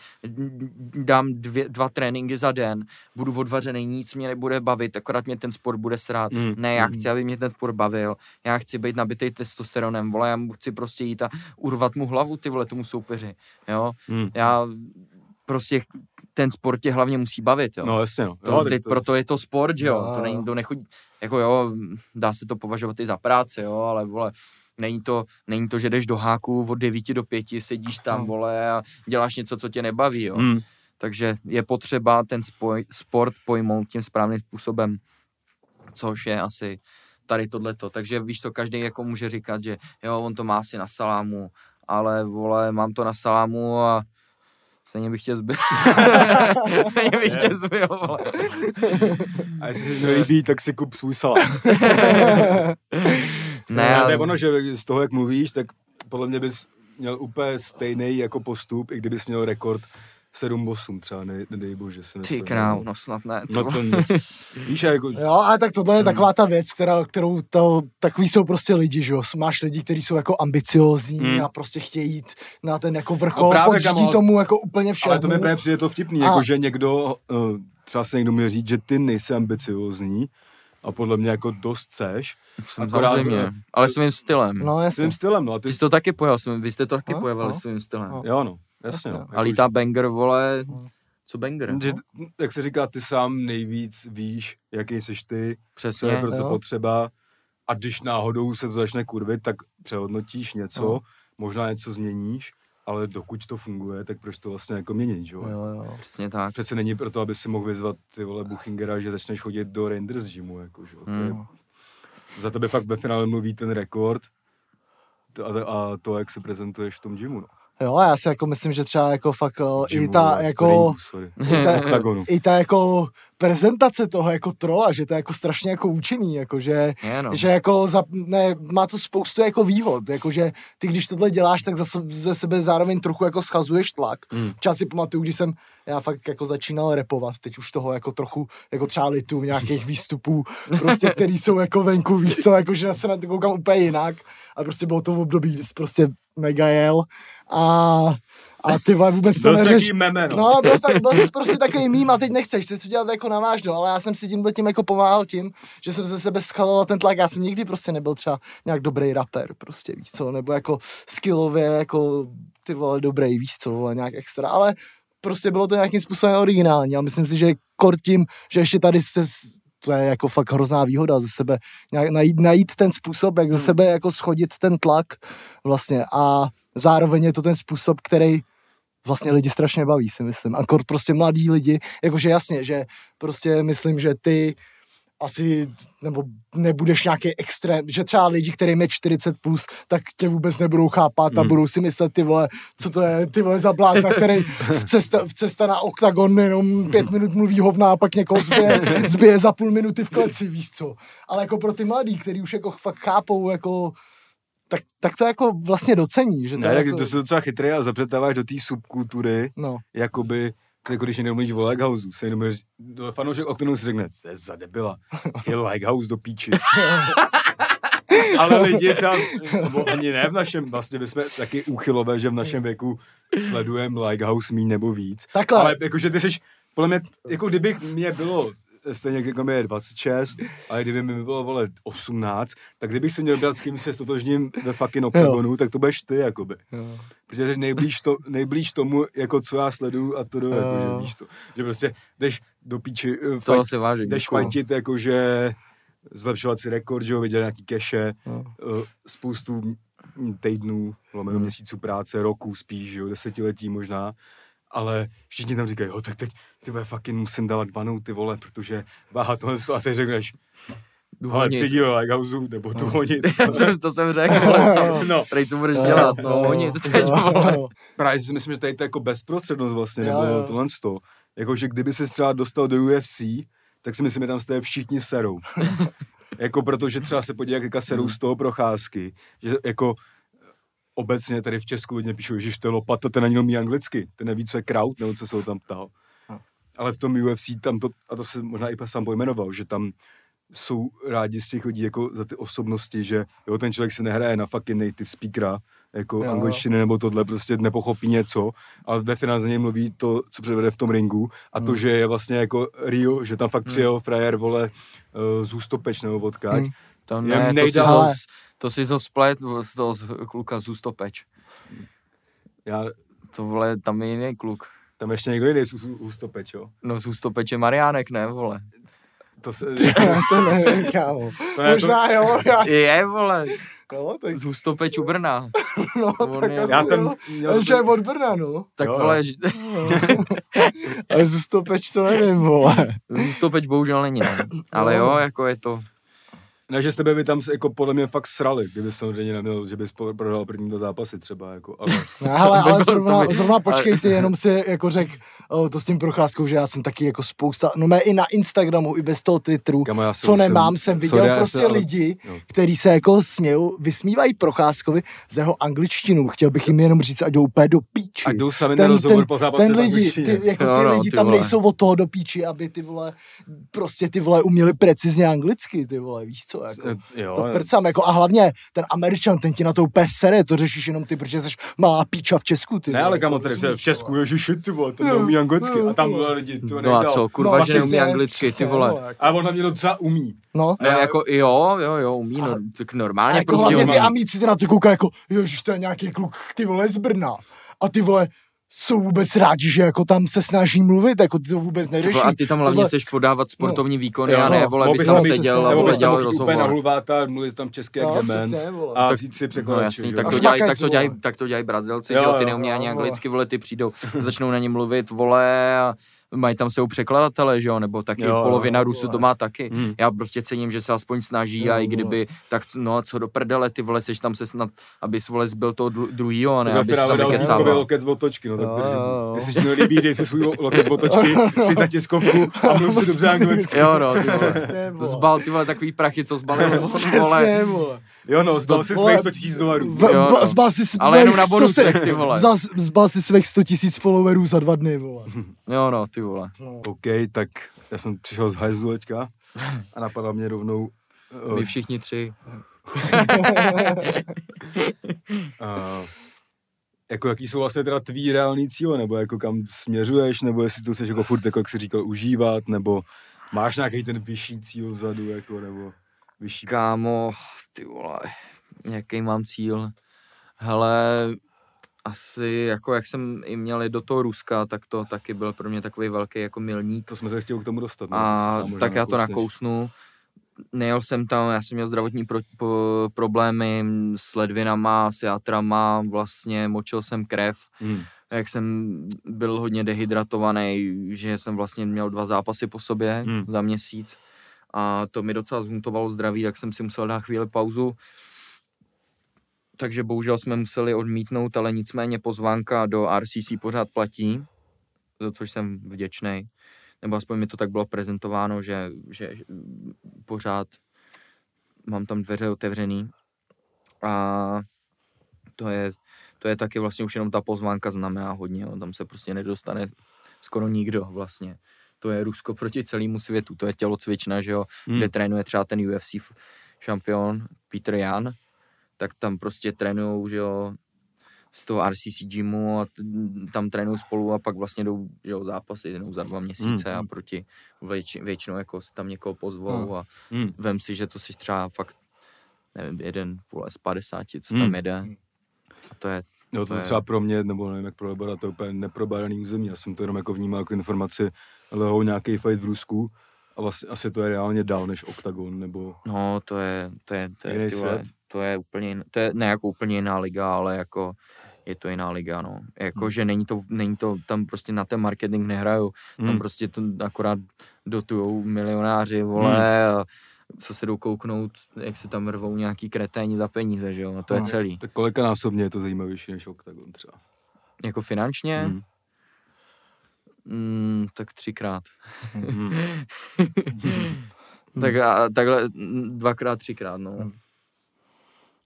[SPEAKER 4] dám dvě, dva tréninky za den, budu odvařený, nic mě nebude bavit, akorát mě ten sport bude srát.
[SPEAKER 1] Mm.
[SPEAKER 4] Ne, já chci, aby mě ten sport bavil, já chci být nabitý testosteronem, vole, já chci prostě jít a urvat mu hlavu, ty vole, tomu soupeři, jo.
[SPEAKER 1] Hmm.
[SPEAKER 4] Já prostě ten sport tě hlavně musí bavit, jo.
[SPEAKER 1] No jasně, no.
[SPEAKER 4] To,
[SPEAKER 1] Jo,
[SPEAKER 4] teď
[SPEAKER 1] tak
[SPEAKER 4] proto je to sport, že jo,
[SPEAKER 2] Jo,
[SPEAKER 4] to není, to nechodí, jako jo, dá se to považovat i za práci, jo, ale vole, není to, není to, že jdeš do háku od 9 do 5, sedíš tam,
[SPEAKER 2] No.
[SPEAKER 4] vole, a děláš něco, co tě nebaví, jo.
[SPEAKER 1] Hmm.
[SPEAKER 4] Takže je potřeba ten spoj, sport pojmout tím správným způsobem, což je asi tady tohleto. Takže víš co, každý jako může říkat, že jo, on to má asi na salámu, ale vole, mám to na salámu a stejně bych tě zbyl. <laughs> stejně bych tě zbyl, vole.
[SPEAKER 1] A jestli se ti nelíbí, tak si kup svůj salát. <laughs>
[SPEAKER 4] Ne,
[SPEAKER 1] No, to je
[SPEAKER 4] já-
[SPEAKER 1] ono, že z toho, jak mluvíš, tak podle mě bys měl úplně stejný jako postup, i kdybys měl rekord 7-8 třeba, ne, nedej bože, si
[SPEAKER 4] ty král, no snad ne. ty
[SPEAKER 1] No to ne. <laughs> Víš, a jako,
[SPEAKER 2] Jo, ale tak tohle je taková ta věc, která, kterou to, takový jsou prostě lidi, že jo. Máš lidi, kteří jsou jako ambiciózní
[SPEAKER 1] Hmm.
[SPEAKER 2] a prostě chtějí jít na ten jako vrchol,
[SPEAKER 1] No
[SPEAKER 2] no
[SPEAKER 1] právě, kamo,
[SPEAKER 2] tomu jako úplně všechno.
[SPEAKER 1] ale to mi právě přijde to vtipný,
[SPEAKER 2] A-
[SPEAKER 1] jako že někdo, uh, třeba se někdo může říct, že ty nejsi ambiciozní, a podle mě jako dost seš,
[SPEAKER 4] Jsem
[SPEAKER 1] akorát,
[SPEAKER 4] samozřejmě, ale svým stylem.
[SPEAKER 2] No jasně.
[SPEAKER 1] svým stylem, no a ty,
[SPEAKER 4] Ty jsi to taky pojel, svým- vy jste to taky
[SPEAKER 2] No,
[SPEAKER 4] pojevali
[SPEAKER 2] no.
[SPEAKER 4] svým stylem.
[SPEAKER 2] No.
[SPEAKER 1] jo no, jasně,
[SPEAKER 2] Jasně.
[SPEAKER 1] no.
[SPEAKER 2] A
[SPEAKER 1] Jako,
[SPEAKER 4] A lítá banger, vole,
[SPEAKER 2] No.
[SPEAKER 4] co banger?
[SPEAKER 1] že,
[SPEAKER 4] no?
[SPEAKER 1] jak se říká, ty sám nejvíc víš, jaký jsi ty, co je
[SPEAKER 4] Přesně.
[SPEAKER 1] pro to potřeba a když náhodou se to začne kurvit, tak přehodnotíš něco,
[SPEAKER 2] No.
[SPEAKER 1] možná něco změníš, ale dokud to funguje, tak proč to vlastně jako měnit, že jo?
[SPEAKER 2] Jo, jo.
[SPEAKER 4] Přesně tak.
[SPEAKER 1] Přece není proto, aby si mohl vyzvat ty vole Buchingera, že začneš chodit do Rangers gymu, jako, že jo? To je,
[SPEAKER 4] Hmm.
[SPEAKER 1] za tebe fakt ve finále mluví ten rekord to- a, a to, jak se prezentuješ v tom gymu, no.
[SPEAKER 2] Jo, já si jako myslím, že třeba jako fakt i
[SPEAKER 1] Gymu,
[SPEAKER 2] ta
[SPEAKER 1] vole,
[SPEAKER 2] jako...
[SPEAKER 1] ringu, sorry.
[SPEAKER 2] I ta, i ta jako prezentace toho jako trola, že to je jako strašně jako účinný, jako že,
[SPEAKER 4] Je, no.
[SPEAKER 2] že jako za, ne, má to spoustu jako výhod, jako že ty když tohle děláš, tak zase ze sebe zároveň trochu jako schazuješ tlak.
[SPEAKER 1] Hmm.
[SPEAKER 2] Třeba si pamatuju, když jsem já fakt jako začínal repovat, teď už toho jako trochu, jako třeba litu nějakých výstupů, prostě, <laughs> který jsou jako venku, víš co, jako že se na to koukám úplně jinak a prostě bylo to v období, kdy prostě mega jel a, a ty vole vůbec to neřeš.
[SPEAKER 1] meme, no.
[SPEAKER 2] No, byl jsi, byl jsi prostě takový mým a teď nechceš, chceš to dělat jako na vážno, ale já jsem si tímhle tím jako pomáhal tím, že jsem ze sebe schaloval ten tlak, já jsem nikdy prostě nebyl třeba nějak dobrý rapper, prostě víš co, nebo jako skillově jako ty vole dobrý, víš co, vole, nějak extra, ale prostě bylo to nějakým způsobem originální a myslím si, že kor tím, že ještě tady se to je jako fakt hrozná výhoda ze sebe, nějak najít, najít ten způsob, jak ze
[SPEAKER 1] Hmm.
[SPEAKER 2] sebe jako schodit ten tlak vlastně a zároveň je to ten způsob, který vlastně lidi strašně baví, si myslím. A kor prostě mladí lidi, jakože jasně, že prostě myslím, že ty asi, nebo nebudeš nějaký extrém, že třeba lidi, kterým je 40 plus, tak tě vůbec nebudou chápat a
[SPEAKER 1] Hmm.
[SPEAKER 2] budou si myslet, ty vole, co to je, ty vole za blázna, který v cesta, v cesta na oktagon jenom pět minut mluví hovna a pak někoho zbije, zbije za půl minuty v kleci, víš co. Ale jako pro ty mladý, který už jako fakt chápou, jako tak, tak to jako vlastně docení, že to
[SPEAKER 1] Ne,
[SPEAKER 2] je
[SPEAKER 1] tak
[SPEAKER 2] jako,
[SPEAKER 1] to se docela chytrý a zapřetáváš do té subkultury,
[SPEAKER 2] no.
[SPEAKER 1] jakoby, jako když mluvíš o Lighthouse, se jenom do fanoušek oktonou si řekne, to je za debila, je Lighthouse do píči. <laughs> Ale lidi třeba, nebo ani ne v našem, vlastně my jsme taky úchylové, že v našem věku sledujeme Lighthouse míň nebo víc.
[SPEAKER 2] Takhle.
[SPEAKER 1] Ale jakože ty jsi, podle mě, jako kdybych mě bylo stejně jako mi je 26, ale kdyby mi bylo, vole, 18, tak kdybych si měl brát s kým se stotožním ve fucking oktagonu, tak to budeš ty, jakoby.
[SPEAKER 2] Jo.
[SPEAKER 1] Protože jsi nejblíž, to, nejblíž tomu, jako co já sleduju a to, do, jako, že víš to. Že prostě jdeš do píči, eh,
[SPEAKER 4] To si vážím.
[SPEAKER 1] jdeš
[SPEAKER 4] děkuju.
[SPEAKER 1] fajtit, jakože zlepšovat si rekord, že jo, viděl nějaký keše,
[SPEAKER 2] Jo.
[SPEAKER 1] eh, spoustu týdnů, lomeno
[SPEAKER 2] Hmm.
[SPEAKER 1] měsíců práce, roků spíš, že jo, desetiletí možná, ale všichni tam říkají, jo, tak teď, ty fucking musím dávat vanou, ty vole, protože váha tohle a ty řekneš, ale tři díly Lighthouse, nebo tu honit. <laughs>
[SPEAKER 4] to, jsem, to jsem řekl, vole.
[SPEAKER 1] no,
[SPEAKER 4] Prej, co budeš dělat? No, honit teď, vole.
[SPEAKER 1] Právě si myslím, že tady to je jako bezprostřednost vlastně,
[SPEAKER 2] Jo,
[SPEAKER 1] nebo
[SPEAKER 2] jo.
[SPEAKER 1] tohle to. Jako, že kdyby se třeba dostal do UFC, tak si myslím, že tam z té všichni serou. <laughs> jako protože třeba se podívá, jak serou z toho procházky, že jako obecně tady v Česku hodně píšou, že to je lopata, ten ani neumí anglicky, ten neví, co je kraut, nebo co se ho tam ptal.
[SPEAKER 2] No.
[SPEAKER 1] Ale v tom UFC tam to, a to se možná i sám pojmenoval, že tam jsou rádi z těch lidí jako za ty osobnosti, že jo, ten člověk si nehraje na fucking native speakera, jako
[SPEAKER 2] Jo.
[SPEAKER 1] angličtiny nebo tohle, prostě nepochopí něco, ale ve finále za něj mluví to, co předvede v tom ringu a to,
[SPEAKER 2] Hmm.
[SPEAKER 1] že je vlastně jako real, že tam fakt přijel frajer, vole, uh, z Ústopeč nebo odkáď.
[SPEAKER 2] Hmm.
[SPEAKER 4] To
[SPEAKER 1] Je
[SPEAKER 4] ne, to si,
[SPEAKER 1] nejdál-
[SPEAKER 4] to si zos splet z toho kluka z Ústopeč.
[SPEAKER 1] Já,
[SPEAKER 4] To vole, tam je jiný kluk.
[SPEAKER 1] tam ještě někdo jiný z Ústopeč, jo.
[SPEAKER 4] No z Ústopeč je Mariánek, ne, vole.
[SPEAKER 1] To se, <laughs>
[SPEAKER 2] to nevím, kámo.
[SPEAKER 1] to ne, to,
[SPEAKER 2] Možná jo, já,
[SPEAKER 4] Je, vole,
[SPEAKER 2] no, tak,
[SPEAKER 4] z Ústopeč u Brna. <laughs>
[SPEAKER 2] no,
[SPEAKER 4] on
[SPEAKER 2] tak
[SPEAKER 4] je-
[SPEAKER 2] asi
[SPEAKER 1] já jsem
[SPEAKER 2] jo.
[SPEAKER 1] měl,
[SPEAKER 2] Že je od Brna, no.
[SPEAKER 4] Tak
[SPEAKER 1] Jo,
[SPEAKER 4] vole, <laughs> ž-
[SPEAKER 2] Ale z Ústopeč to nevím, vole.
[SPEAKER 4] z Ústopeč bohužel není, ne. Ale jo, jako je to,
[SPEAKER 1] ne, že s tebe by tam jako podle mě fakt srali, kdyby samozřejmě neměl, že bys prodal první dva zápasy třeba, jako, ale
[SPEAKER 2] Ne, <laughs> hele, ale <laughs> zrovna, zrovna počkej, ty jenom si jako řek o, to s tím procházkou, že já jsem taky jako spousta, no mé i na Instagramu, i bez toho Twitteru,
[SPEAKER 1] Kamo, já jsem-
[SPEAKER 2] co nemám,
[SPEAKER 1] jsem-
[SPEAKER 2] jsem viděl
[SPEAKER 1] sorry, já
[SPEAKER 2] prostě
[SPEAKER 1] jsem, ale-
[SPEAKER 2] lidi,
[SPEAKER 1] no.
[SPEAKER 2] který se jako smějou, vysmívají Procházkovi z jeho angličtinu. Chtěl bych jim jenom říct, ať jdou úplně do píči.
[SPEAKER 1] Ať jdou sami na rozhovor po zápase
[SPEAKER 2] ten lidi, ty, jako
[SPEAKER 4] Jo,
[SPEAKER 2] ty
[SPEAKER 4] no,
[SPEAKER 2] lidi
[SPEAKER 4] ty
[SPEAKER 2] tam
[SPEAKER 4] vole.
[SPEAKER 2] nejsou od toho do píči, aby ty vole, prostě ty vole uměli precizně anglicky, ty vole, víš co, jako.
[SPEAKER 1] Eh, jo,
[SPEAKER 2] To prcám, jako a hlavně ten Američan, ten ti na to úplně sere, to řešíš jenom ty, protože jsi malá píča v Česku, ty
[SPEAKER 1] Ne,
[SPEAKER 2] vole,
[SPEAKER 1] ale kamo,
[SPEAKER 2] jako,
[SPEAKER 1] tady
[SPEAKER 2] rozumíš,
[SPEAKER 1] v Česku, ježiši, ty vole, to neumí anglicky. A tam vole lidi, to
[SPEAKER 4] no a co, kurva,
[SPEAKER 2] No,
[SPEAKER 4] že neumí
[SPEAKER 2] přesně,
[SPEAKER 4] anglicky, ty vole.
[SPEAKER 2] jako.
[SPEAKER 1] Ale on hlavně docela umí.
[SPEAKER 2] No,
[SPEAKER 4] No,
[SPEAKER 1] Já-
[SPEAKER 4] jako jo, jo, jo, umí, no, tak
[SPEAKER 2] a
[SPEAKER 4] normálně
[SPEAKER 2] jako
[SPEAKER 4] prostě
[SPEAKER 2] hlavně ty amíci ty na to koukají jako, ježiš, to je nějaký kluk, ty vole, z Brna. A ty vole, jsou vůbec rádi, že jako tam se snaží mluvit, jako ty to vůbec neřeší.
[SPEAKER 4] A ty tam hlavně
[SPEAKER 2] Tohle-
[SPEAKER 4] chceš podávat sportovní výkony
[SPEAKER 1] Jo,
[SPEAKER 4] a ne,
[SPEAKER 1] no,
[SPEAKER 4] vole, bys
[SPEAKER 1] tam
[SPEAKER 4] seděl a
[SPEAKER 1] bys tam
[SPEAKER 4] dělal
[SPEAKER 1] úplně na
[SPEAKER 4] rozhovor.
[SPEAKER 1] hulváta, mluvit tam česky jak
[SPEAKER 2] No,
[SPEAKER 1] dement.
[SPEAKER 2] přesně, vole.
[SPEAKER 1] A
[SPEAKER 4] Tak-
[SPEAKER 1] vzít si
[SPEAKER 4] No
[SPEAKER 1] překladače,
[SPEAKER 4] jasný, tak to
[SPEAKER 2] A
[SPEAKER 4] dělají, tak to dělají, tak to dělají Brazilci,
[SPEAKER 1] Jo,
[SPEAKER 4] že jo, ty neumí
[SPEAKER 2] jo,
[SPEAKER 4] ani
[SPEAKER 2] vole.
[SPEAKER 4] anglicky, vole, ty přijdou, začnou na ně mluvit, vole, a mají tam jsou překladatele, že jo, nebo taky
[SPEAKER 1] Jo, jo,
[SPEAKER 4] polovina Rusů
[SPEAKER 2] vole.
[SPEAKER 4] to má taky.
[SPEAKER 1] Hmm.
[SPEAKER 4] Já prostě cením, že se aspoň snaží
[SPEAKER 2] Jo,
[SPEAKER 4] a i
[SPEAKER 2] vole.
[SPEAKER 4] kdyby, tak c- no a co do prdele, ty vole, seš tam se snad, abys vole zbyl toho dru- druhýho, a ne,
[SPEAKER 1] Tak
[SPEAKER 4] abys
[SPEAKER 1] finále
[SPEAKER 4] tam
[SPEAKER 2] vykecával.
[SPEAKER 1] loket z otočky, no tak
[SPEAKER 2] Jo, jo, jo.
[SPEAKER 1] Jestli ti nelíbí, dej si svůj loket z otočky, <laughs> přijď na tiskovku a mluv si dobře anglicky.
[SPEAKER 4] Jo, no, ty vole.
[SPEAKER 2] Vole.
[SPEAKER 4] Zbal ty vole takový prachy, co zbalil, <laughs> vole.
[SPEAKER 1] Jo no, zbal si svých 100 tisíc dolarů.
[SPEAKER 2] V-
[SPEAKER 4] Jo,
[SPEAKER 2] zba-
[SPEAKER 4] no.
[SPEAKER 2] Zbal si svých
[SPEAKER 4] Ale jenom na
[SPEAKER 2] 100
[SPEAKER 4] bonusech, ty vole.
[SPEAKER 2] Zas- Zbal si svých 100 tisíc followerů za dva dny, vole.
[SPEAKER 4] Jo, no, ty vole.
[SPEAKER 2] No.
[SPEAKER 1] OK, tak já jsem přišel z hajzlu teďka a napadla mě rovnou uh,
[SPEAKER 4] My všichni tři. <laughs>
[SPEAKER 1] uh, jako jaký jsou vlastně teda tvý reální cíle, nebo jako kam směřuješ, nebo jestli to chceš jako furt, jako jak jsi říkal, užívat, nebo máš nějaký ten vyšší cíl vzadu, jako, nebo vyšší...
[SPEAKER 4] Kámo, ty vole, jaký mám cíl? Hele, asi jako jak jsem i měl do toho Ruska, tak to taky byl pro mě takový velký jako milník.
[SPEAKER 1] To jsme se chtěli k tomu dostat. no,
[SPEAKER 4] A tak já to nakousnu. Nejel jsem tam, já jsem měl zdravotní pro, po, problémy s ledvinama, s játrama, vlastně močil jsem krev,
[SPEAKER 1] Hmm.
[SPEAKER 4] jak jsem byl hodně dehydratovaný, že jsem vlastně měl dva zápasy po sobě
[SPEAKER 1] Hmm.
[SPEAKER 4] za měsíc a to mi docela zmutovalo zdraví, tak jsem si musel dát chvíli pauzu. Takže bohužel jsme museli odmítnout, ale nicméně pozvánka do RCC pořád platí, za což jsem vděčný. Nebo aspoň mi to tak bylo prezentováno, že, že pořád mám tam dveře otevřený. A to je, to je taky vlastně už jenom ta pozvánka znamená hodně, no. tam se prostě nedostane skoro nikdo vlastně. To je Rusko proti celému světu, to je tělocvična, že jo,
[SPEAKER 1] Hmm.
[SPEAKER 4] kde trénuje třeba ten UFC šampion Peter Jan, tak tam prostě trénujou, že jo, z toho RCC gymu a t- tam trénují spolu a pak vlastně jdou, že jo, zápasy jednou za dva měsíce
[SPEAKER 1] Hmm.
[SPEAKER 4] a proti větši, většinou jako si tam někoho pozvou
[SPEAKER 2] Hmm.
[SPEAKER 4] a
[SPEAKER 1] Hmm.
[SPEAKER 4] vem si, že to si třeba fakt, nevím, jeden vole z 50, co
[SPEAKER 1] Hmm.
[SPEAKER 4] tam jede. A to je,
[SPEAKER 1] to,
[SPEAKER 4] To
[SPEAKER 1] to
[SPEAKER 4] je-
[SPEAKER 1] třeba pro mě, nebo nevím, jak pro Lebora, to je úplně neprobádaný území. Já jsem to jenom jako vnímal jako informaci, lehou nějaký fight v Rusku a vlastně asi to je reálně dál než Octagon, nebo...
[SPEAKER 4] no, to je, to je, to je, ty vole, to je úplně, jin- to je ne jako úplně jiná liga, ale jako je to jiná liga, no. Jako,
[SPEAKER 1] Hmm.
[SPEAKER 4] že není to, není to, tam prostě na ten marketing nehrajou, tam
[SPEAKER 1] Hmm.
[SPEAKER 4] prostě to akorát dotujou milionáři, vole, a co se jdou kouknout, jak se tam rvou nějaký kreténi za peníze, že jo, a to je
[SPEAKER 2] Hmm.
[SPEAKER 4] celý.
[SPEAKER 1] Tak kolika násobně je to zajímavější než Octagon třeba?
[SPEAKER 4] Jako finančně,
[SPEAKER 1] Hmm.
[SPEAKER 4] Mm, tak třikrát.
[SPEAKER 1] Hmm. <laughs>
[SPEAKER 4] Tak a, takhle mm, dvakrát, třikrát, no.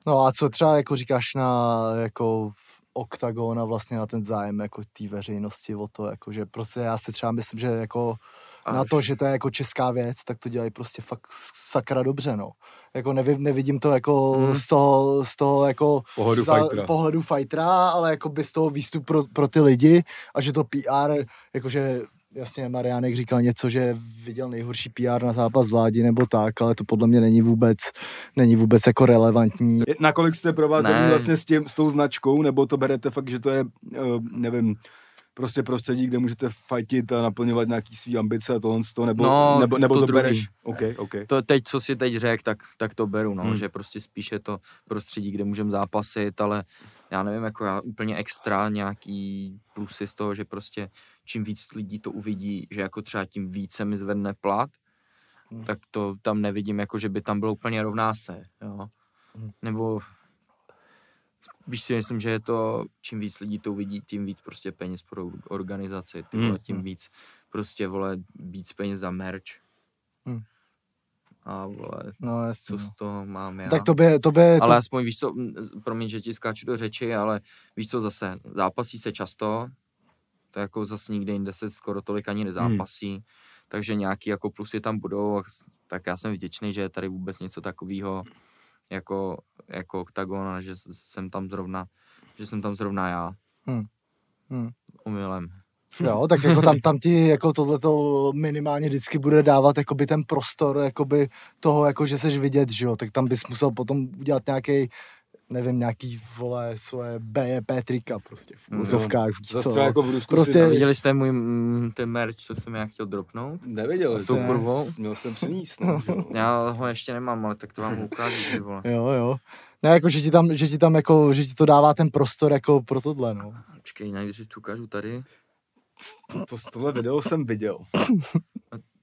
[SPEAKER 2] No a co třeba jako říkáš na jako oktagon a vlastně na ten zájem jako té veřejnosti o to, jako že prostě já si třeba myslím, že jako na
[SPEAKER 4] Až-
[SPEAKER 2] to, že to je jako česká věc, tak to dělají prostě fakt sakra dobře, no. Jako nevi, nevidím to jako
[SPEAKER 4] Hmm.
[SPEAKER 2] z toho, z toho jako
[SPEAKER 1] Pohodu
[SPEAKER 2] za
[SPEAKER 1] fightera.
[SPEAKER 2] pohledu fightera, ale jako by z toho výstup pro, pro ty lidi a že to PR, jakože jasně Mariánek říkal něco, že viděl nejhorší PR na zápas vládi nebo tak, ale to podle mě není vůbec, není vůbec jako relevantní.
[SPEAKER 1] Nakolik jste provázaný
[SPEAKER 4] Ne.
[SPEAKER 1] vlastně s, tím, s tou značkou, nebo to berete fakt, že to je, uh, nevím, prostě prostředí, kde můžete fajtit a naplňovat nějaký svý ambice a tohle z toho, nebo,
[SPEAKER 4] No,
[SPEAKER 1] nebo, nebo
[SPEAKER 4] to
[SPEAKER 1] to,
[SPEAKER 4] druhý.
[SPEAKER 1] bereš? OK, OK.
[SPEAKER 4] To teď, co si teď řekl, tak, tak to beru, no,
[SPEAKER 1] Hmm.
[SPEAKER 4] že prostě spíš je to prostředí, kde můžeme zápasit, ale já nevím, jako já úplně extra nějaký plusy z toho, že prostě čím víc lidí to uvidí, že jako třeba tím více mi zvedne plat,
[SPEAKER 2] Hmm.
[SPEAKER 4] tak to tam nevidím, jako že by tam bylo úplně rovná se, jo.
[SPEAKER 2] Hmm.
[SPEAKER 4] Nebo spíš si myslím, že je to, čím víc lidí to uvidí, tím víc prostě peněz pro organizaci, ty
[SPEAKER 1] Hmm.
[SPEAKER 4] vole, tím víc prostě, vole, víc peněz za merch.
[SPEAKER 2] Hmm.
[SPEAKER 4] A vole,
[SPEAKER 2] No jasně.
[SPEAKER 4] co
[SPEAKER 2] no.
[SPEAKER 4] z toho mám já.
[SPEAKER 2] Tak to by, to by,
[SPEAKER 4] ale
[SPEAKER 2] to,
[SPEAKER 4] aspoň víš co, promiň, že ti skáču do řeči, ale víš co zase, zápasí se často, to jako zase nikde jinde se skoro tolik ani nezápasí,
[SPEAKER 2] Hmm.
[SPEAKER 4] takže nějaký jako plusy tam budou, tak já jsem vděčný, že je tady vůbec něco takového jako, jako oktagon a že jsem tam zrovna, že jsem tam zrovna já.
[SPEAKER 2] Hmm. Hmm.
[SPEAKER 4] Omylem.
[SPEAKER 2] Jo, tak jako tam, tam ti jako tohleto minimálně vždycky bude dávat jakoby ten prostor jakoby toho, jako že seš vidět, že jo, tak tam bys musel potom udělat nějaký nevím, nějaký, vole, svoje BEP trika prostě v
[SPEAKER 4] Mm.
[SPEAKER 2] úzovkách, víš
[SPEAKER 1] Zase
[SPEAKER 2] co,
[SPEAKER 1] třeba jako v Rusku
[SPEAKER 2] Prostě-
[SPEAKER 1] si...
[SPEAKER 4] Viděli jste můj mm, ten merch, co jsem já chtěl dropnout? Tou
[SPEAKER 1] jsem.
[SPEAKER 4] kurvou?
[SPEAKER 1] Měl jsem přinést. No, že. <laughs>
[SPEAKER 4] Já ho ještě nemám, ale tak to vám ukážu, ty vole.
[SPEAKER 2] Jo, jo. Ne, jako, že ti tam, že ti tam jako, že ti to dává ten prostor jako pro tohle, no.
[SPEAKER 4] Počkej, nejdřív tu ukážu tady.
[SPEAKER 1] To, to, tohle video jsem viděl. <laughs>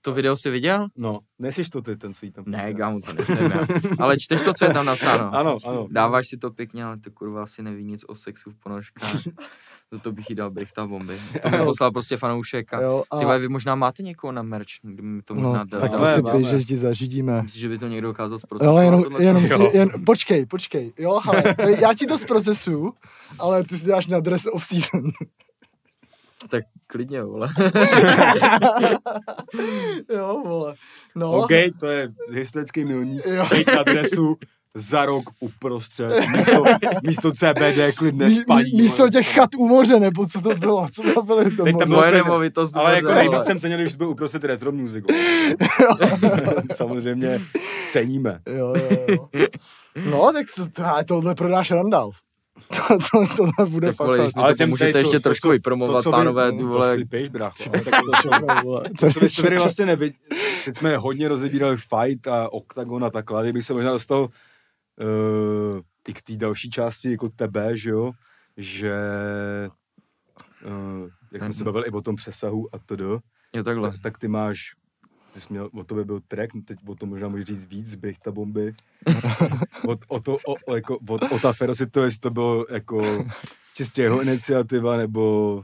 [SPEAKER 4] To video jsi viděl?
[SPEAKER 1] No, nesiš to ty, ten svý tam.
[SPEAKER 4] Ne, kámo, to nejsem já. Ale čteš to, co je tam napsáno.
[SPEAKER 1] Ano, ano.
[SPEAKER 4] Dáváš si to pěkně, ale ty kurva asi neví nic o sexu v ponožkách. Za to bych jí dal brichta bomby. To mi poslal prostě fanoušek a
[SPEAKER 2] jo a,
[SPEAKER 4] vy možná máte někoho na merch, kdy mi to možná
[SPEAKER 2] no,
[SPEAKER 4] dá.
[SPEAKER 2] tak to si
[SPEAKER 1] máme.
[SPEAKER 2] běž, že ti zařídíme.
[SPEAKER 4] Myslíš, že by to někdo dokázal
[SPEAKER 2] Jo,
[SPEAKER 4] zprocesovat?
[SPEAKER 2] jenom,
[SPEAKER 4] tohle?
[SPEAKER 2] jenom si, jen, počkej, počkej, jo, hele, já ti to zprocesuju, ale ty si děláš na dress of season.
[SPEAKER 4] Tak klidně, vole. <laughs>
[SPEAKER 2] jo, vole. No,
[SPEAKER 1] OK, to je historický milník.
[SPEAKER 2] Jo.
[SPEAKER 1] Dejte adresu za rok uprostřed. Místo, místo CBD, klidné
[SPEAKER 2] Mí,
[SPEAKER 1] spaní.
[SPEAKER 2] mí, místo těch chat u moře, nebo co to bylo, co to byly to
[SPEAKER 1] Teď tam
[SPEAKER 2] bylo?
[SPEAKER 1] bylo-
[SPEAKER 4] Moje nemovitost.
[SPEAKER 1] Ale jako nejvíc jsem cenil, když byl uprostřed retro music. <laughs> Samozřejmě ceníme.
[SPEAKER 2] Jo, jo, jo. No, tak to, tohle prodáš Randall. To, to, tohle bude
[SPEAKER 4] Tak
[SPEAKER 2] fakt
[SPEAKER 4] vole,
[SPEAKER 1] Ale
[SPEAKER 4] to
[SPEAKER 1] těm
[SPEAKER 4] pomůžete
[SPEAKER 1] tady to-
[SPEAKER 4] ještě
[SPEAKER 1] to,
[SPEAKER 4] trošku vypromovat,
[SPEAKER 1] co by-
[SPEAKER 4] pánové, ty
[SPEAKER 1] To
[SPEAKER 4] vole.
[SPEAKER 1] si piješ, brácho.
[SPEAKER 2] Tak to.
[SPEAKER 1] To, byste tady vlastně neviděli, teď jsme hodně rozebírali fight a oktagon a takhle, kdybych se možná dostal uh, i k té další části jako tebe, že jo, že uh, jak jsme se bavili i o tom přesahu a td.,
[SPEAKER 4] Jo, takhle.
[SPEAKER 1] tak, tak ty máš ty jsi měl, o tobě byl track, no teď o tom možná můžeš říct víc, bych ta bomby. <laughs> o, o, to, o, o, jako, o, o ta Ferocity, to, jestli to bylo jako čistě jeho iniciativa, nebo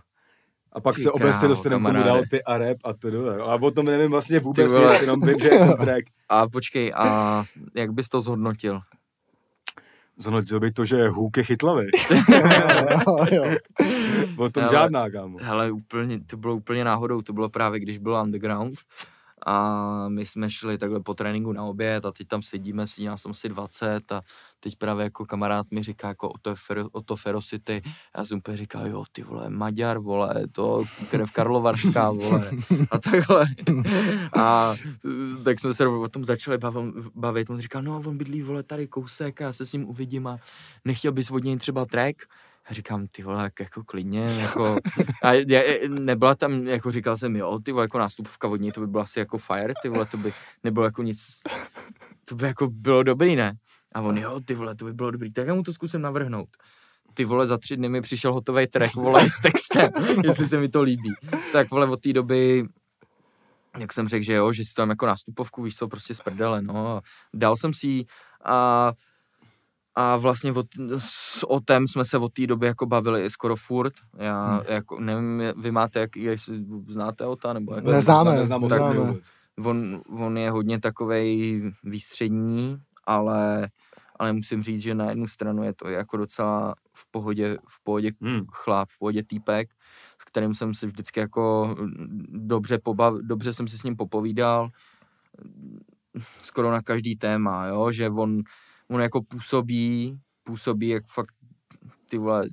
[SPEAKER 1] a pak
[SPEAKER 4] Ty
[SPEAKER 1] se obecně dostaneme tomu dál ty a rap a to. A o tom nevím vlastně vůbec nic, jenom vím, že je to track.
[SPEAKER 4] A počkej, a jak bys to zhodnotil?
[SPEAKER 1] Zhodnotil bych to, že Hook je chytlavý. <laughs> O tom
[SPEAKER 4] Ale-
[SPEAKER 1] žádná, kámo.
[SPEAKER 4] Hele, úplně, to bylo úplně náhodou, to bylo právě, když byl underground a my jsme šli takhle po tréninku na oběd a teď tam sedíme, sedí nás tam asi 20 a teď právě jako kamarád mi říká jako o to, o to Ferocity, já jsem úplně říkal, jo, ty vole, Maďar, vole, to krev Karlovarská, vole, a takhle. A tak jsme se o tom začali bav- bavit, on říkal, no on bydlí, vole, tady kousek a já se s ním uvidím a nechtěl bys od něj třeba track? Já říkám, ty vole, jak jako klidně, jako, a já, nebyla tam, jako říkal jsem, jo, ty vole, jako nástupovka od něj, to by bylo asi jako fire, ty vole, to by nebylo jako nic, to by jako bylo dobrý, ne? A on, jo, ty vole, to by bylo dobrý, tak já mu to zkusím navrhnout. Ty vole, za tři dny mi přišel hotový track, vole, s textem, <laughs> jestli se mi to líbí. Tak vole, od té doby, jak jsem řekl, že jo, že si tam jako nástupovku, víš co, prostě z prdele, no. A dal jsem si a a vlastně o, s, o tém jsme se od té doby jako bavili skoro furt. Já
[SPEAKER 2] Hmm.
[SPEAKER 4] jako, nevím, vy máte, jak, jestli znáte Ota, nebo jak?
[SPEAKER 2] Neznáme,
[SPEAKER 1] neznám
[SPEAKER 2] neznáme.
[SPEAKER 1] osobně vůbec.
[SPEAKER 4] On, on je hodně takovej výstřední, ale, ale musím říct, že na jednu stranu je to jako docela v pohodě, v pohodě
[SPEAKER 1] Hmm.
[SPEAKER 4] chlap, v pohodě týpek, s kterým jsem si vždycky jako dobře, pobav, dobře jsem si s ním popovídal, skoro na každý téma, jo, že on, on jako působí, působí jak fakt ty vole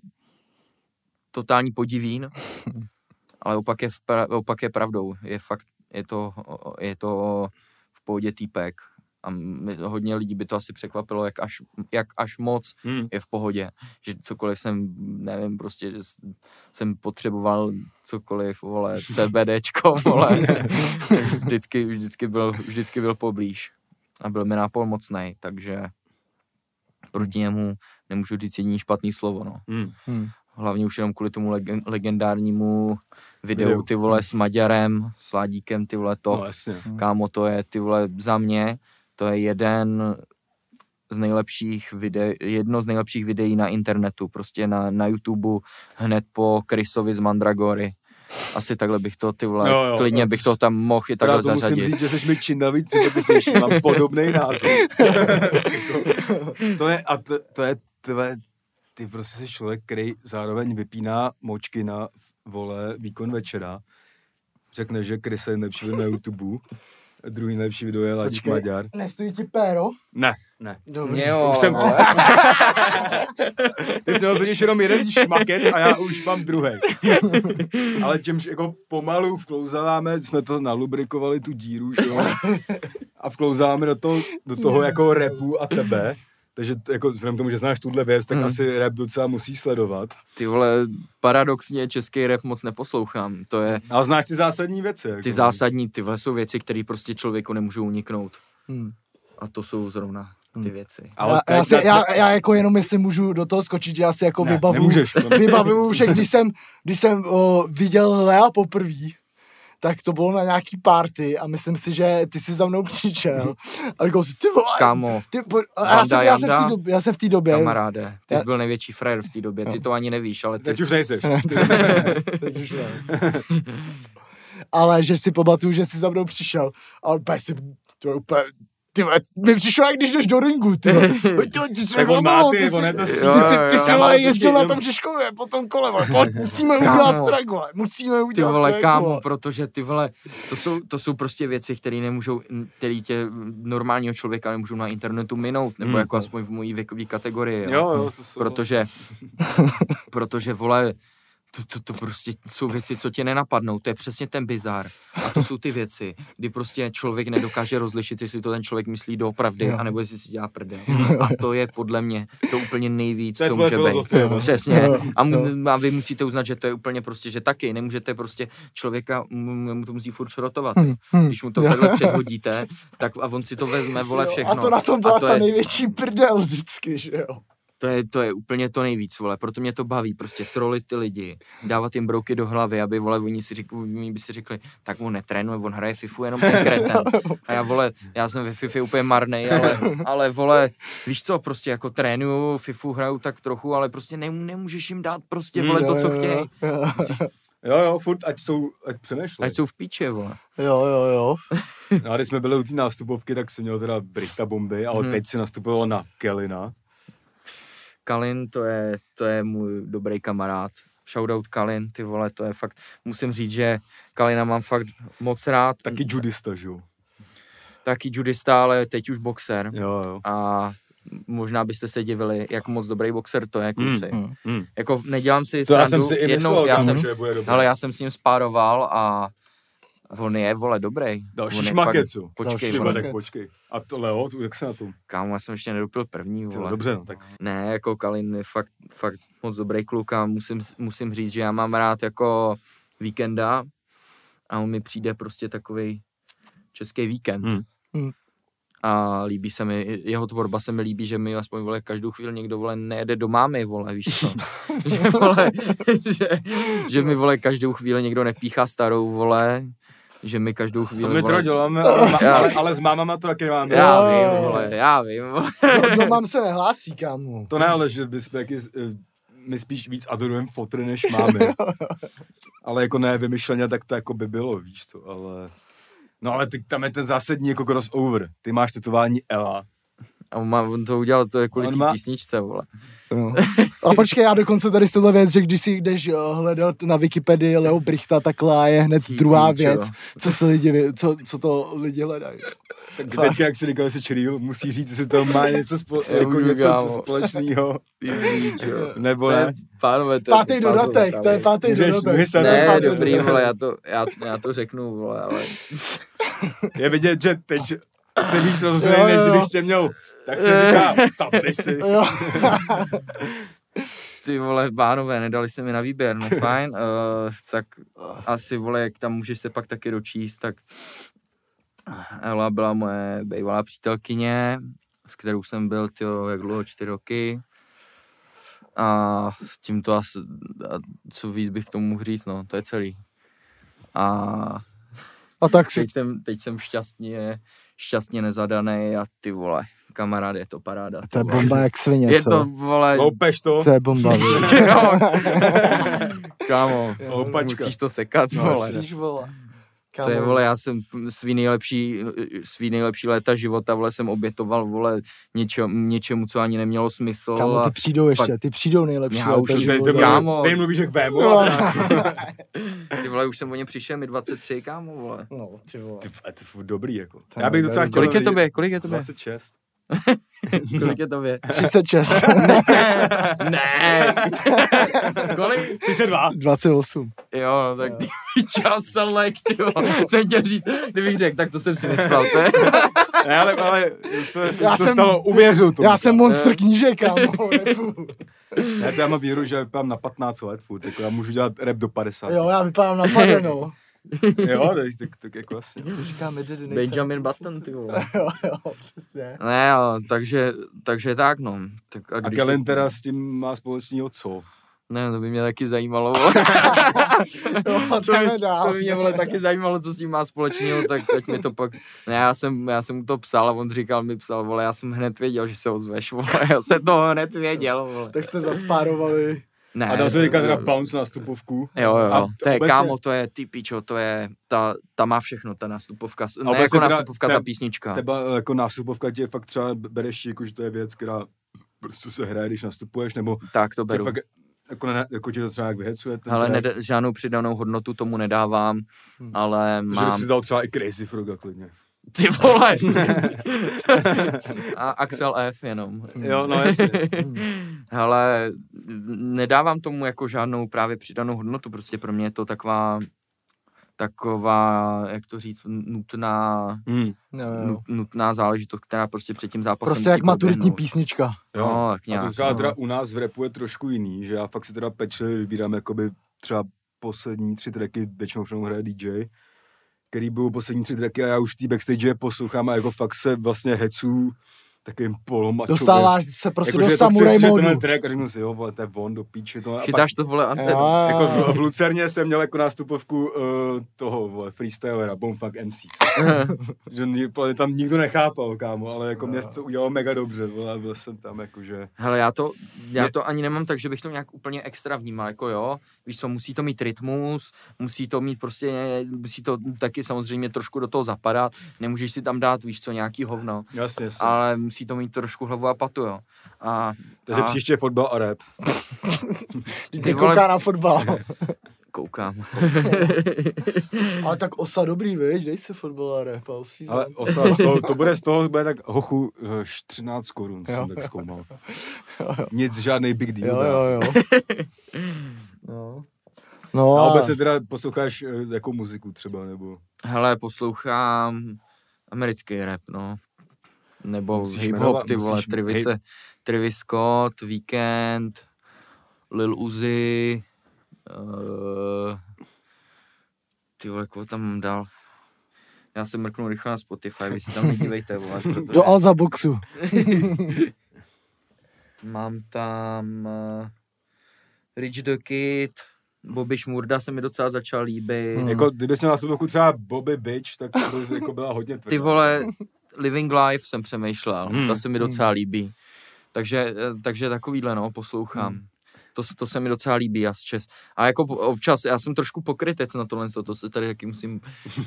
[SPEAKER 4] totální podivín, <laughs> ale opak je, pra, opak je pravdou, je fakt, je to, je to v pohodě týpek. A my, hodně lidí by to asi překvapilo, jak až, jak až moc
[SPEAKER 1] Hmm.
[SPEAKER 4] je v pohodě, že cokoliv jsem, nevím, prostě, že jsem potřeboval cokoliv, vole, <laughs> CBDčko, vole, <laughs> vždycky, vždycky, byl, vždycky byl poblíž. A byl mi nápomocnej, takže proti němu nemůžu říct jediný špatný slovo, no.
[SPEAKER 1] Hmm.
[SPEAKER 2] Hmm.
[SPEAKER 4] Hlavně už jenom kvůli tomu legen, legendárnímu videu,
[SPEAKER 1] Videu.
[SPEAKER 4] ty vole, s Maďarem, s Ládíkem, ty vole, top.
[SPEAKER 1] No jasně.
[SPEAKER 4] Kámo, to je, ty vole, za mě, to je jeden z nejlepších videí, jedno z nejlepších videí na internetu, prostě na, na YouTube hned po Chrisovi z Mandragory. Asi takhle bych to, ty vole,
[SPEAKER 1] Jo, jo,
[SPEAKER 4] klidně
[SPEAKER 1] to-
[SPEAKER 4] bych to tam mohl i takhle
[SPEAKER 1] to musím
[SPEAKER 4] zařadit.
[SPEAKER 1] říct, že jsi mi navíc sympatičnější, mám podobný názor. to je, a to, to je, tvé, ty prostě jsi člověk, který zároveň vypíná močky na vole výkon večera. Řekne, že Chris je nejlepší na YouTube. Druhý nejlepší video je Ladík
[SPEAKER 2] Počkej.
[SPEAKER 1] Maďar.
[SPEAKER 2] Nestojí ti péro?
[SPEAKER 1] Ne, ne.
[SPEAKER 2] Dobrý.
[SPEAKER 4] Jo,
[SPEAKER 1] Už jsem-. <laughs> Ty jsi měl totiž jenom jeden šmakec a já už mám druhý. <laughs> Ale čímž jako pomalu vklouzáváme, jsme to nalubrikovali tu díru, že jo? <laughs> A vklouzáváme do toho, do toho jako repu a tebe. Takže jako vzhledem k tomu, že znáš tuhle věc, tak
[SPEAKER 4] Hmm.
[SPEAKER 1] asi rap docela musí sledovat.
[SPEAKER 4] Ty vole, paradoxně český rap moc neposlouchám. To je,
[SPEAKER 1] Ale znáš ty zásadní věci. Jako.
[SPEAKER 4] ty zásadní, ty vole jsou věci, které prostě člověku nemůžou uniknout.
[SPEAKER 2] Hmm.
[SPEAKER 4] A to jsou zrovna ty
[SPEAKER 2] Hmm.
[SPEAKER 4] věci.
[SPEAKER 1] Ale
[SPEAKER 2] já, já, si, já, já, jako jenom jestli můžu do toho skočit, že já si jako
[SPEAKER 1] Ne,
[SPEAKER 2] vybavu,
[SPEAKER 1] nemůžeš, to ne-
[SPEAKER 2] vybavuju, že když jsem, když jsem o, viděl Lea poprvé, tak to bylo na nějaký party a myslím si, že ty jsi za mnou přišel. A říkal si, ty vole,
[SPEAKER 4] Kámo,
[SPEAKER 2] ty, po, a já, jsem, já, jsem v té době, já jsem v té době,
[SPEAKER 4] kamaráde, ty jsi byl největší frajer v té době, ty to ani nevíš, ale ty
[SPEAKER 1] Teď už nejseš. <laughs>
[SPEAKER 2] Teď už ne. <laughs> ale že si pamatuju, že jsi za mnou přišel a úplně si, to je úplně, ty vole, mi přišlo, jak když jdeš do ringu, ty vole. <laughs> Ty, ty, ty,
[SPEAKER 1] Tak on má ty,
[SPEAKER 2] ty,
[SPEAKER 1] on
[SPEAKER 2] jsi-
[SPEAKER 1] je to
[SPEAKER 2] ty, ty, ty, ty jsi vole,
[SPEAKER 1] to
[SPEAKER 2] jezdil na tom Žižkově po tom kole, vole, pojď, musíme udělat vole, musíme
[SPEAKER 4] Ty
[SPEAKER 2] udělat
[SPEAKER 4] vole,
[SPEAKER 2] track,
[SPEAKER 4] kámo,
[SPEAKER 2] vole.
[SPEAKER 4] protože ty vole, to jsou, to jsou prostě věci, které nemůžou, které tě normálního člověka nemůžou na internetu minout, nebo
[SPEAKER 1] Hmm.
[SPEAKER 4] jako aspoň v mojí věkové kategorii, jo.
[SPEAKER 1] Jo, jo, to jsou...
[SPEAKER 4] protože, <laughs> protože vole, to, to, to prostě jsou věci, co tě nenapadnou, to je přesně ten bizár. A to jsou ty věci, kdy prostě člověk nedokáže rozlišit, jestli to ten člověk myslí doopravdy,
[SPEAKER 2] Jo.
[SPEAKER 4] anebo jestli si dělá prdel. A to je podle mě to úplně nejvíc,
[SPEAKER 1] To
[SPEAKER 4] co může být.
[SPEAKER 1] no.
[SPEAKER 4] Přesně.
[SPEAKER 2] Jo,
[SPEAKER 4] A, mu,
[SPEAKER 2] jo.
[SPEAKER 4] a vy musíte uznat, že to je úplně prostě, že taky nemůžete prostě člověka, mu, to musí furt šrotovat.
[SPEAKER 2] Hm, hm.
[SPEAKER 4] Když mu to takhle předhodíte, <laughs> tak a on si to vezme, vole,
[SPEAKER 2] Jo,
[SPEAKER 4] všechno.
[SPEAKER 2] A to na tom byla
[SPEAKER 4] a to
[SPEAKER 2] ta
[SPEAKER 4] je,
[SPEAKER 2] největší prdel vždycky, že jo.
[SPEAKER 4] To je, to je úplně to nejvíc, vole, proto mě to baví, prostě trolit ty lidi, dávat jim brouky do hlavy, aby, vole, oni, si řík, oni by si řekli, tak on netrénuje, on hraje FIFU jenom ten kreten. A já, vole, já jsem ve FIFA úplně marnej, ale, ale, vole, víš co, prostě jako trénuju, FIFU hraju tak trochu, ale prostě ne, nemůžeš jim dát prostě, vole, to, co chtějí.
[SPEAKER 1] Jo, jo, furt, ať jsou, ať přenešli.
[SPEAKER 4] Ať jsou v píče, vole.
[SPEAKER 2] Jo, jo, jo.
[SPEAKER 1] No a když jsme byli u té nástupovky, tak jsem měl teda Brita bomby, ale
[SPEAKER 4] Mhm.
[SPEAKER 1] teď si nastupoval na Kelina.
[SPEAKER 4] Kalin, to je, to je můj dobrý kamarád. Shoutout Kalin, ty vole, to je fakt, musím říct, že Kalina mám fakt moc rád.
[SPEAKER 1] Taky judista, že jo?
[SPEAKER 4] Taky judista, ale teď už boxer.
[SPEAKER 1] Jo, jo.
[SPEAKER 4] A možná byste se divili, jak moc dobrý boxer to je, kluci.
[SPEAKER 2] Mm.
[SPEAKER 1] Mm.
[SPEAKER 4] Jako nedělám si
[SPEAKER 1] To já
[SPEAKER 4] srandu,
[SPEAKER 1] jsem si i
[SPEAKER 4] jednou,
[SPEAKER 1] myslel,
[SPEAKER 4] já jsem,
[SPEAKER 1] že bude dobrý.
[SPEAKER 4] ale já jsem s ním spároval a on je, vole, dobrý.
[SPEAKER 1] Další
[SPEAKER 4] fakt-
[SPEAKER 1] co?
[SPEAKER 4] Počkej,
[SPEAKER 2] Další
[SPEAKER 1] tak počkej. A to Leo, jak se na tom?
[SPEAKER 4] kámo, já jsem ještě nedopil první,
[SPEAKER 1] Ty,
[SPEAKER 4] vole.
[SPEAKER 1] dobře, no, tak
[SPEAKER 4] Ne, jako Kalin je fakt, fakt moc dobrý kluk a musím, musím říct, že já mám rád jako víkenda a on mi přijde prostě takový český víkend.
[SPEAKER 1] Hmm.
[SPEAKER 2] Hmm.
[SPEAKER 4] A líbí se mi, jeho tvorba se mi líbí, že mi aspoň vole každou chvíli někdo vole nejede do mámy, vole, víš co. <laughs> <laughs> že, vole, že, že, mi vole každou chvíli někdo nepíchá starou, vole, že mi každou
[SPEAKER 1] to
[SPEAKER 4] chvíli,
[SPEAKER 1] my teda
[SPEAKER 4] vole,
[SPEAKER 1] děláme, ale, <laughs> ma- ale, ale s mámama to taky nemáme.
[SPEAKER 4] já vím,
[SPEAKER 2] jo.
[SPEAKER 4] vole, já vím, vole. <laughs>
[SPEAKER 2] No, mám se nehlásí, kámo.
[SPEAKER 1] To ne, ale že bychom jaký, eh, my spíš víc adorujeme fotry, než máme. <laughs> ale jako ne vymyšleně, tak to jako by bylo, víš co, ale... No ale ty, tam je ten zásadní jako crossover. Ty máš tetování Ela.
[SPEAKER 4] A on, má, on to udělal, to je kvůli
[SPEAKER 1] má-
[SPEAKER 4] písničce, vole.
[SPEAKER 2] No. <laughs> A počkej, já dokonce tady z tohle věc, že když si jdeš hledat na Wikipedii Leo Brichta, takhle je hned
[SPEAKER 4] Ty
[SPEAKER 2] druhá
[SPEAKER 4] píčo.
[SPEAKER 2] věc, co se lidi, co, co to lidi hledají.
[SPEAKER 1] Tak
[SPEAKER 2] Fakt.
[SPEAKER 1] teď, jak si říkal, že Črýl, musí říct, jestli to má něco, spo, jako něco společného, nebo
[SPEAKER 4] je,
[SPEAKER 1] ne.
[SPEAKER 4] pánové, to je
[SPEAKER 2] Pátý
[SPEAKER 4] pánové
[SPEAKER 2] dodatek, to je pátý
[SPEAKER 1] Můžeš-
[SPEAKER 2] dodatek.
[SPEAKER 1] můžeš se
[SPEAKER 2] je
[SPEAKER 4] Ne,
[SPEAKER 2] pátý
[SPEAKER 4] dobrý,
[SPEAKER 2] dodatek.
[SPEAKER 4] vole, já to, já, já to řeknu, vole, ale...
[SPEAKER 1] Je vidět, že teď se víc
[SPEAKER 2] Jo,
[SPEAKER 1] rozhodný, než
[SPEAKER 2] jo, jo.
[SPEAKER 1] kdybych tě měl. Tak se říká, sapni si. <laughs>
[SPEAKER 4] Ty vole, pánové, nedali se mi na výběr, no fajn, uh, tak asi, vole, jak tam můžeš se pak taky dočíst, tak Ela byla moje bývalá přítelkyně, s kterou jsem byl, tyjo, jak dlouho, čtyři roky. A tím to asi, a co víc bych k tomu mohl říct, no, to je celý. A
[SPEAKER 2] A tak si
[SPEAKER 4] teď jsem, teď jsem šťastně, šťastně nezadaný a ty vole, kamarád, je to paráda. ty
[SPEAKER 2] To je
[SPEAKER 4] vole.
[SPEAKER 2] bomba jak svině,
[SPEAKER 4] Je
[SPEAKER 2] co?
[SPEAKER 4] to, vole,
[SPEAKER 1] Loupeš to.
[SPEAKER 2] To je bomba, <laughs>
[SPEAKER 4] jo. Kámo,
[SPEAKER 1] Loupačka.
[SPEAKER 4] musíš to sekat,
[SPEAKER 1] No,
[SPEAKER 4] vole.
[SPEAKER 2] Musíš, vole.
[SPEAKER 4] To je, vole, já jsem svý nejlepší, svý nejlepší léta života, vole, jsem obětoval, vole, něčemu, něčemu co ani nemělo smysl.
[SPEAKER 2] Kámo, ty přijdou ještě,
[SPEAKER 4] pak-
[SPEAKER 2] ty přijdou nejlepší.
[SPEAKER 4] Já už
[SPEAKER 2] léta
[SPEAKER 4] ty-
[SPEAKER 2] života.
[SPEAKER 4] Kámo.
[SPEAKER 1] ty mluvíš jak vému.
[SPEAKER 2] Jo. <laughs>
[SPEAKER 4] ty vole, už jsem o ně přišel, mi 23, kámo, vole.
[SPEAKER 2] No, ty vole.
[SPEAKER 1] Ty, vole, to je dobrý, jako.
[SPEAKER 2] To
[SPEAKER 1] Já bych docela chtěl
[SPEAKER 4] Kolik je tobě, kolik je tobě?
[SPEAKER 1] 26. <laughs>
[SPEAKER 4] Kolik je tobě?
[SPEAKER 2] 36.
[SPEAKER 4] ne, <laughs> ne. kolik?
[SPEAKER 1] 32.
[SPEAKER 2] 28.
[SPEAKER 4] Jo, no, tak <laughs> ty čas selek, ty. Jsem chtěl říct, kdybych řekl, tak to jsem si myslel, to je.
[SPEAKER 1] Ne, ale, ale to, je,
[SPEAKER 2] Já
[SPEAKER 1] to
[SPEAKER 2] jsem-
[SPEAKER 1] stalo, uvěřil tomu.
[SPEAKER 2] Já jsem
[SPEAKER 1] kámo.
[SPEAKER 2] monster knížek, kámo.
[SPEAKER 1] Ne, to já mám víru, že vypadám na 15 let furt, jako já můžu dělat rap do 50.
[SPEAKER 2] Jo, já vypadám napadenou. <laughs>
[SPEAKER 1] jo <laughs> tak, tak, tak jako asi.
[SPEAKER 2] Říkáme, Dedy, nejsem.
[SPEAKER 4] Benjamin Button, ty vole. <laughs>
[SPEAKER 2] Jo, jo, přesně.
[SPEAKER 4] Ne, jo, takže, takže tak, no. Tak
[SPEAKER 1] A
[SPEAKER 4] když
[SPEAKER 1] Kellen
[SPEAKER 4] se-
[SPEAKER 1] teda s tím má společného co?
[SPEAKER 4] Ne, to by mě taky zajímalo.
[SPEAKER 2] Jo,
[SPEAKER 4] to, by,
[SPEAKER 2] jdeme
[SPEAKER 4] to
[SPEAKER 2] dál.
[SPEAKER 4] by mě vole taky zajímalo, co s tím má společného, tak teď mi to pak... Ne, já jsem, já jsem mu to psal a on říkal, mi psal, vole, já jsem hned věděl, že se ozveš, vole, já jsem to hned věděl, vole.
[SPEAKER 2] Tak jste zaspárovali.
[SPEAKER 4] Ne,
[SPEAKER 1] A dal se říkat teda bounce na stupovku.
[SPEAKER 4] Jo, jo,
[SPEAKER 1] A
[SPEAKER 4] jo. To je,
[SPEAKER 1] obecně-
[SPEAKER 4] kámo, to je ty pičo, to je, ta, ta má všechno, ta nástupovka, ne jako
[SPEAKER 1] teda
[SPEAKER 4] nástupovka,
[SPEAKER 1] te-
[SPEAKER 4] ta písnička.
[SPEAKER 1] Teba jako nástupovka tě fakt třeba bereš, jako, že to je věc, která prostě se hraje, když nastupuješ, nebo
[SPEAKER 4] Tak to beru.
[SPEAKER 1] fakt, jako, ne, jako tě to třeba jak vyhecuje. ten
[SPEAKER 4] Ale neda, žádnou přidanou hodnotu tomu nedávám,
[SPEAKER 2] Hmm.
[SPEAKER 4] ale
[SPEAKER 1] Takže by
[SPEAKER 4] mám...
[SPEAKER 1] si dal třeba i Crazy Froga klidně.
[SPEAKER 4] Ty vole! A Axel F jenom.
[SPEAKER 1] Jo, no jasně. <laughs>
[SPEAKER 4] Ale nedávám tomu jako žádnou právě přidanou hodnotu, prostě pro mě je to taková taková, jak to říct, nutná,
[SPEAKER 1] Hmm.
[SPEAKER 2] Jo, jo.
[SPEAKER 4] nut, nutná záležitost, která prostě před tím zápasem
[SPEAKER 2] Prostě jak maturitní
[SPEAKER 4] proběhnout.
[SPEAKER 2] písnička.
[SPEAKER 1] Jo.
[SPEAKER 4] No, tak
[SPEAKER 1] A to
[SPEAKER 4] nějak,
[SPEAKER 1] třeba
[SPEAKER 4] no.
[SPEAKER 1] teda u nás v repu je trošku jiný, že já fakt si teda pečlivě vybírám jakoby třeba poslední tři tracky, většinou všechno hraje DJ, který budou poslední tři tracky a já už ty backstage je poslouchám a jako fakt se vlastně hecu takovým polomačovým.
[SPEAKER 2] Dostáváš se prostě
[SPEAKER 1] Jako,
[SPEAKER 2] do samuraj
[SPEAKER 1] chci, že
[SPEAKER 2] modu.
[SPEAKER 1] tenhle track a řeknu si, jo, vole, to je on do píči. To,
[SPEAKER 4] Chytáš to, vole, antenu.
[SPEAKER 2] Jo,
[SPEAKER 1] jako
[SPEAKER 2] jo,
[SPEAKER 1] v, v Lucerně jsem měl jako nástupovku uh, toho, vole, freestylera, Bonefuck MCs. <laughs> že tam nikdo nechápal, kámo, ale jako mě to udělalo mega dobře, vole, a byl jsem tam jako, že...
[SPEAKER 4] Hele, já to, já to ani nemám tak, že bych to nějak úplně extra vnímal, jako jo, víš co, musí to mít rytmus, musí to mít prostě, musí to taky samozřejmě trošku do toho zapadat, nemůžeš si tam dát, víš co, nějaký hovno,
[SPEAKER 1] Jasně, jasně.
[SPEAKER 4] ale musí to mít trošku hlavu a patu, jo. A,
[SPEAKER 1] Takže
[SPEAKER 4] a
[SPEAKER 1] příště fotbal a rap. <laughs>
[SPEAKER 2] Ty
[SPEAKER 4] Ty vole-
[SPEAKER 2] kouká na fotbal.
[SPEAKER 4] Koukám. <laughs>
[SPEAKER 2] Ale tak osa dobrý, víš, dej si fotbal a rap a off-season.
[SPEAKER 1] Ale osa, z toho, to bude z toho, bude tak <laughs> hochu eh, 13 korun,
[SPEAKER 2] Jo,
[SPEAKER 1] jsem tak zkoumal. <laughs> Nic, žádný big deal.
[SPEAKER 2] Jo, jo, jo. no. No,
[SPEAKER 1] A
[SPEAKER 2] a
[SPEAKER 1] obecně teda posloucháš eh, jakou muziku třeba, nebo...
[SPEAKER 4] Hele, poslouchám americký rap, no. Nebo hip-hop, ty vole, Travis,
[SPEAKER 1] hej-
[SPEAKER 4] Travis Scott, Weekend, Lil Uzi, uh, ty vole, koho tam mám dál? Já se mrknu rychle na Spotify, vy si tam nedívejte, vole, <laughs> protože
[SPEAKER 2] do Alza boxu. <laughs>
[SPEAKER 4] mám tam uh, Rich the Kid, Bobby Šmurda se mi docela začal líbit.
[SPEAKER 2] Hmm.
[SPEAKER 1] Jako, kdybys měl na sluchu třeba Bobby Bitch, tak to bys jako byla hodně tvrdá.
[SPEAKER 4] Ty vole, Living Life jsem přemýšlel,
[SPEAKER 1] Hmm.
[SPEAKER 4] ta se mi docela líbí. Takže, eh, takže takovýhle, no, poslouchám.
[SPEAKER 1] Hmm.
[SPEAKER 4] To, to se mi docela líbí a z Čes. A jako občas, já jsem trošku pokrytec na tohle, to se tady taky musím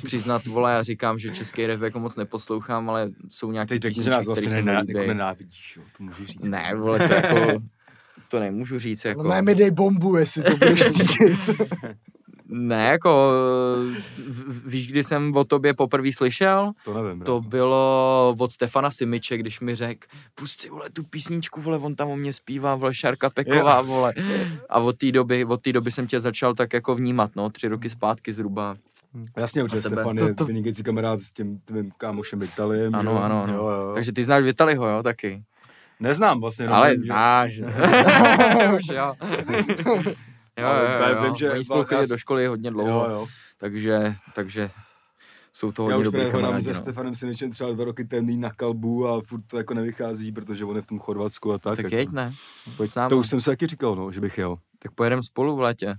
[SPEAKER 4] přiznat, vole, já říkám, že český rap jako moc neposlouchám, ale jsou nějaké
[SPEAKER 1] Teď řekni, že
[SPEAKER 4] písničky,
[SPEAKER 1] nás
[SPEAKER 4] které
[SPEAKER 1] vlastně
[SPEAKER 4] se mi
[SPEAKER 1] nená,
[SPEAKER 4] líbí.
[SPEAKER 1] jako nenávidíš, jo, to můžeš říct.
[SPEAKER 4] Ne, vole, to jako, to nemůžu říct, jako.
[SPEAKER 2] No, mi dej bombu, jestli to budeš cítit. <laughs>
[SPEAKER 4] Ne, jako, víš, kdy jsem o tobě poprvé slyšel?
[SPEAKER 1] To nevím.
[SPEAKER 4] To
[SPEAKER 1] brácho.
[SPEAKER 4] bylo od Stefana Simiče, když mi řekl, pust si, vole, tu písničku, vole, on tam o mě zpívá, vole, Šárka Peková, vole. A od té doby, od té doby jsem tě začal tak jako vnímat, no, tři roky zpátky zhruba.
[SPEAKER 1] Jasně,
[SPEAKER 4] tebe?
[SPEAKER 1] Stefan
[SPEAKER 2] To-
[SPEAKER 1] je
[SPEAKER 2] to-
[SPEAKER 1] vynikající kamarád s tím tvým kámošem Vitaliem.
[SPEAKER 4] Ano,
[SPEAKER 1] jo?
[SPEAKER 4] ano, ano.
[SPEAKER 1] Jo, jo.
[SPEAKER 4] Takže ty znáš Vitaliho, jo, taky.
[SPEAKER 1] Neznám vlastně. no,
[SPEAKER 4] Ale
[SPEAKER 1] vím, že-
[SPEAKER 4] znáš. <laughs> <laughs> Už jo. <laughs> Jo,
[SPEAKER 1] Ale
[SPEAKER 4] jo, jo,
[SPEAKER 1] vím, že
[SPEAKER 4] Oni spolu
[SPEAKER 1] já
[SPEAKER 4] chodí do školy hodně dlouho,
[SPEAKER 1] Jo, jo.
[SPEAKER 4] takže, takže jsou to
[SPEAKER 1] Já
[SPEAKER 4] hodně
[SPEAKER 1] už
[SPEAKER 4] dobrý
[SPEAKER 1] hledám
[SPEAKER 4] kamarádi,
[SPEAKER 1] se
[SPEAKER 4] no.
[SPEAKER 1] Stefanem Siničem třeba dva roky temný na kalbu a furt to jako nevychází, protože on je v tom Chorvatsku a tak.
[SPEAKER 4] Tak
[SPEAKER 1] jako.
[SPEAKER 4] jeď, ne? Pojď s námi.
[SPEAKER 1] To už jsem si taky říkal, no, že bych jel.
[SPEAKER 4] Tak pojedeme spolu v létě.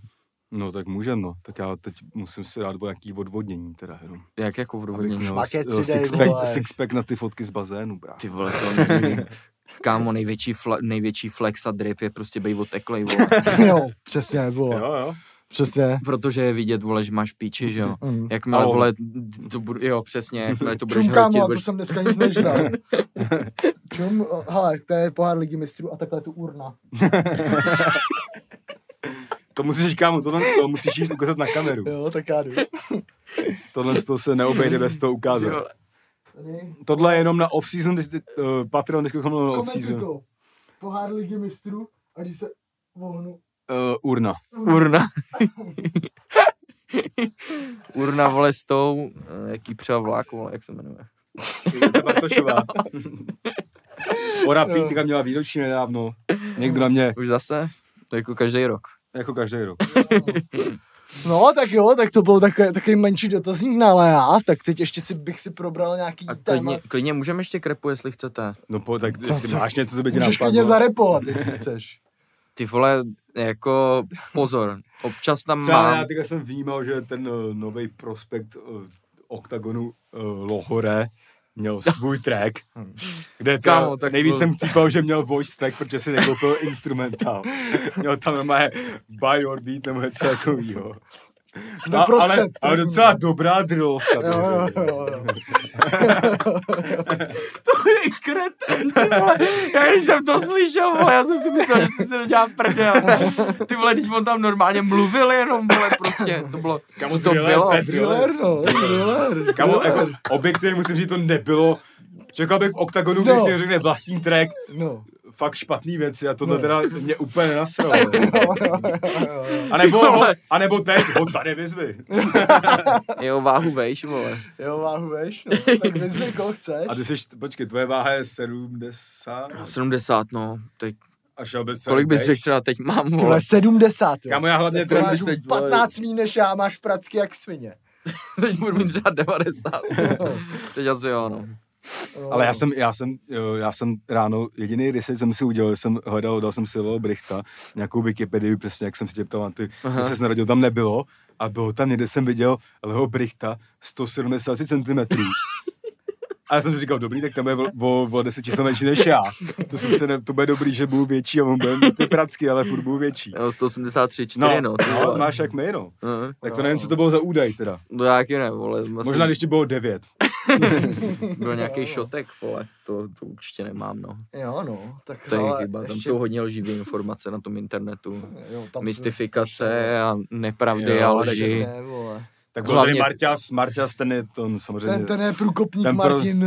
[SPEAKER 1] No tak můžem, no. Tak já teď musím si dát o nějaký odvodnění teda jenom.
[SPEAKER 4] Jak jako odvodnění?
[SPEAKER 1] měl
[SPEAKER 2] Šmakec
[SPEAKER 1] s-
[SPEAKER 2] si dej,
[SPEAKER 1] sixpack,
[SPEAKER 2] vole.
[SPEAKER 1] sixpack na ty fotky z bazénu, brá.
[SPEAKER 4] Ty vole, to není. <laughs> Kámo, největší, fle, největší flex a drip je prostě bej oteklej, vole. <laughs>
[SPEAKER 2] jo, přesně, vole.
[SPEAKER 1] Jo, jo.
[SPEAKER 2] Přesně.
[SPEAKER 4] Protože je vidět, vole, že máš píči, že jo.
[SPEAKER 2] Mm.
[SPEAKER 4] Jakmile,
[SPEAKER 1] A on.
[SPEAKER 4] vole, to budu, jo, přesně, jakmile to budeš
[SPEAKER 2] Čum, kámo,
[SPEAKER 4] hrotit,
[SPEAKER 2] a to
[SPEAKER 4] budeš,
[SPEAKER 2] jsem dneska nic nežral. <laughs> Čum, hele, to je pohár ligy mistrů a takhle tu urna. <laughs>
[SPEAKER 1] To musíš, kámo, tohle to musíš jít ukázat na kameru.
[SPEAKER 2] Jo, tak já jdu.
[SPEAKER 1] Tohle to se neobejde bez toho ukázat. Tohle je jenom na off-season, uh, Patreon, když na off-season.
[SPEAKER 2] to. Pohár ligy mistrů a když se vohnu.
[SPEAKER 1] Uh, urna.
[SPEAKER 4] Urna. <laughs> Urna, vole, s tou, eh, jaký přel vlák, vole, jak se jmenuje.
[SPEAKER 1] Bartošová. <laughs> Ora Pítka měla výročí nedávno. Někdo na mě,
[SPEAKER 4] Už zase? To jako každý rok.
[SPEAKER 1] jako každý rok.
[SPEAKER 2] No, tak jo, tak to byl takový, takový menší dotazník na Lea, tak teď ještě si bych si probral nějaký
[SPEAKER 4] A
[SPEAKER 2] téma.
[SPEAKER 4] klidně, klidně můžeme ještě krepu, jestli chcete.
[SPEAKER 1] No po, tak jestli
[SPEAKER 2] co-
[SPEAKER 1] máš něco, co by ti
[SPEAKER 2] Můžeš klidně
[SPEAKER 1] napadlo.
[SPEAKER 2] zarepovat, jestli chceš.
[SPEAKER 4] Ty vole, jako pozor, občas tam
[SPEAKER 1] Třeba
[SPEAKER 4] mám...
[SPEAKER 1] já teďka jsem vnímal, že ten uh, nový prospekt uh, OKTAGONu uh, Lohore měl svůj track, kde to,
[SPEAKER 4] Kámo, tak
[SPEAKER 1] nejvíc
[SPEAKER 4] byl-
[SPEAKER 1] jsem cípal, že měl voice track, protože si nekoupil instrumentál. měl tam normálně buy your beat nebo něco takového. A, ale, ale docela dobrá drillovka. to
[SPEAKER 2] Jo,
[SPEAKER 1] je.
[SPEAKER 2] jo, jo, jo.
[SPEAKER 4] Ty kreten, ty vole. Já když jsem to slyšel, vole, já jsem si myslel, že si se nedělá prdel. Ty vole, když on tam normálně mluvil jenom, vole, prostě, to bylo,
[SPEAKER 1] Kamo,
[SPEAKER 4] co to
[SPEAKER 1] thriller,
[SPEAKER 4] bylo?
[SPEAKER 1] to je thriller.
[SPEAKER 2] No, thriller.
[SPEAKER 1] Kamo, jako, objektivně musím říct, to nebylo. Čekal bych v OKTAGONu, když
[SPEAKER 2] No.
[SPEAKER 1] si řekne vlastní track,
[SPEAKER 2] No.
[SPEAKER 1] Fakt špatný věci a tohle
[SPEAKER 2] No.
[SPEAKER 1] teda mě úplně nenasralo. <laughs>
[SPEAKER 2] Jo.
[SPEAKER 1] A nebo, <laughs> a nebo teď, ho tady vyzvy. <laughs>
[SPEAKER 4] Jo, váhu vejš, vole.
[SPEAKER 2] Jo, váhu veš, no, tak vyzvi, koho chceš.
[SPEAKER 1] A ty jsi, počkej, tvoje váha je 70
[SPEAKER 4] 70, no, teď,
[SPEAKER 1] a šel bez
[SPEAKER 4] kolik bys řekl třeba teď mám, vole.
[SPEAKER 2] vole, 70, jo.
[SPEAKER 1] Kámo, já hlavně
[SPEAKER 2] máš
[SPEAKER 4] teď, vole.
[SPEAKER 2] 15 míň než já, máš pracky jak svině.
[SPEAKER 4] Teď budu mít třeba 90. teď asi jo, no.
[SPEAKER 1] Ale já jsem, já jsem, já jsem ráno, jediný research jsem si udělal, jsem hledal, dal jsem si Leo Brichta, nějakou Wikipedii, přesně jak jsem si tě ptal, ty,
[SPEAKER 4] Aha.
[SPEAKER 1] se narodil, tam nebylo, a bylo tam někde jsem viděl Leo Brichta 173 cm. <laughs> A já jsem si říkal, dobrý, tak tam je o, o, o 10 čísel menší než já. To, sice ne, to bude dobrý, že budu větší a on bude mít ty pracky, ale furt budu větší.
[SPEAKER 4] Jo, 183, 4, no.
[SPEAKER 1] no
[SPEAKER 4] vole.
[SPEAKER 1] máš jak my, no.
[SPEAKER 4] Mhm.
[SPEAKER 1] Tak to nevím, co to bylo za údaj teda.
[SPEAKER 4] No já taky ne, vole. Asi
[SPEAKER 1] Možná, když ti bylo 9. <laughs>
[SPEAKER 4] byl nějaký šotek, vole. To, to určitě nemám, no.
[SPEAKER 2] Jo, no, tak
[SPEAKER 4] To je
[SPEAKER 2] ale
[SPEAKER 4] chyba, tam
[SPEAKER 2] ještě-
[SPEAKER 4] jsou hodně lživé informace na tom internetu.
[SPEAKER 2] jo, tam
[SPEAKER 4] Mystifikace a nepravdy
[SPEAKER 1] Jo,
[SPEAKER 4] a
[SPEAKER 1] ale
[SPEAKER 4] lži.
[SPEAKER 2] Přesně, vole.
[SPEAKER 1] Tak byl
[SPEAKER 4] Hlavně-
[SPEAKER 1] tady Marťas, Marťas, ten je to samozřejmě...
[SPEAKER 2] Ten, ten je průkopník
[SPEAKER 1] Ten pro-
[SPEAKER 2] Martin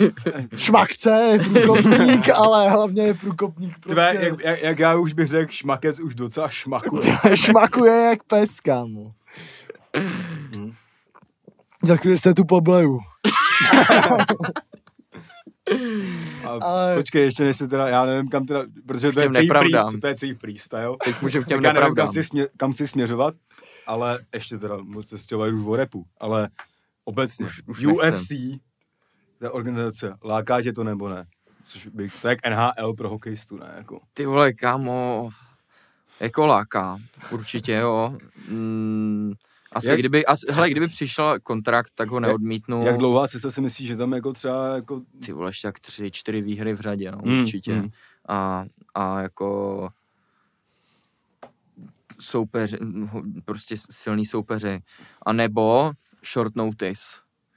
[SPEAKER 2] eh, <laughs> Šmakce, je průkopník, ale hlavně je průkopník
[SPEAKER 1] Tvé,
[SPEAKER 2] prostě.
[SPEAKER 1] jak, jak, jak, já už bych řekl, šmakec už docela šmakuje. <laughs>
[SPEAKER 2] Šmakuje jak pes, kámo. Za chvíli se tu pobleju. <laughs>
[SPEAKER 1] A <laughs>
[SPEAKER 2] Ale-
[SPEAKER 1] počkej, ještě než se teda, já nevím kam teda, protože to je celý, free,
[SPEAKER 4] nepravdám.
[SPEAKER 1] to je celý freestyle.
[SPEAKER 4] Teď můžeme k těm
[SPEAKER 1] Tak já nevím, kam chci, smě, kam chci směřovat, ale ještě teda, moc se stěla už o repu, ale obecně,
[SPEAKER 4] Už- už
[SPEAKER 1] UFC, ta organizace, láká tě to nebo ne? Což bych, to je jak NHL pro hokejistu, ne? Jako.
[SPEAKER 4] Ty vole, kámo, jako láká, určitě jo. Mm, asi
[SPEAKER 1] Jak-
[SPEAKER 4] kdyby, asi, hele, kdyby přišel kontrakt, tak ho neodmítnu.
[SPEAKER 1] Jak dlouhá cesta si myslíš, že tam jako třeba jako...
[SPEAKER 4] Ty vole, ještě tak tři, čtyři výhry v řadě, no,
[SPEAKER 1] Mm,
[SPEAKER 4] určitě.
[SPEAKER 1] mm.
[SPEAKER 4] A, a jako soupeři, prostě silný soupeři. A nebo short notice.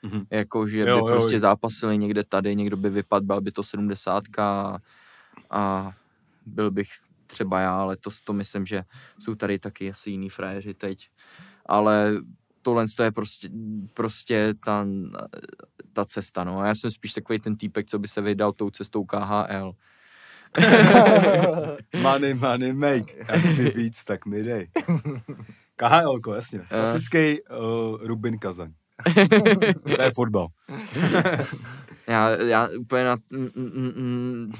[SPEAKER 1] Mhm.
[SPEAKER 4] Jako, že by
[SPEAKER 1] Jo, jo.
[SPEAKER 4] prostě zápasili někde tady, někdo by vypadl, byl by to 70 a, a byl bych třeba já, ale to, to myslím, že jsou tady taky asi jiný frajeři teď. Ale tohle to je prostě, prostě ta, ta cesta, no. A já jsem spíš takový ten týpek, co by se vydal tou cestou KHL. <laughs>
[SPEAKER 1] Money, money, make. Já chci víc, tak mi dej. KHL, jasně. Klasický uh, Rubin Kazaň. To je fotbal. <laughs>
[SPEAKER 4] Já, já úplně na, mm, mm, mm,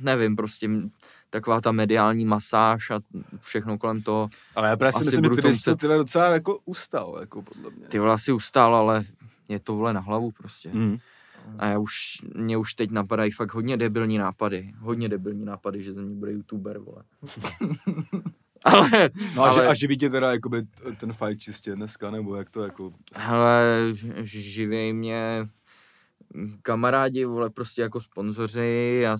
[SPEAKER 4] nevím, prostě m, taková ta mediální masáž a všechno kolem toho.
[SPEAKER 1] Ale já právě si myslím, že ty
[SPEAKER 4] muset-
[SPEAKER 1] ty docela jako ustal, jako podle mě.
[SPEAKER 4] Ty vole asi ustál, ale je to vole na hlavu prostě.
[SPEAKER 1] Mm.
[SPEAKER 4] A já už, mě už teď napadají fakt hodně debilní nápady. Hodně debilní nápady, že ze mě bude youtuber, vole. <laughs> <laughs> ale,
[SPEAKER 1] No a,
[SPEAKER 4] ale,
[SPEAKER 1] ale... a živí tě teda jakoby ten fight čistě dneska, nebo jak to jako...
[SPEAKER 4] hele, ž- živěj mě kamarádi, vole, prostě jako sponzoři, já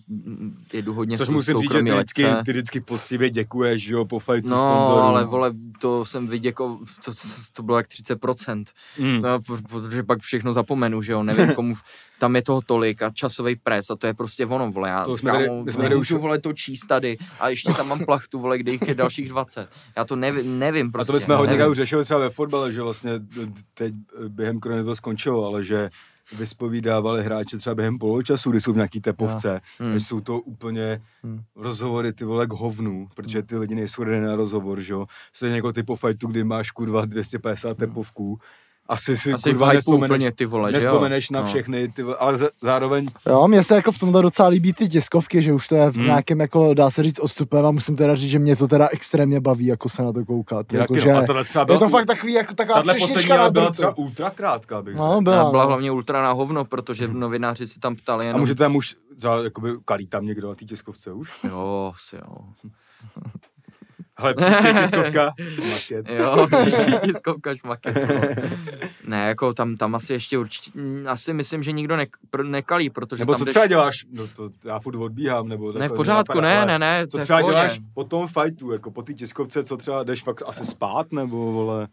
[SPEAKER 4] jedu hodně
[SPEAKER 1] Což musím říct, že ty vždycky, ty vždycky poctivě děkuješ, že jo, po fightu
[SPEAKER 4] No,
[SPEAKER 1] sponzorům.
[SPEAKER 4] ale vole, to jsem vyděko, to, to, bylo jak 30%.
[SPEAKER 1] Mm.
[SPEAKER 4] No, protože pak všechno zapomenu, že jo, nevím <laughs> komu, tam je toho tolik a časový pres a to je prostě ono, vole, já
[SPEAKER 1] To jsme
[SPEAKER 4] kámo,
[SPEAKER 1] jsme tady
[SPEAKER 4] nemůžu,
[SPEAKER 1] už-
[SPEAKER 4] vole, to číst tady a ještě tam mám plachtu, vole, kde jich je dalších 20. Já to nevím, nevím
[SPEAKER 1] A
[SPEAKER 4] prostě.
[SPEAKER 1] to bychom hodně už řešili třeba ve fotbale, že vlastně teď během korony to skončilo, ale že vyspovídávali hráče třeba během poločasu, kdy jsou v nějaký tepovce,
[SPEAKER 4] Hmm.
[SPEAKER 1] hmm. jsou to úplně
[SPEAKER 2] Hmm.
[SPEAKER 1] rozhovory ty vole k hovnu, protože ty lidi nejsou na rozhovor, že jo. Stejně jako ty po fightu, kdy máš kurva 250 tepovků, asi si
[SPEAKER 4] Asi
[SPEAKER 1] kurva nespomeneš,
[SPEAKER 4] úplně ty vole, že jo.
[SPEAKER 1] nespomeneš na
[SPEAKER 4] No.
[SPEAKER 1] všechny, ty vole, ale zároveň
[SPEAKER 2] Jo, mně se jako v tomhle docela líbí ty tiskovky, že už to je v
[SPEAKER 1] Hmm.
[SPEAKER 2] nějakém, jako dá se říct, odstupem a musím teda říct, že mě to teda extrémně baví, jako se na to koukat.
[SPEAKER 1] taky,
[SPEAKER 2] Jako,
[SPEAKER 1] no.
[SPEAKER 2] že
[SPEAKER 1] A tohle třeba
[SPEAKER 2] je
[SPEAKER 1] byla,
[SPEAKER 2] to fakt takový, jako taková
[SPEAKER 1] tahle poslední
[SPEAKER 2] třešnička na
[SPEAKER 1] byla třeba ultra krátká, bych
[SPEAKER 2] No, byla,
[SPEAKER 4] A byla
[SPEAKER 2] no.
[SPEAKER 4] hlavně ultra na hovno, protože novináři si tam ptali
[SPEAKER 1] A
[SPEAKER 4] jenom...
[SPEAKER 1] může tam už třeba jakoby kalí tam někdo na té tiskovce už?
[SPEAKER 4] Jo, si jo.
[SPEAKER 1] Ale příště tiskovka, <laughs> maket.
[SPEAKER 4] Jo, <laughs> příští tiskovka šmakec. <laughs> Ne, jako tam, tam asi ještě určitě, mm, asi myslím, že nikdo ne, pr- nekalí, protože
[SPEAKER 1] Nebo
[SPEAKER 4] tam
[SPEAKER 1] co
[SPEAKER 4] jdeš-
[SPEAKER 1] třeba děláš? No to já furt odbíhám, nebo
[SPEAKER 4] Ne, v pořádku, ne, ne, ne,
[SPEAKER 1] Co třeba
[SPEAKER 4] pohodě.
[SPEAKER 1] děláš po tom fightu, jako po té tiskovce, co třeba jdeš fakt asi spát, nebo vole...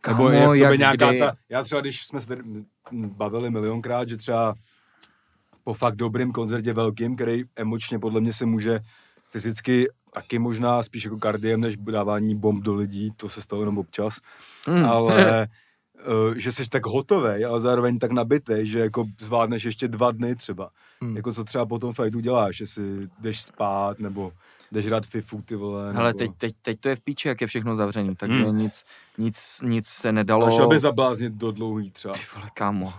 [SPEAKER 4] Kámo,
[SPEAKER 1] nebo je v tobě
[SPEAKER 4] jak
[SPEAKER 1] nějaká
[SPEAKER 4] kdy?
[SPEAKER 1] ta... Já třeba, když jsme se bavili milionkrát, že třeba po fakt dobrým koncertě velkým, který emočně podle mě se může fyzicky taky možná spíš jako kardiem, než dávání bomb do lidí, to se stalo jenom občas,
[SPEAKER 4] Mm.
[SPEAKER 1] ale <laughs> eh, že jsi tak hotový, ale zároveň tak nabitý, že jako zvládneš ještě dva dny třeba.
[SPEAKER 2] Hmm.
[SPEAKER 1] Jako co třeba po tom fightu děláš, jestli jdeš spát, nebo jdeš hrát fifu, ty vole.
[SPEAKER 4] Hele,
[SPEAKER 1] nebo...
[SPEAKER 4] teď, teď, teď to je v píči, jak je všechno zavřený, takže
[SPEAKER 1] Hmm.
[SPEAKER 4] nic, nic, nic se
[SPEAKER 1] A
[SPEAKER 4] nedalo.
[SPEAKER 1] šel by zabláznit do dlouhý třeba.
[SPEAKER 4] Ty vole, kámo.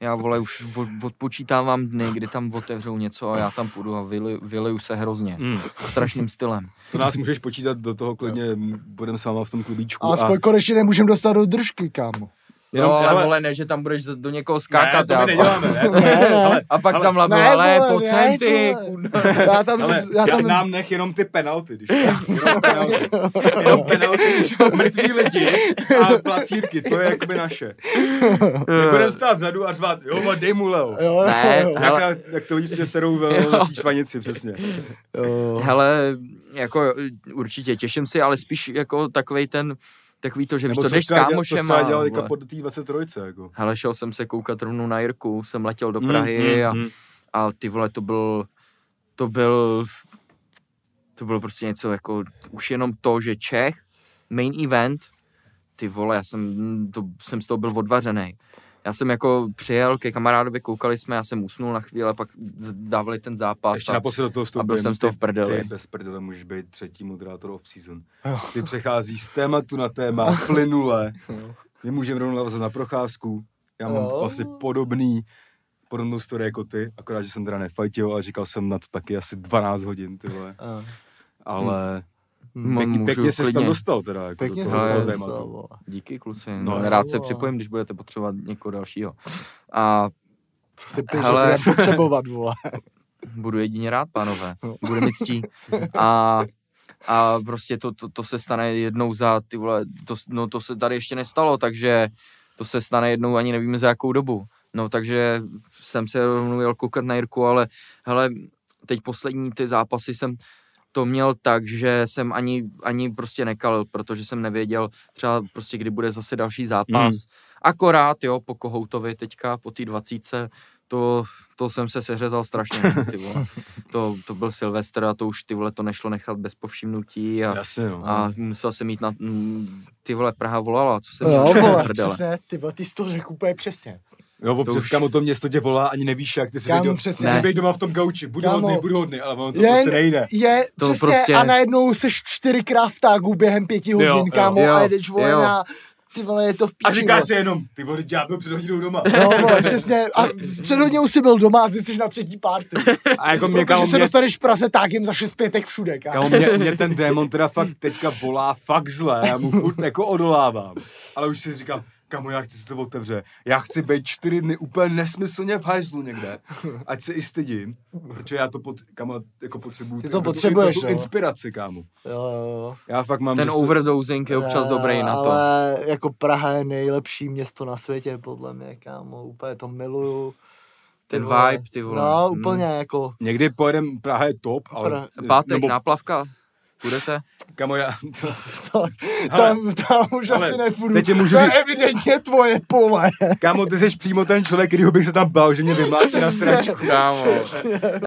[SPEAKER 4] Já vole, už od, odpočítávám dny, kdy tam otevřou něco a já tam půjdu a vyleju, vyleju se hrozně.
[SPEAKER 1] Hmm.
[SPEAKER 4] Strašným stylem.
[SPEAKER 1] To nás můžeš počítat do toho klidně, budeme s váma v tom klubíčku.
[SPEAKER 2] A aspoň konečně nemůžem dostat do držky, kámo.
[SPEAKER 4] Jenom,
[SPEAKER 1] Jenom,
[SPEAKER 4] ale,
[SPEAKER 1] ale-
[SPEAKER 4] vole, ne, že tam budeš do někoho
[SPEAKER 1] Ne,
[SPEAKER 4] skákat.
[SPEAKER 1] to my
[SPEAKER 4] já-
[SPEAKER 1] neděláme, ne? To
[SPEAKER 2] Ne, ne.
[SPEAKER 1] ale,
[SPEAKER 4] A pak
[SPEAKER 1] ale-
[SPEAKER 4] tam labil,
[SPEAKER 2] Ne,
[SPEAKER 4] ale
[SPEAKER 2] vole,
[SPEAKER 4] pojď
[SPEAKER 2] ne,
[SPEAKER 4] sem ty,
[SPEAKER 2] vole.
[SPEAKER 4] kurva.
[SPEAKER 2] Já tam,
[SPEAKER 1] ale
[SPEAKER 2] já
[SPEAKER 1] já
[SPEAKER 2] tam
[SPEAKER 1] nám nech jenom ty penalty, když tak. Jenom penalty. Jenom penalty, když mrtví lidi a placírky, to je jakoby naše. My budeme stát vzadu a řvát, jo, dej mu Leo.
[SPEAKER 2] Jo,
[SPEAKER 4] Ne,
[SPEAKER 2] jo,
[SPEAKER 4] hele.
[SPEAKER 1] Jak, jak to vidíš, že serou ve- na té švanici, přesně.
[SPEAKER 2] jo.
[SPEAKER 4] Hele, jako určitě těším si, ale spíš jako takovej ten, takový to, že víš co, jdeš s kámošem a,
[SPEAKER 1] dělal
[SPEAKER 4] vole.
[SPEAKER 1] teďka po té 23, jako.
[SPEAKER 4] Hele, šel jsem se koukat rovnou na Jirku, jsem letěl do Prahy a,
[SPEAKER 1] mm.
[SPEAKER 4] a ty vole, to byl, to byl, to bylo prostě něco jako, už jenom to, že Čech, main event, ty vole, já jsem, to, jsem z toho byl odvařený. Já jsem jako přijel ke kamarádovi, koukali jsme, já jsem usnul na chvíli, a pak dávali ten zápas
[SPEAKER 1] Ještě
[SPEAKER 4] a,
[SPEAKER 1] do toho
[SPEAKER 4] a byl jsem z toho v prdeli.
[SPEAKER 1] Ty bez prdele můžeš být třetí moderátor off-season. Ty přecházíš z tématu na téma <laughs> plynule. My můžeme rovnou navazat na procházku. Já mám
[SPEAKER 2] Jo.
[SPEAKER 1] vlastně podobný, podobnou story jako ty, akorát, že jsem teda nefajtil, ale říkal jsem na to taky asi 12 hodin, ty vole. Ale
[SPEAKER 4] M-
[SPEAKER 1] pěkně,
[SPEAKER 4] můžu
[SPEAKER 1] pěkně se tam dostal teda, jako
[SPEAKER 2] Pěkně se
[SPEAKER 1] tématu.
[SPEAKER 4] Díky kluci,
[SPEAKER 1] No,
[SPEAKER 4] no, rád se připojím, když budete potřebovat někoho dalšího. A
[SPEAKER 2] Co si píš,
[SPEAKER 4] Hele.
[SPEAKER 2] že potřebovat, vole. <laughs>
[SPEAKER 4] budu jedině rád, pánové.
[SPEAKER 2] No.
[SPEAKER 4] Bude mi ctí. <laughs> A, a prostě to, to, to, se stane jednou za, ty vole, to, no to se tady ještě nestalo, takže to se stane jednou, ani nevíme za jakou dobu. No takže jsem se rovnou jel koukat na Jirku, ale hele, teď poslední ty zápasy jsem to měl tak, že jsem ani, ani prostě nekalil, protože jsem nevěděl třeba prostě, kdy bude zase další zápas.
[SPEAKER 1] Mm.
[SPEAKER 4] Akorát, jo, po Kohoutovi teďka, po té dvacítce, to, to jsem se seřezal strašně, ty vole. <laughs> To, to byl Silvestr a to už ty vole to nešlo nechat bez povšimnutí a,
[SPEAKER 1] Jasně, no.
[SPEAKER 4] a musel jsem jít na, ty vole Praha volala, co jsem
[SPEAKER 2] Jo,
[SPEAKER 4] měl
[SPEAKER 2] vole, přesně, ty vole, ty jsi to řekl úplně přesně.
[SPEAKER 1] Jo,
[SPEAKER 4] to
[SPEAKER 1] občas
[SPEAKER 4] už-
[SPEAKER 1] kámo to město tě volá, ani nevíš, jak ty si věděl,
[SPEAKER 2] přesně.
[SPEAKER 4] Ne.
[SPEAKER 1] doma v tom gauči, budu
[SPEAKER 2] Kámo.
[SPEAKER 1] hodný, budu hodný, ale ono to
[SPEAKER 2] Jen-
[SPEAKER 1] prostě nejde.
[SPEAKER 2] Je,
[SPEAKER 4] To
[SPEAKER 2] přesně,
[SPEAKER 4] prostě-
[SPEAKER 2] a najednou seš čtyřikrát v tágu během pěti hodin,
[SPEAKER 1] jo,
[SPEAKER 2] kámo,
[SPEAKER 4] jo,
[SPEAKER 2] a jedeš, vole,
[SPEAKER 4] jo.
[SPEAKER 2] na, ty vole, je to v píči,
[SPEAKER 1] A říkáš
[SPEAKER 2] vole.
[SPEAKER 1] si jenom, ty vole, já byl před hodinou doma.
[SPEAKER 2] No, vole, přesně, a před hodinou jsi byl doma a ty jsi na třetí party.
[SPEAKER 1] A jako mě,
[SPEAKER 2] Protože
[SPEAKER 1] kámo,
[SPEAKER 2] se
[SPEAKER 1] mě,
[SPEAKER 2] dostaneš v Praze tágem za šest pětek všude, kámo.
[SPEAKER 1] kámo, mě, mě, ten démon teda fakt teďka volá fakt zle, já mu furt jako odolávám. Ale už si říkám, kamo, já chci se to otevře. Já chci být čtyři dny úplně nesmyslně v hajzlu někde. Ať se i stydím, protože já to pot, kamo, jako potřebuju.
[SPEAKER 2] Ty to potřebuješ,
[SPEAKER 1] tu, inspiraci, kámo.
[SPEAKER 2] Jo, jo, jo.
[SPEAKER 1] Já fakt mám...
[SPEAKER 4] Ten
[SPEAKER 1] se-
[SPEAKER 4] overdosing je občas
[SPEAKER 2] Ne,
[SPEAKER 4] dobrý na to.
[SPEAKER 2] Ale jako Praha je nejlepší město na světě, podle mě, kámo, úplně to miluju.
[SPEAKER 4] Ten vibe, ty vole.
[SPEAKER 2] No,
[SPEAKER 4] Mm.
[SPEAKER 2] úplně jako,
[SPEAKER 1] Někdy pojedem, Praha je top, ale...
[SPEAKER 2] Pra-
[SPEAKER 4] Pátek,
[SPEAKER 1] nebo,
[SPEAKER 4] náplavka, půjdete?
[SPEAKER 1] Kamo, já...
[SPEAKER 2] to,
[SPEAKER 1] Hele,
[SPEAKER 2] tam, tam už
[SPEAKER 1] ale
[SPEAKER 2] asi nepůjdu.
[SPEAKER 1] teď můžu
[SPEAKER 2] to je evidentně tvoje pole.
[SPEAKER 1] Kámo, ty jsi přímo ten člověk, kterýho bych se tam bál, že mě vymláčí na sračku.
[SPEAKER 4] Kámo.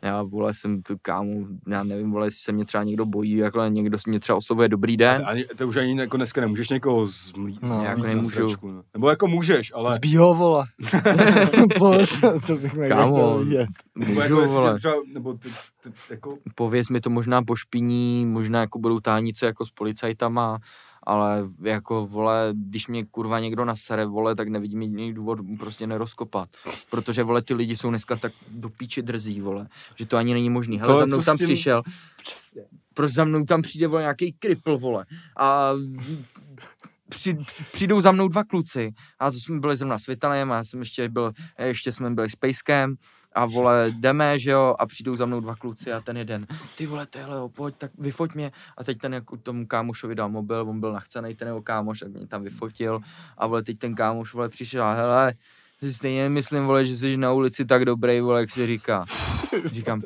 [SPEAKER 4] Já, vole, jsem tu kámo, já nevím, vole, jestli se mě třeba někdo bojí, jakhle někdo mě třeba oslovuje dobrý den.
[SPEAKER 1] Ani, to už ani jako dneska nemůžeš někoho zmlít,
[SPEAKER 2] No,
[SPEAKER 4] jako
[SPEAKER 1] na
[SPEAKER 4] nemůžu.
[SPEAKER 1] sračku, no. Nebo jako můžeš, ale...
[SPEAKER 2] Zbího, vole. <laughs> Pojď, to bych
[SPEAKER 4] Kámo.
[SPEAKER 1] Nebo
[SPEAKER 4] Můžu,
[SPEAKER 1] jako
[SPEAKER 4] vole.
[SPEAKER 1] třeba, nebo ty, ty, jako,
[SPEAKER 4] pověz mi to možná pošpiní, možná jako budou tánice jako s policajtama, ale jako, vole, když mě kurva někdo nasere, vole, tak nevidím jediný důvod prostě nerozkopat. Protože, vole, ty lidi jsou dneska tak do píči drzí, vole, že to ani není možný. Hele,
[SPEAKER 1] To,
[SPEAKER 4] za mnou tam
[SPEAKER 1] tím-
[SPEAKER 4] přišel,
[SPEAKER 2] Přesně.
[SPEAKER 4] proč za mnou tam přijde, vole, nějaký kripl, vole, a při, přijdou za mnou dva kluci a to jsme byli zrovna s Vitalem a já jsem ještě byl, ještě jsme byli s Pejskem a vole, jdeme, že jo, a přijdou za mnou dva kluci a ten jeden, ty vole, tyhle, jo, pojď, tak vyfoť mě. A teď ten jako tomu kámošovi dal mobil, on byl nachcený, ten jeho kámoš, tak mě tam vyfotil. A vole, teď ten kámoš, vole, přišel a hele, si stejně nemyslím, vole, že jsi na ulici tak dobrý, vole, jak si říká. Říkám,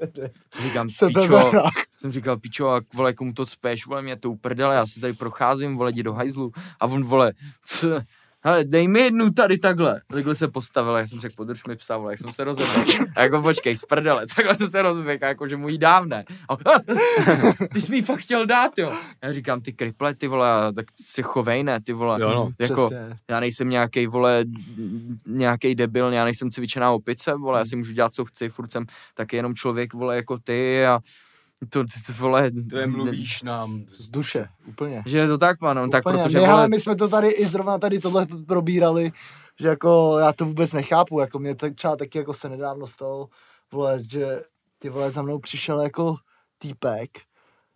[SPEAKER 4] říkám, <laughs> pičo, jsem říkal, pičo, a vole, komu to speš, vole, mě to uprdele, já se tady procházím, vole, jdi do hajzlu. A on, vole, <laughs> co, hele, dej mi jednu tady takhle. Takhle se postavil, jak jsem řekl, podrž mi psa, vole, jak jsem se rozebral. A jako počkej, z prdele, takhle jsem se rozvěk, jako že mu jí dávne. A, ty jsi mi fakt chtěl dát, jo. Já říkám, ty kriple, ty vole, tak si chovej, ne, ty vole.
[SPEAKER 1] Jo, no,
[SPEAKER 4] jako,
[SPEAKER 2] Přesně.
[SPEAKER 4] já nejsem nějaký vole, nějaký debil, já nejsem cvičená opice, vole, já si můžu dělat, co chci, furt jsem taky jenom člověk, vole, jako ty a to, to vole,
[SPEAKER 1] to je mluvíš nám.
[SPEAKER 2] Z duše, úplně.
[SPEAKER 4] že je to tak, man, no, tak protože,
[SPEAKER 2] my,
[SPEAKER 4] vole,
[SPEAKER 2] hele, my jsme to tady i zrovna tady tohle probírali, že jako já to vůbec nechápu, jako mě tak třeba taky jako se nedávno stalo, vole, že ty vole za mnou přišel jako týpek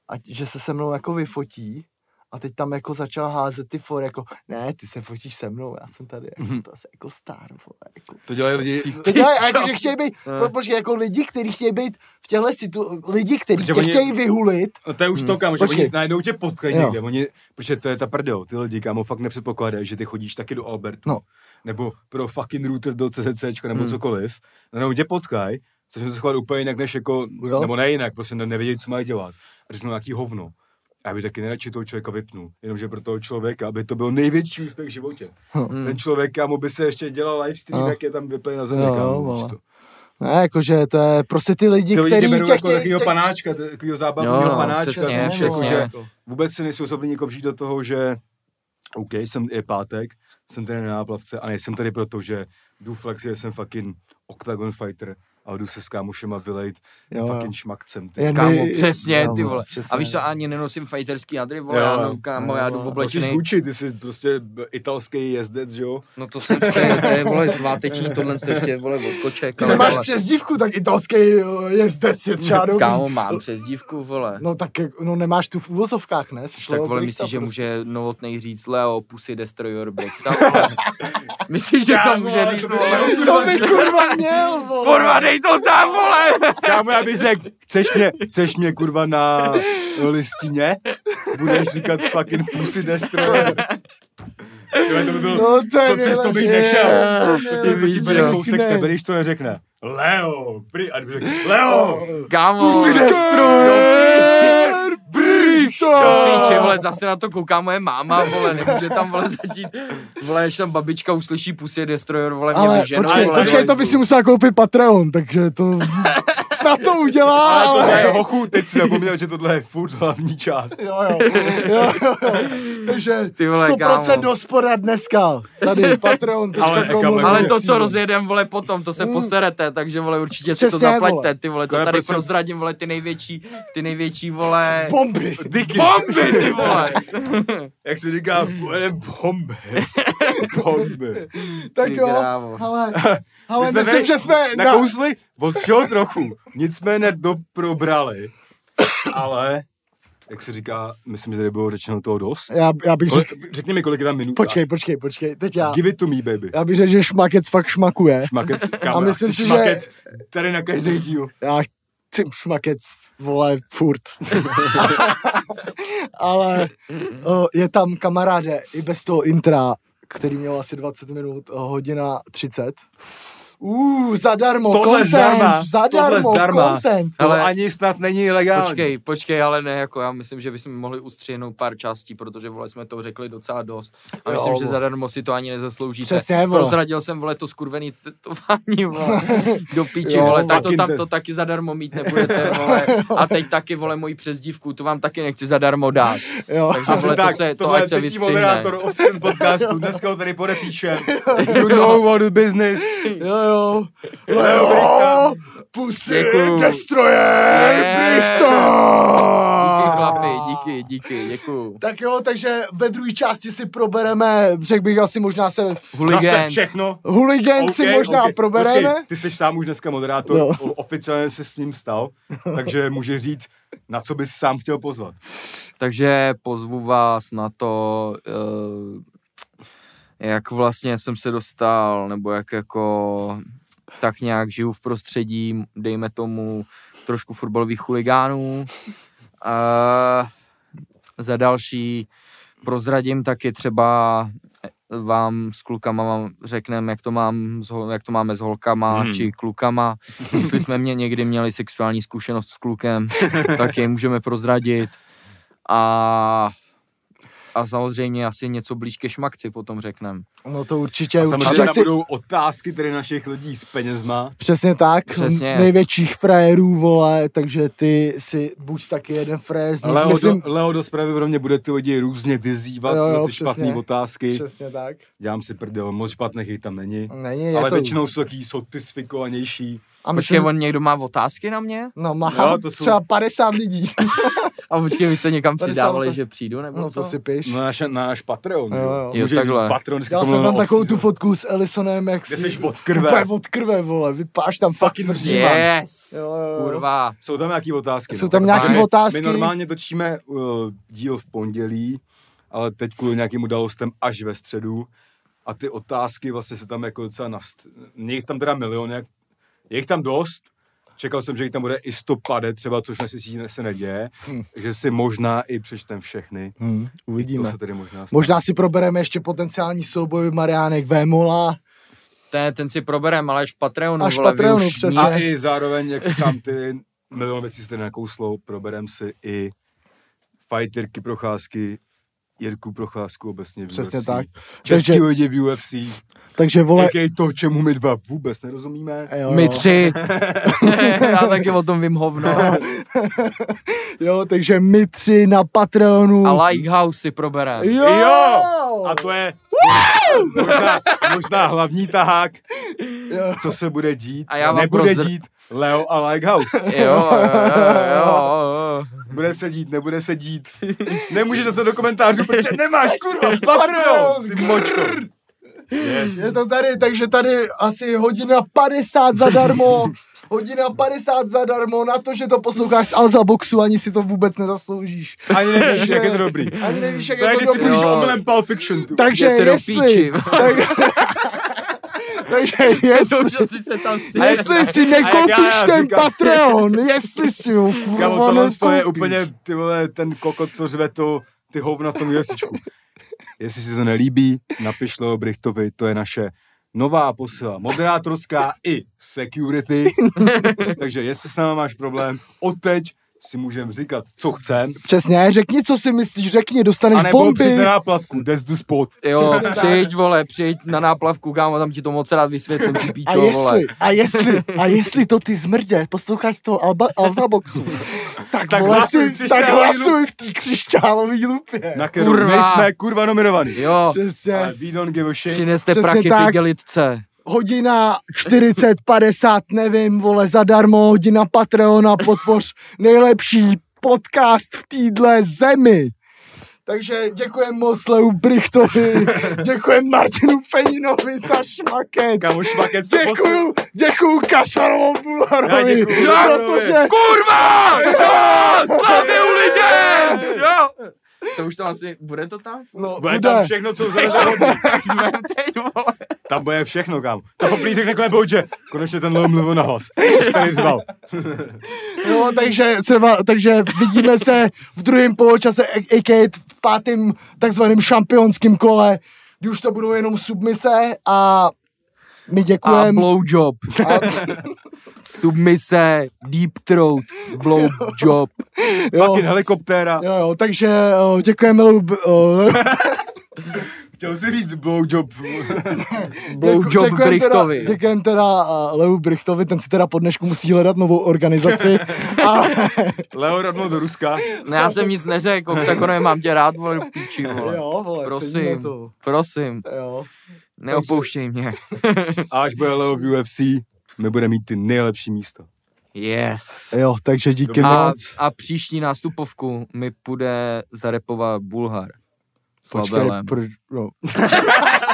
[SPEAKER 2] a že se se mnou jako vyfotí A teď tam jako začal házet ty for, jako, ne, ty se fotíš se mnou, já jsem tady, jako,
[SPEAKER 1] Mhm.
[SPEAKER 2] to je jako star, vole, jako.
[SPEAKER 1] To dělají lidi,
[SPEAKER 2] To dělají, jako, že <laughs> chtějí být,
[SPEAKER 4] No.
[SPEAKER 2] pro, počkej, jako lidi, kteří chtějí být v těchto situ, lidi, kteří tě
[SPEAKER 1] oni-
[SPEAKER 2] chtějí vyhulit,
[SPEAKER 1] No to je už
[SPEAKER 4] Hmm.
[SPEAKER 1] to, kámo, že
[SPEAKER 2] Počkej.
[SPEAKER 1] oni najednou tě potkají někde, oni, protože to je ta prdel, ty lidi, kámo, fakt nepředpokládají, že ty chodíš taky do Albertu,
[SPEAKER 2] No.
[SPEAKER 1] nebo pro fucking router do CCC, nebo
[SPEAKER 4] Hmm.
[SPEAKER 1] cokoliv, najednou tě potkají, což se chovat úplně jinak, než jako,
[SPEAKER 2] Jo.
[SPEAKER 1] nebo ne jinak, prostě ne, nevědějí, co mají dělat. A řeknou nějaký hovno. Já bych taky nejradši toho člověka vypnul, jenomže pro toho člověka, aby to byl největší úspěch v životě.
[SPEAKER 4] Hmm.
[SPEAKER 1] Ten člověk, kámo, by se ještě dělal live stream,
[SPEAKER 2] No.
[SPEAKER 1] jak je tam vyplej na zemi,
[SPEAKER 2] Jo,
[SPEAKER 1] kámo, víš co.
[SPEAKER 2] ne, jakože to je prostě ty lidi,
[SPEAKER 1] Ty lidi berou
[SPEAKER 2] tě
[SPEAKER 1] jako
[SPEAKER 2] chtějí,
[SPEAKER 1] takového
[SPEAKER 2] tě-
[SPEAKER 1] panáčka, takového zábavního
[SPEAKER 4] Jo,
[SPEAKER 1] panáčka,
[SPEAKER 4] přesně,
[SPEAKER 1] jako,
[SPEAKER 4] přesně.
[SPEAKER 1] že vůbec si nejsou schopni někoho vžít do toho, že OK, jsem, je pátek, jsem tady na náplavce a nejsem tady proto, že jdu flexi, jsem fucking octagon fighter a jdu se s kámošema vylejt
[SPEAKER 2] Jo, jo.
[SPEAKER 1] fucking šmakcem. Ty.
[SPEAKER 2] Jen
[SPEAKER 4] Kámo, přesně,
[SPEAKER 2] jo,
[SPEAKER 4] ty
[SPEAKER 2] no,
[SPEAKER 4] vole.
[SPEAKER 2] přesně.
[SPEAKER 4] A víš co, ani nenosím fighterský hadry, vole,
[SPEAKER 1] Jo,
[SPEAKER 4] já,
[SPEAKER 1] jo.
[SPEAKER 4] no, kámo, já jdu
[SPEAKER 2] Jo,
[SPEAKER 4] v
[SPEAKER 2] jo.
[SPEAKER 1] Oblečíš
[SPEAKER 4] oblečený.
[SPEAKER 1] Gucci, ty jsi prostě italský jezdec, že jo?
[SPEAKER 4] No to jsem si, <laughs> to je, vole, sváteční, tohle jste ještě, vole, od koček.
[SPEAKER 2] Ty
[SPEAKER 4] ale,
[SPEAKER 2] nemáš
[SPEAKER 4] vole,
[SPEAKER 2] přezdívku, tak italský eh, jezdec je třeba <laughs> dobrý.
[SPEAKER 4] Kámo, mám přezdívku, vole.
[SPEAKER 2] No tak, no nemáš tu v úvozovkách, ne? Jsi
[SPEAKER 4] Tak vole, myslíš, že
[SPEAKER 2] prostě.
[SPEAKER 4] může Novotnej říct Leo, Pussy Destroyer vole? <laughs> Myslíš, že to může říct,
[SPEAKER 1] to by-
[SPEAKER 2] kurva měl, vole.
[SPEAKER 4] Dej to tam, vole!
[SPEAKER 1] Kámo, já bych řekl, chceš mě, chceš mě kurva na listině? Budeš říkat fucking pussy destroyer. Jo, to by bylo,
[SPEAKER 2] No to
[SPEAKER 1] to přes to bych nešel.
[SPEAKER 2] Ne,
[SPEAKER 1] To ti, to
[SPEAKER 4] jo.
[SPEAKER 1] kousek
[SPEAKER 2] Ne.
[SPEAKER 1] tebe, když to neřekne. Leo, prý, a kdyby řekl, Leo,
[SPEAKER 4] Kámo,
[SPEAKER 2] Pussy destroyer, Brichta.
[SPEAKER 4] Píče, vole, zase na to kouká moje máma, vole, nemůže tam, vole, začít, vole, až tam babička uslyší Pussy Destroyer, vole, mě
[SPEAKER 2] Ale
[SPEAKER 4] vyženou,
[SPEAKER 2] počkej,
[SPEAKER 4] vole,
[SPEAKER 2] počkej,
[SPEAKER 4] do
[SPEAKER 2] to by si musela koupit Patreon, takže to <laughs> snad to udělá,
[SPEAKER 1] ale
[SPEAKER 2] ale...
[SPEAKER 1] tohle je hochu, teď si zapomněl, že tohle je furt hlavní část.
[SPEAKER 2] Jo, jo, jo, jo, jo. Takže
[SPEAKER 4] Ty vole,
[SPEAKER 2] 100%
[SPEAKER 4] kámo.
[SPEAKER 2] hospoda dneska. Tady
[SPEAKER 1] Ale,
[SPEAKER 2] patreon.com.
[SPEAKER 1] kámo,
[SPEAKER 4] Ale to, co rozjedem, vole, potom, to se
[SPEAKER 2] Mm.
[SPEAKER 4] poserete, takže, vole, určitě si to
[SPEAKER 2] Přesně,
[SPEAKER 4] zaplaťte, ty vole, to
[SPEAKER 1] Ale
[SPEAKER 4] tady prozradím, vole, ty největší, ty největší, vole,
[SPEAKER 2] Bomby.
[SPEAKER 1] Diky.
[SPEAKER 4] bomby, ty <laughs> vole.
[SPEAKER 1] Jak se říká, pojedem bomby. <laughs> bomby.
[SPEAKER 2] Tak
[SPEAKER 4] Ty
[SPEAKER 2] jo, ale, <laughs> ale
[SPEAKER 1] My jsme
[SPEAKER 2] myslím, že jsme... Na...
[SPEAKER 1] Nakousli od všeho trochu. Nicméně doprobrali. Ale, jak se říká, myslím, že tady bylo řečeno toho dost.
[SPEAKER 2] Já, já bych řekl...
[SPEAKER 1] řekni mi, kolik je tam minut.
[SPEAKER 2] Počkej, počkej, počkej. Teď já...
[SPEAKER 1] Give it to me, baby.
[SPEAKER 2] Já bych řekl, že šmakec fakt šmakuje.
[SPEAKER 1] Šmakec, <laughs> kámo,
[SPEAKER 2] A myslím si, že-
[SPEAKER 1] šmakec tady na každý díl.
[SPEAKER 2] Já chci šmakec, vole, furt. <laughs> ale o, je tam kamaráde i bez toho intra, který měl asi 20 minut, hodina 30. Uh, zadarmo,
[SPEAKER 1] Tohle
[SPEAKER 2] content,
[SPEAKER 1] zdarma,
[SPEAKER 2] zadarmo,
[SPEAKER 1] tohle zdarma.
[SPEAKER 2] content.
[SPEAKER 1] To
[SPEAKER 4] Ale-
[SPEAKER 1] ani snad není legální.
[SPEAKER 4] Počkej, počkej, ale ne, jako já myslím, že bychom mohli ustřihnout pár částí, protože, vole, jsme to řekli docela dost. A
[SPEAKER 2] Jo,
[SPEAKER 4] myslím, že
[SPEAKER 2] vole.
[SPEAKER 4] zadarmo si to ani nezasloužíte.
[SPEAKER 2] Přesně, vole.
[SPEAKER 4] Prozradil jsem, vole, to skurvený tetování, vole, <laughs> do píči,
[SPEAKER 2] Jo,
[SPEAKER 4] vole, tak to tam to taky zadarmo mít nebudete, vole. A teď taky, vole, moji přezdívku, to vám taky nechci zadarmo dát.
[SPEAKER 2] Jo.
[SPEAKER 4] Takže, vole, to
[SPEAKER 1] tak,
[SPEAKER 4] se, to
[SPEAKER 1] tohle je
[SPEAKER 4] ať se
[SPEAKER 1] třetí
[SPEAKER 4] vystřihne.
[SPEAKER 1] moderátor Ocean podcastu, dneska ho tady podepíšem. <laughs> You know what the business.
[SPEAKER 2] Jo, <laughs> jo.
[SPEAKER 1] Leo
[SPEAKER 2] Leo, pusy, destroyer,
[SPEAKER 4] Yeah.
[SPEAKER 2] Brichta.
[SPEAKER 4] Díky, chlapi, díky, díky, děkuju.
[SPEAKER 2] Tak jo, takže ve druhé části si probereme, řekl bych asi možná se
[SPEAKER 1] Zase
[SPEAKER 4] Hooligans.
[SPEAKER 1] všechno.
[SPEAKER 2] Hooligans si možná
[SPEAKER 1] okay.
[SPEAKER 2] probereme.
[SPEAKER 1] Počkej, ty jsi sám už dneska moderátor,
[SPEAKER 2] Jo.
[SPEAKER 1] o- oficiálně se s ním stal, takže může říct, na co bys sám chtěl pozvat.
[SPEAKER 4] Takže pozvu vás na to, eh, jak vlastně jsem se dostal, nebo jak jako tak nějak žiju v prostředí, dejme tomu, trošku fotbalových chuligánů. A za další prozradím taky třeba vám s klukama vám řekneme, jak to, mám, jak to máme s holkama
[SPEAKER 1] Mhm.
[SPEAKER 4] či klukama. Jestli jsme mě někdy měli sexuální zkušenost s klukem, tak je můžeme prozradit. A, a samozřejmě asi něco blíž ke šmakci potom řekneme.
[SPEAKER 2] No to určitě,
[SPEAKER 1] A
[SPEAKER 2] určitě
[SPEAKER 1] samozřejmě tam
[SPEAKER 2] si,
[SPEAKER 1] budou otázky tedy našich lidí s penězma.
[SPEAKER 2] Přesně tak,
[SPEAKER 4] Přesně.
[SPEAKER 2] největších frajerů, vole, takže ty si buď taky jeden frajer z nich,
[SPEAKER 1] Leo,
[SPEAKER 2] myslím,
[SPEAKER 1] do, Leo dost pravděpodobně bude ty lidi různě vyzývat
[SPEAKER 2] Jo, jo,
[SPEAKER 1] na ty
[SPEAKER 2] přesně.
[SPEAKER 1] špatné otázky.
[SPEAKER 2] přesně tak.
[SPEAKER 1] Dělám si prdel, moc špatných jich tam není.
[SPEAKER 2] Není, je
[SPEAKER 1] Ale
[SPEAKER 2] to,
[SPEAKER 1] většinou jsou taky sofistikovanější.
[SPEAKER 2] a
[SPEAKER 4] Počkej,
[SPEAKER 2] myslím,
[SPEAKER 4] on někdo má otázky na mě?
[SPEAKER 2] no má
[SPEAKER 1] Jo, to jsou-
[SPEAKER 2] třeba 50 lidí, <laughs>
[SPEAKER 4] A počkej, vy jste někam
[SPEAKER 2] Tady
[SPEAKER 4] přidávali,
[SPEAKER 2] to-
[SPEAKER 4] že přijdu, nebo
[SPEAKER 2] no
[SPEAKER 4] co?
[SPEAKER 2] to si piš.
[SPEAKER 1] No náš, náš Patreon,
[SPEAKER 2] Jo,
[SPEAKER 1] jo.
[SPEAKER 2] jo.
[SPEAKER 4] Takhle.
[SPEAKER 1] Patreon,
[SPEAKER 2] Já jsem tam takovou tu fotku s Ellisonem, jak
[SPEAKER 1] Kde
[SPEAKER 2] si...
[SPEAKER 1] jsi od krve.
[SPEAKER 2] Úplně od krve, vole, vypáš tam fakt
[SPEAKER 1] Fucking
[SPEAKER 2] tvrdý.
[SPEAKER 1] Říman.
[SPEAKER 4] Yes!
[SPEAKER 2] Jo.
[SPEAKER 4] Kurva.
[SPEAKER 1] Jsou tam nějaký otázky.
[SPEAKER 2] Jsou
[SPEAKER 1] no.
[SPEAKER 2] tam nějaký otázky.
[SPEAKER 1] My normálně točíme uh, díl v pondělí ale teď kvůli nějakým událostem až ve středu. A ty otázky vlastně se tam jako docela nast... Je tam teda milion, jak... je jich tam dost. Čekal jsem, že jich tam bude i 150 třeba, což naštěstí se neděje.
[SPEAKER 2] Hm.
[SPEAKER 1] Takže si možná i přečtem všechny.
[SPEAKER 2] Hmm,
[SPEAKER 1] To
[SPEAKER 2] uvidíme.
[SPEAKER 1] se tedy možná stane.
[SPEAKER 2] Možná si probereme ještě potenciální souboj Mariánek Vémola.
[SPEAKER 4] Ten, ten si proberem, ale až v Patreonu.
[SPEAKER 2] Až v Patreonu, přesně.
[SPEAKER 1] A i zároveň, jak si sám ty milion věcí jste nakouslou, proberem si i fighterky procházky, Jirku Procházku obecně v
[SPEAKER 2] Přesně
[SPEAKER 1] UFC.
[SPEAKER 2] tak.
[SPEAKER 1] Český
[SPEAKER 2] Takže-
[SPEAKER 1] lidi v UFC.
[SPEAKER 2] Takže vole,
[SPEAKER 1] Jak je to, čemu my dva vůbec nerozumíme.
[SPEAKER 2] jo,
[SPEAKER 4] My
[SPEAKER 2] jo.
[SPEAKER 4] tři. <laughs> Já taky o tom vím hovno.
[SPEAKER 2] jo, takže my tři na Patreonu.
[SPEAKER 4] A Lighthouse si proberem.
[SPEAKER 2] Jo!
[SPEAKER 1] Jo! A to je možná, možná hlavní tahák,
[SPEAKER 2] Jo.
[SPEAKER 1] co se bude dít.
[SPEAKER 4] A já vám
[SPEAKER 1] Nebude
[SPEAKER 4] prozr-
[SPEAKER 1] dít Leo a Lighthouse.
[SPEAKER 4] Jo, jo, jo, jo.
[SPEAKER 1] Bude se dít, nebude se dít. Nemůžeš napsat do komentářů, protože nemáš kurva.
[SPEAKER 2] Patreon,
[SPEAKER 1] ty močko. Yes.
[SPEAKER 2] Je to tady, takže tady asi hodina 50 zadarmo. <laughs> Hodina 50 zadarmo na to, že to posloucháš z Alza Boxu, ani si to vůbec nezasloužíš.
[SPEAKER 1] Ani nevíš, jak je to dobrý.
[SPEAKER 2] Ani nevíš, jak
[SPEAKER 1] To je,
[SPEAKER 2] je to
[SPEAKER 1] si
[SPEAKER 2] dobrý.
[SPEAKER 1] budeš
[SPEAKER 4] Jo.
[SPEAKER 1] omylem Pulp Fiction. Tu.
[SPEAKER 2] Takže
[SPEAKER 4] do
[SPEAKER 2] jestli,
[SPEAKER 4] píči.
[SPEAKER 2] tak, <laughs> takže jestli,
[SPEAKER 4] si se tam
[SPEAKER 2] jestli si nekoupíš
[SPEAKER 1] já
[SPEAKER 2] ten
[SPEAKER 1] říkám-
[SPEAKER 2] Patreon, jestli si ho
[SPEAKER 1] Kámo,
[SPEAKER 2] kurva
[SPEAKER 1] tohle to je úplně, ty vole, ten kokot, co řve to, ty hovna v tom UFCčku. Jestli si to nelíbí, napiš Leo Brichtovi, to je naše nová posila, moderátorská i security. <laughs> Takže jestli s náma máš problém, odteď si můžeme říkat, co chcem,
[SPEAKER 2] Přesně, řekni, co si myslíš, řekni, dostaneš
[SPEAKER 1] a nebo
[SPEAKER 2] bomby.
[SPEAKER 1] přijď na náplavku, des du spot.
[SPEAKER 4] Jo, přijď, vole, přijď na náplavku, kámo, tam ti to moc rád vysvětlím, ty
[SPEAKER 2] A
[SPEAKER 4] píčo, vole.
[SPEAKER 2] jestli, a jestli, a jestli to ty zmrdě, posloucháš z toho Alba, Alza Boxu, tak,
[SPEAKER 1] Tak
[SPEAKER 2] vole
[SPEAKER 1] hlasuj v
[SPEAKER 2] si, tak
[SPEAKER 1] křišťálový
[SPEAKER 2] hlasuj v té křišťálové lupě.
[SPEAKER 1] Na kterou
[SPEAKER 4] Kurva.
[SPEAKER 1] nejsme kurva nominovaný.
[SPEAKER 4] Jo,
[SPEAKER 2] Přesně.
[SPEAKER 1] We don't give a shit.
[SPEAKER 4] přineste
[SPEAKER 2] Přesně
[SPEAKER 4] prachy
[SPEAKER 2] tak.
[SPEAKER 4] v igelitce.
[SPEAKER 2] Hodina 40, 50, nevím, vole, zadarmo, hodina Patreona, podpoř nejlepší podcast v týdle zemi. Takže děkujem moc Leu Brichtovi, <laughs> děkujem Martinu Peninovi za šmakec.
[SPEAKER 1] Kámo, šmakec to.
[SPEAKER 2] Děkuju, děkuju Kašanovu
[SPEAKER 1] Já
[SPEAKER 2] Bularovi,
[SPEAKER 1] děkuju
[SPEAKER 2] protože
[SPEAKER 4] Kurva! Jo! Slavy Uliděc! Jo! To už tam asi, bude to tam?
[SPEAKER 2] no,
[SPEAKER 1] Bude
[SPEAKER 2] bude.
[SPEAKER 1] tam všechno, co <laughs>
[SPEAKER 4] vole.
[SPEAKER 1] Tam bude všechno, kam. To poprý řekne klebou, že konečně ten mluvil na hlas. Už tady řval. <laughs>
[SPEAKER 2] No, takže, se, va- takže vidíme se v druhém poločase, a- a.k.a. v pátém takzvaném šampionském kole, kdy už to budou jenom submise a my
[SPEAKER 4] A
[SPEAKER 2] děkujeme.
[SPEAKER 4] blowjob. <laughs> Submise, deep throat, blowjob.
[SPEAKER 2] jo,
[SPEAKER 1] Fucking helikoptéra.
[SPEAKER 2] jo, jo, takže o, děkujeme Lou, o, <laughs>
[SPEAKER 1] Chtěl si říct blowjob. <laughs>
[SPEAKER 4] Blowjob
[SPEAKER 2] děkujem
[SPEAKER 4] Brichtovi.
[SPEAKER 2] Teda, děkujem teda uh, Leu Brichtovi, ten si teda po dnešku musí hledat novou organizaci. <laughs> a,
[SPEAKER 1] Leo rovnou do Ruska.
[SPEAKER 4] No já jsem nic neřekl, Oktagone, mám tě rád, vole, píči, vole.
[SPEAKER 2] jo, vole,
[SPEAKER 4] Prosím,
[SPEAKER 2] to.
[SPEAKER 4] prosím,
[SPEAKER 2] Jo.
[SPEAKER 4] neopouštěj mě.
[SPEAKER 1] A až bude Leo v UFC, my budeme mít ty nejlepší místa.
[SPEAKER 4] Yes.
[SPEAKER 2] jo, takže díky
[SPEAKER 4] A,
[SPEAKER 2] moc.
[SPEAKER 4] a příští nástupovku mi půjde zarepovat Bulhar.
[SPEAKER 2] Počkej, proč, no. <laughs>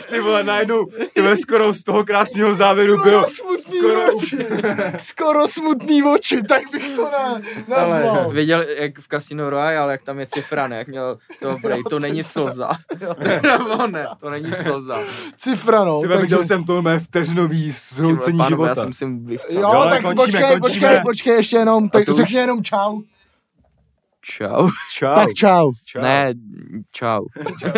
[SPEAKER 2] <laughs>
[SPEAKER 1] Ty vole, najednou, ty vole, skoro z toho krásného závěru byl.
[SPEAKER 2] smutný
[SPEAKER 1] skoro-
[SPEAKER 2] oči. <laughs> Skoro smutný oči, tak bych to na, nazval.
[SPEAKER 4] Ale viděl, jak v Casino Royale, jak tam je cifra, ne? Jak měl to prej, to není slza. <laughs> Nebo ne, to není slza.
[SPEAKER 2] Cifra, no.
[SPEAKER 1] Ty vole,
[SPEAKER 2] takže-
[SPEAKER 1] viděl jsem to mé vteřinový
[SPEAKER 4] Ty vole,
[SPEAKER 1] zhroucení
[SPEAKER 4] pánové, já
[SPEAKER 1] života.
[SPEAKER 4] si musím vychcát.
[SPEAKER 2] Jo,
[SPEAKER 1] Jo,
[SPEAKER 2] tak
[SPEAKER 1] končíme,
[SPEAKER 2] počkej,
[SPEAKER 1] končíme.
[SPEAKER 2] počkej, počkej, ještě jenom, tak
[SPEAKER 4] to už-
[SPEAKER 2] řekni jenom čau.
[SPEAKER 4] Čau.
[SPEAKER 1] Čau.
[SPEAKER 2] Tak čau.
[SPEAKER 1] Čau.
[SPEAKER 4] Ne, čau.
[SPEAKER 1] Čau.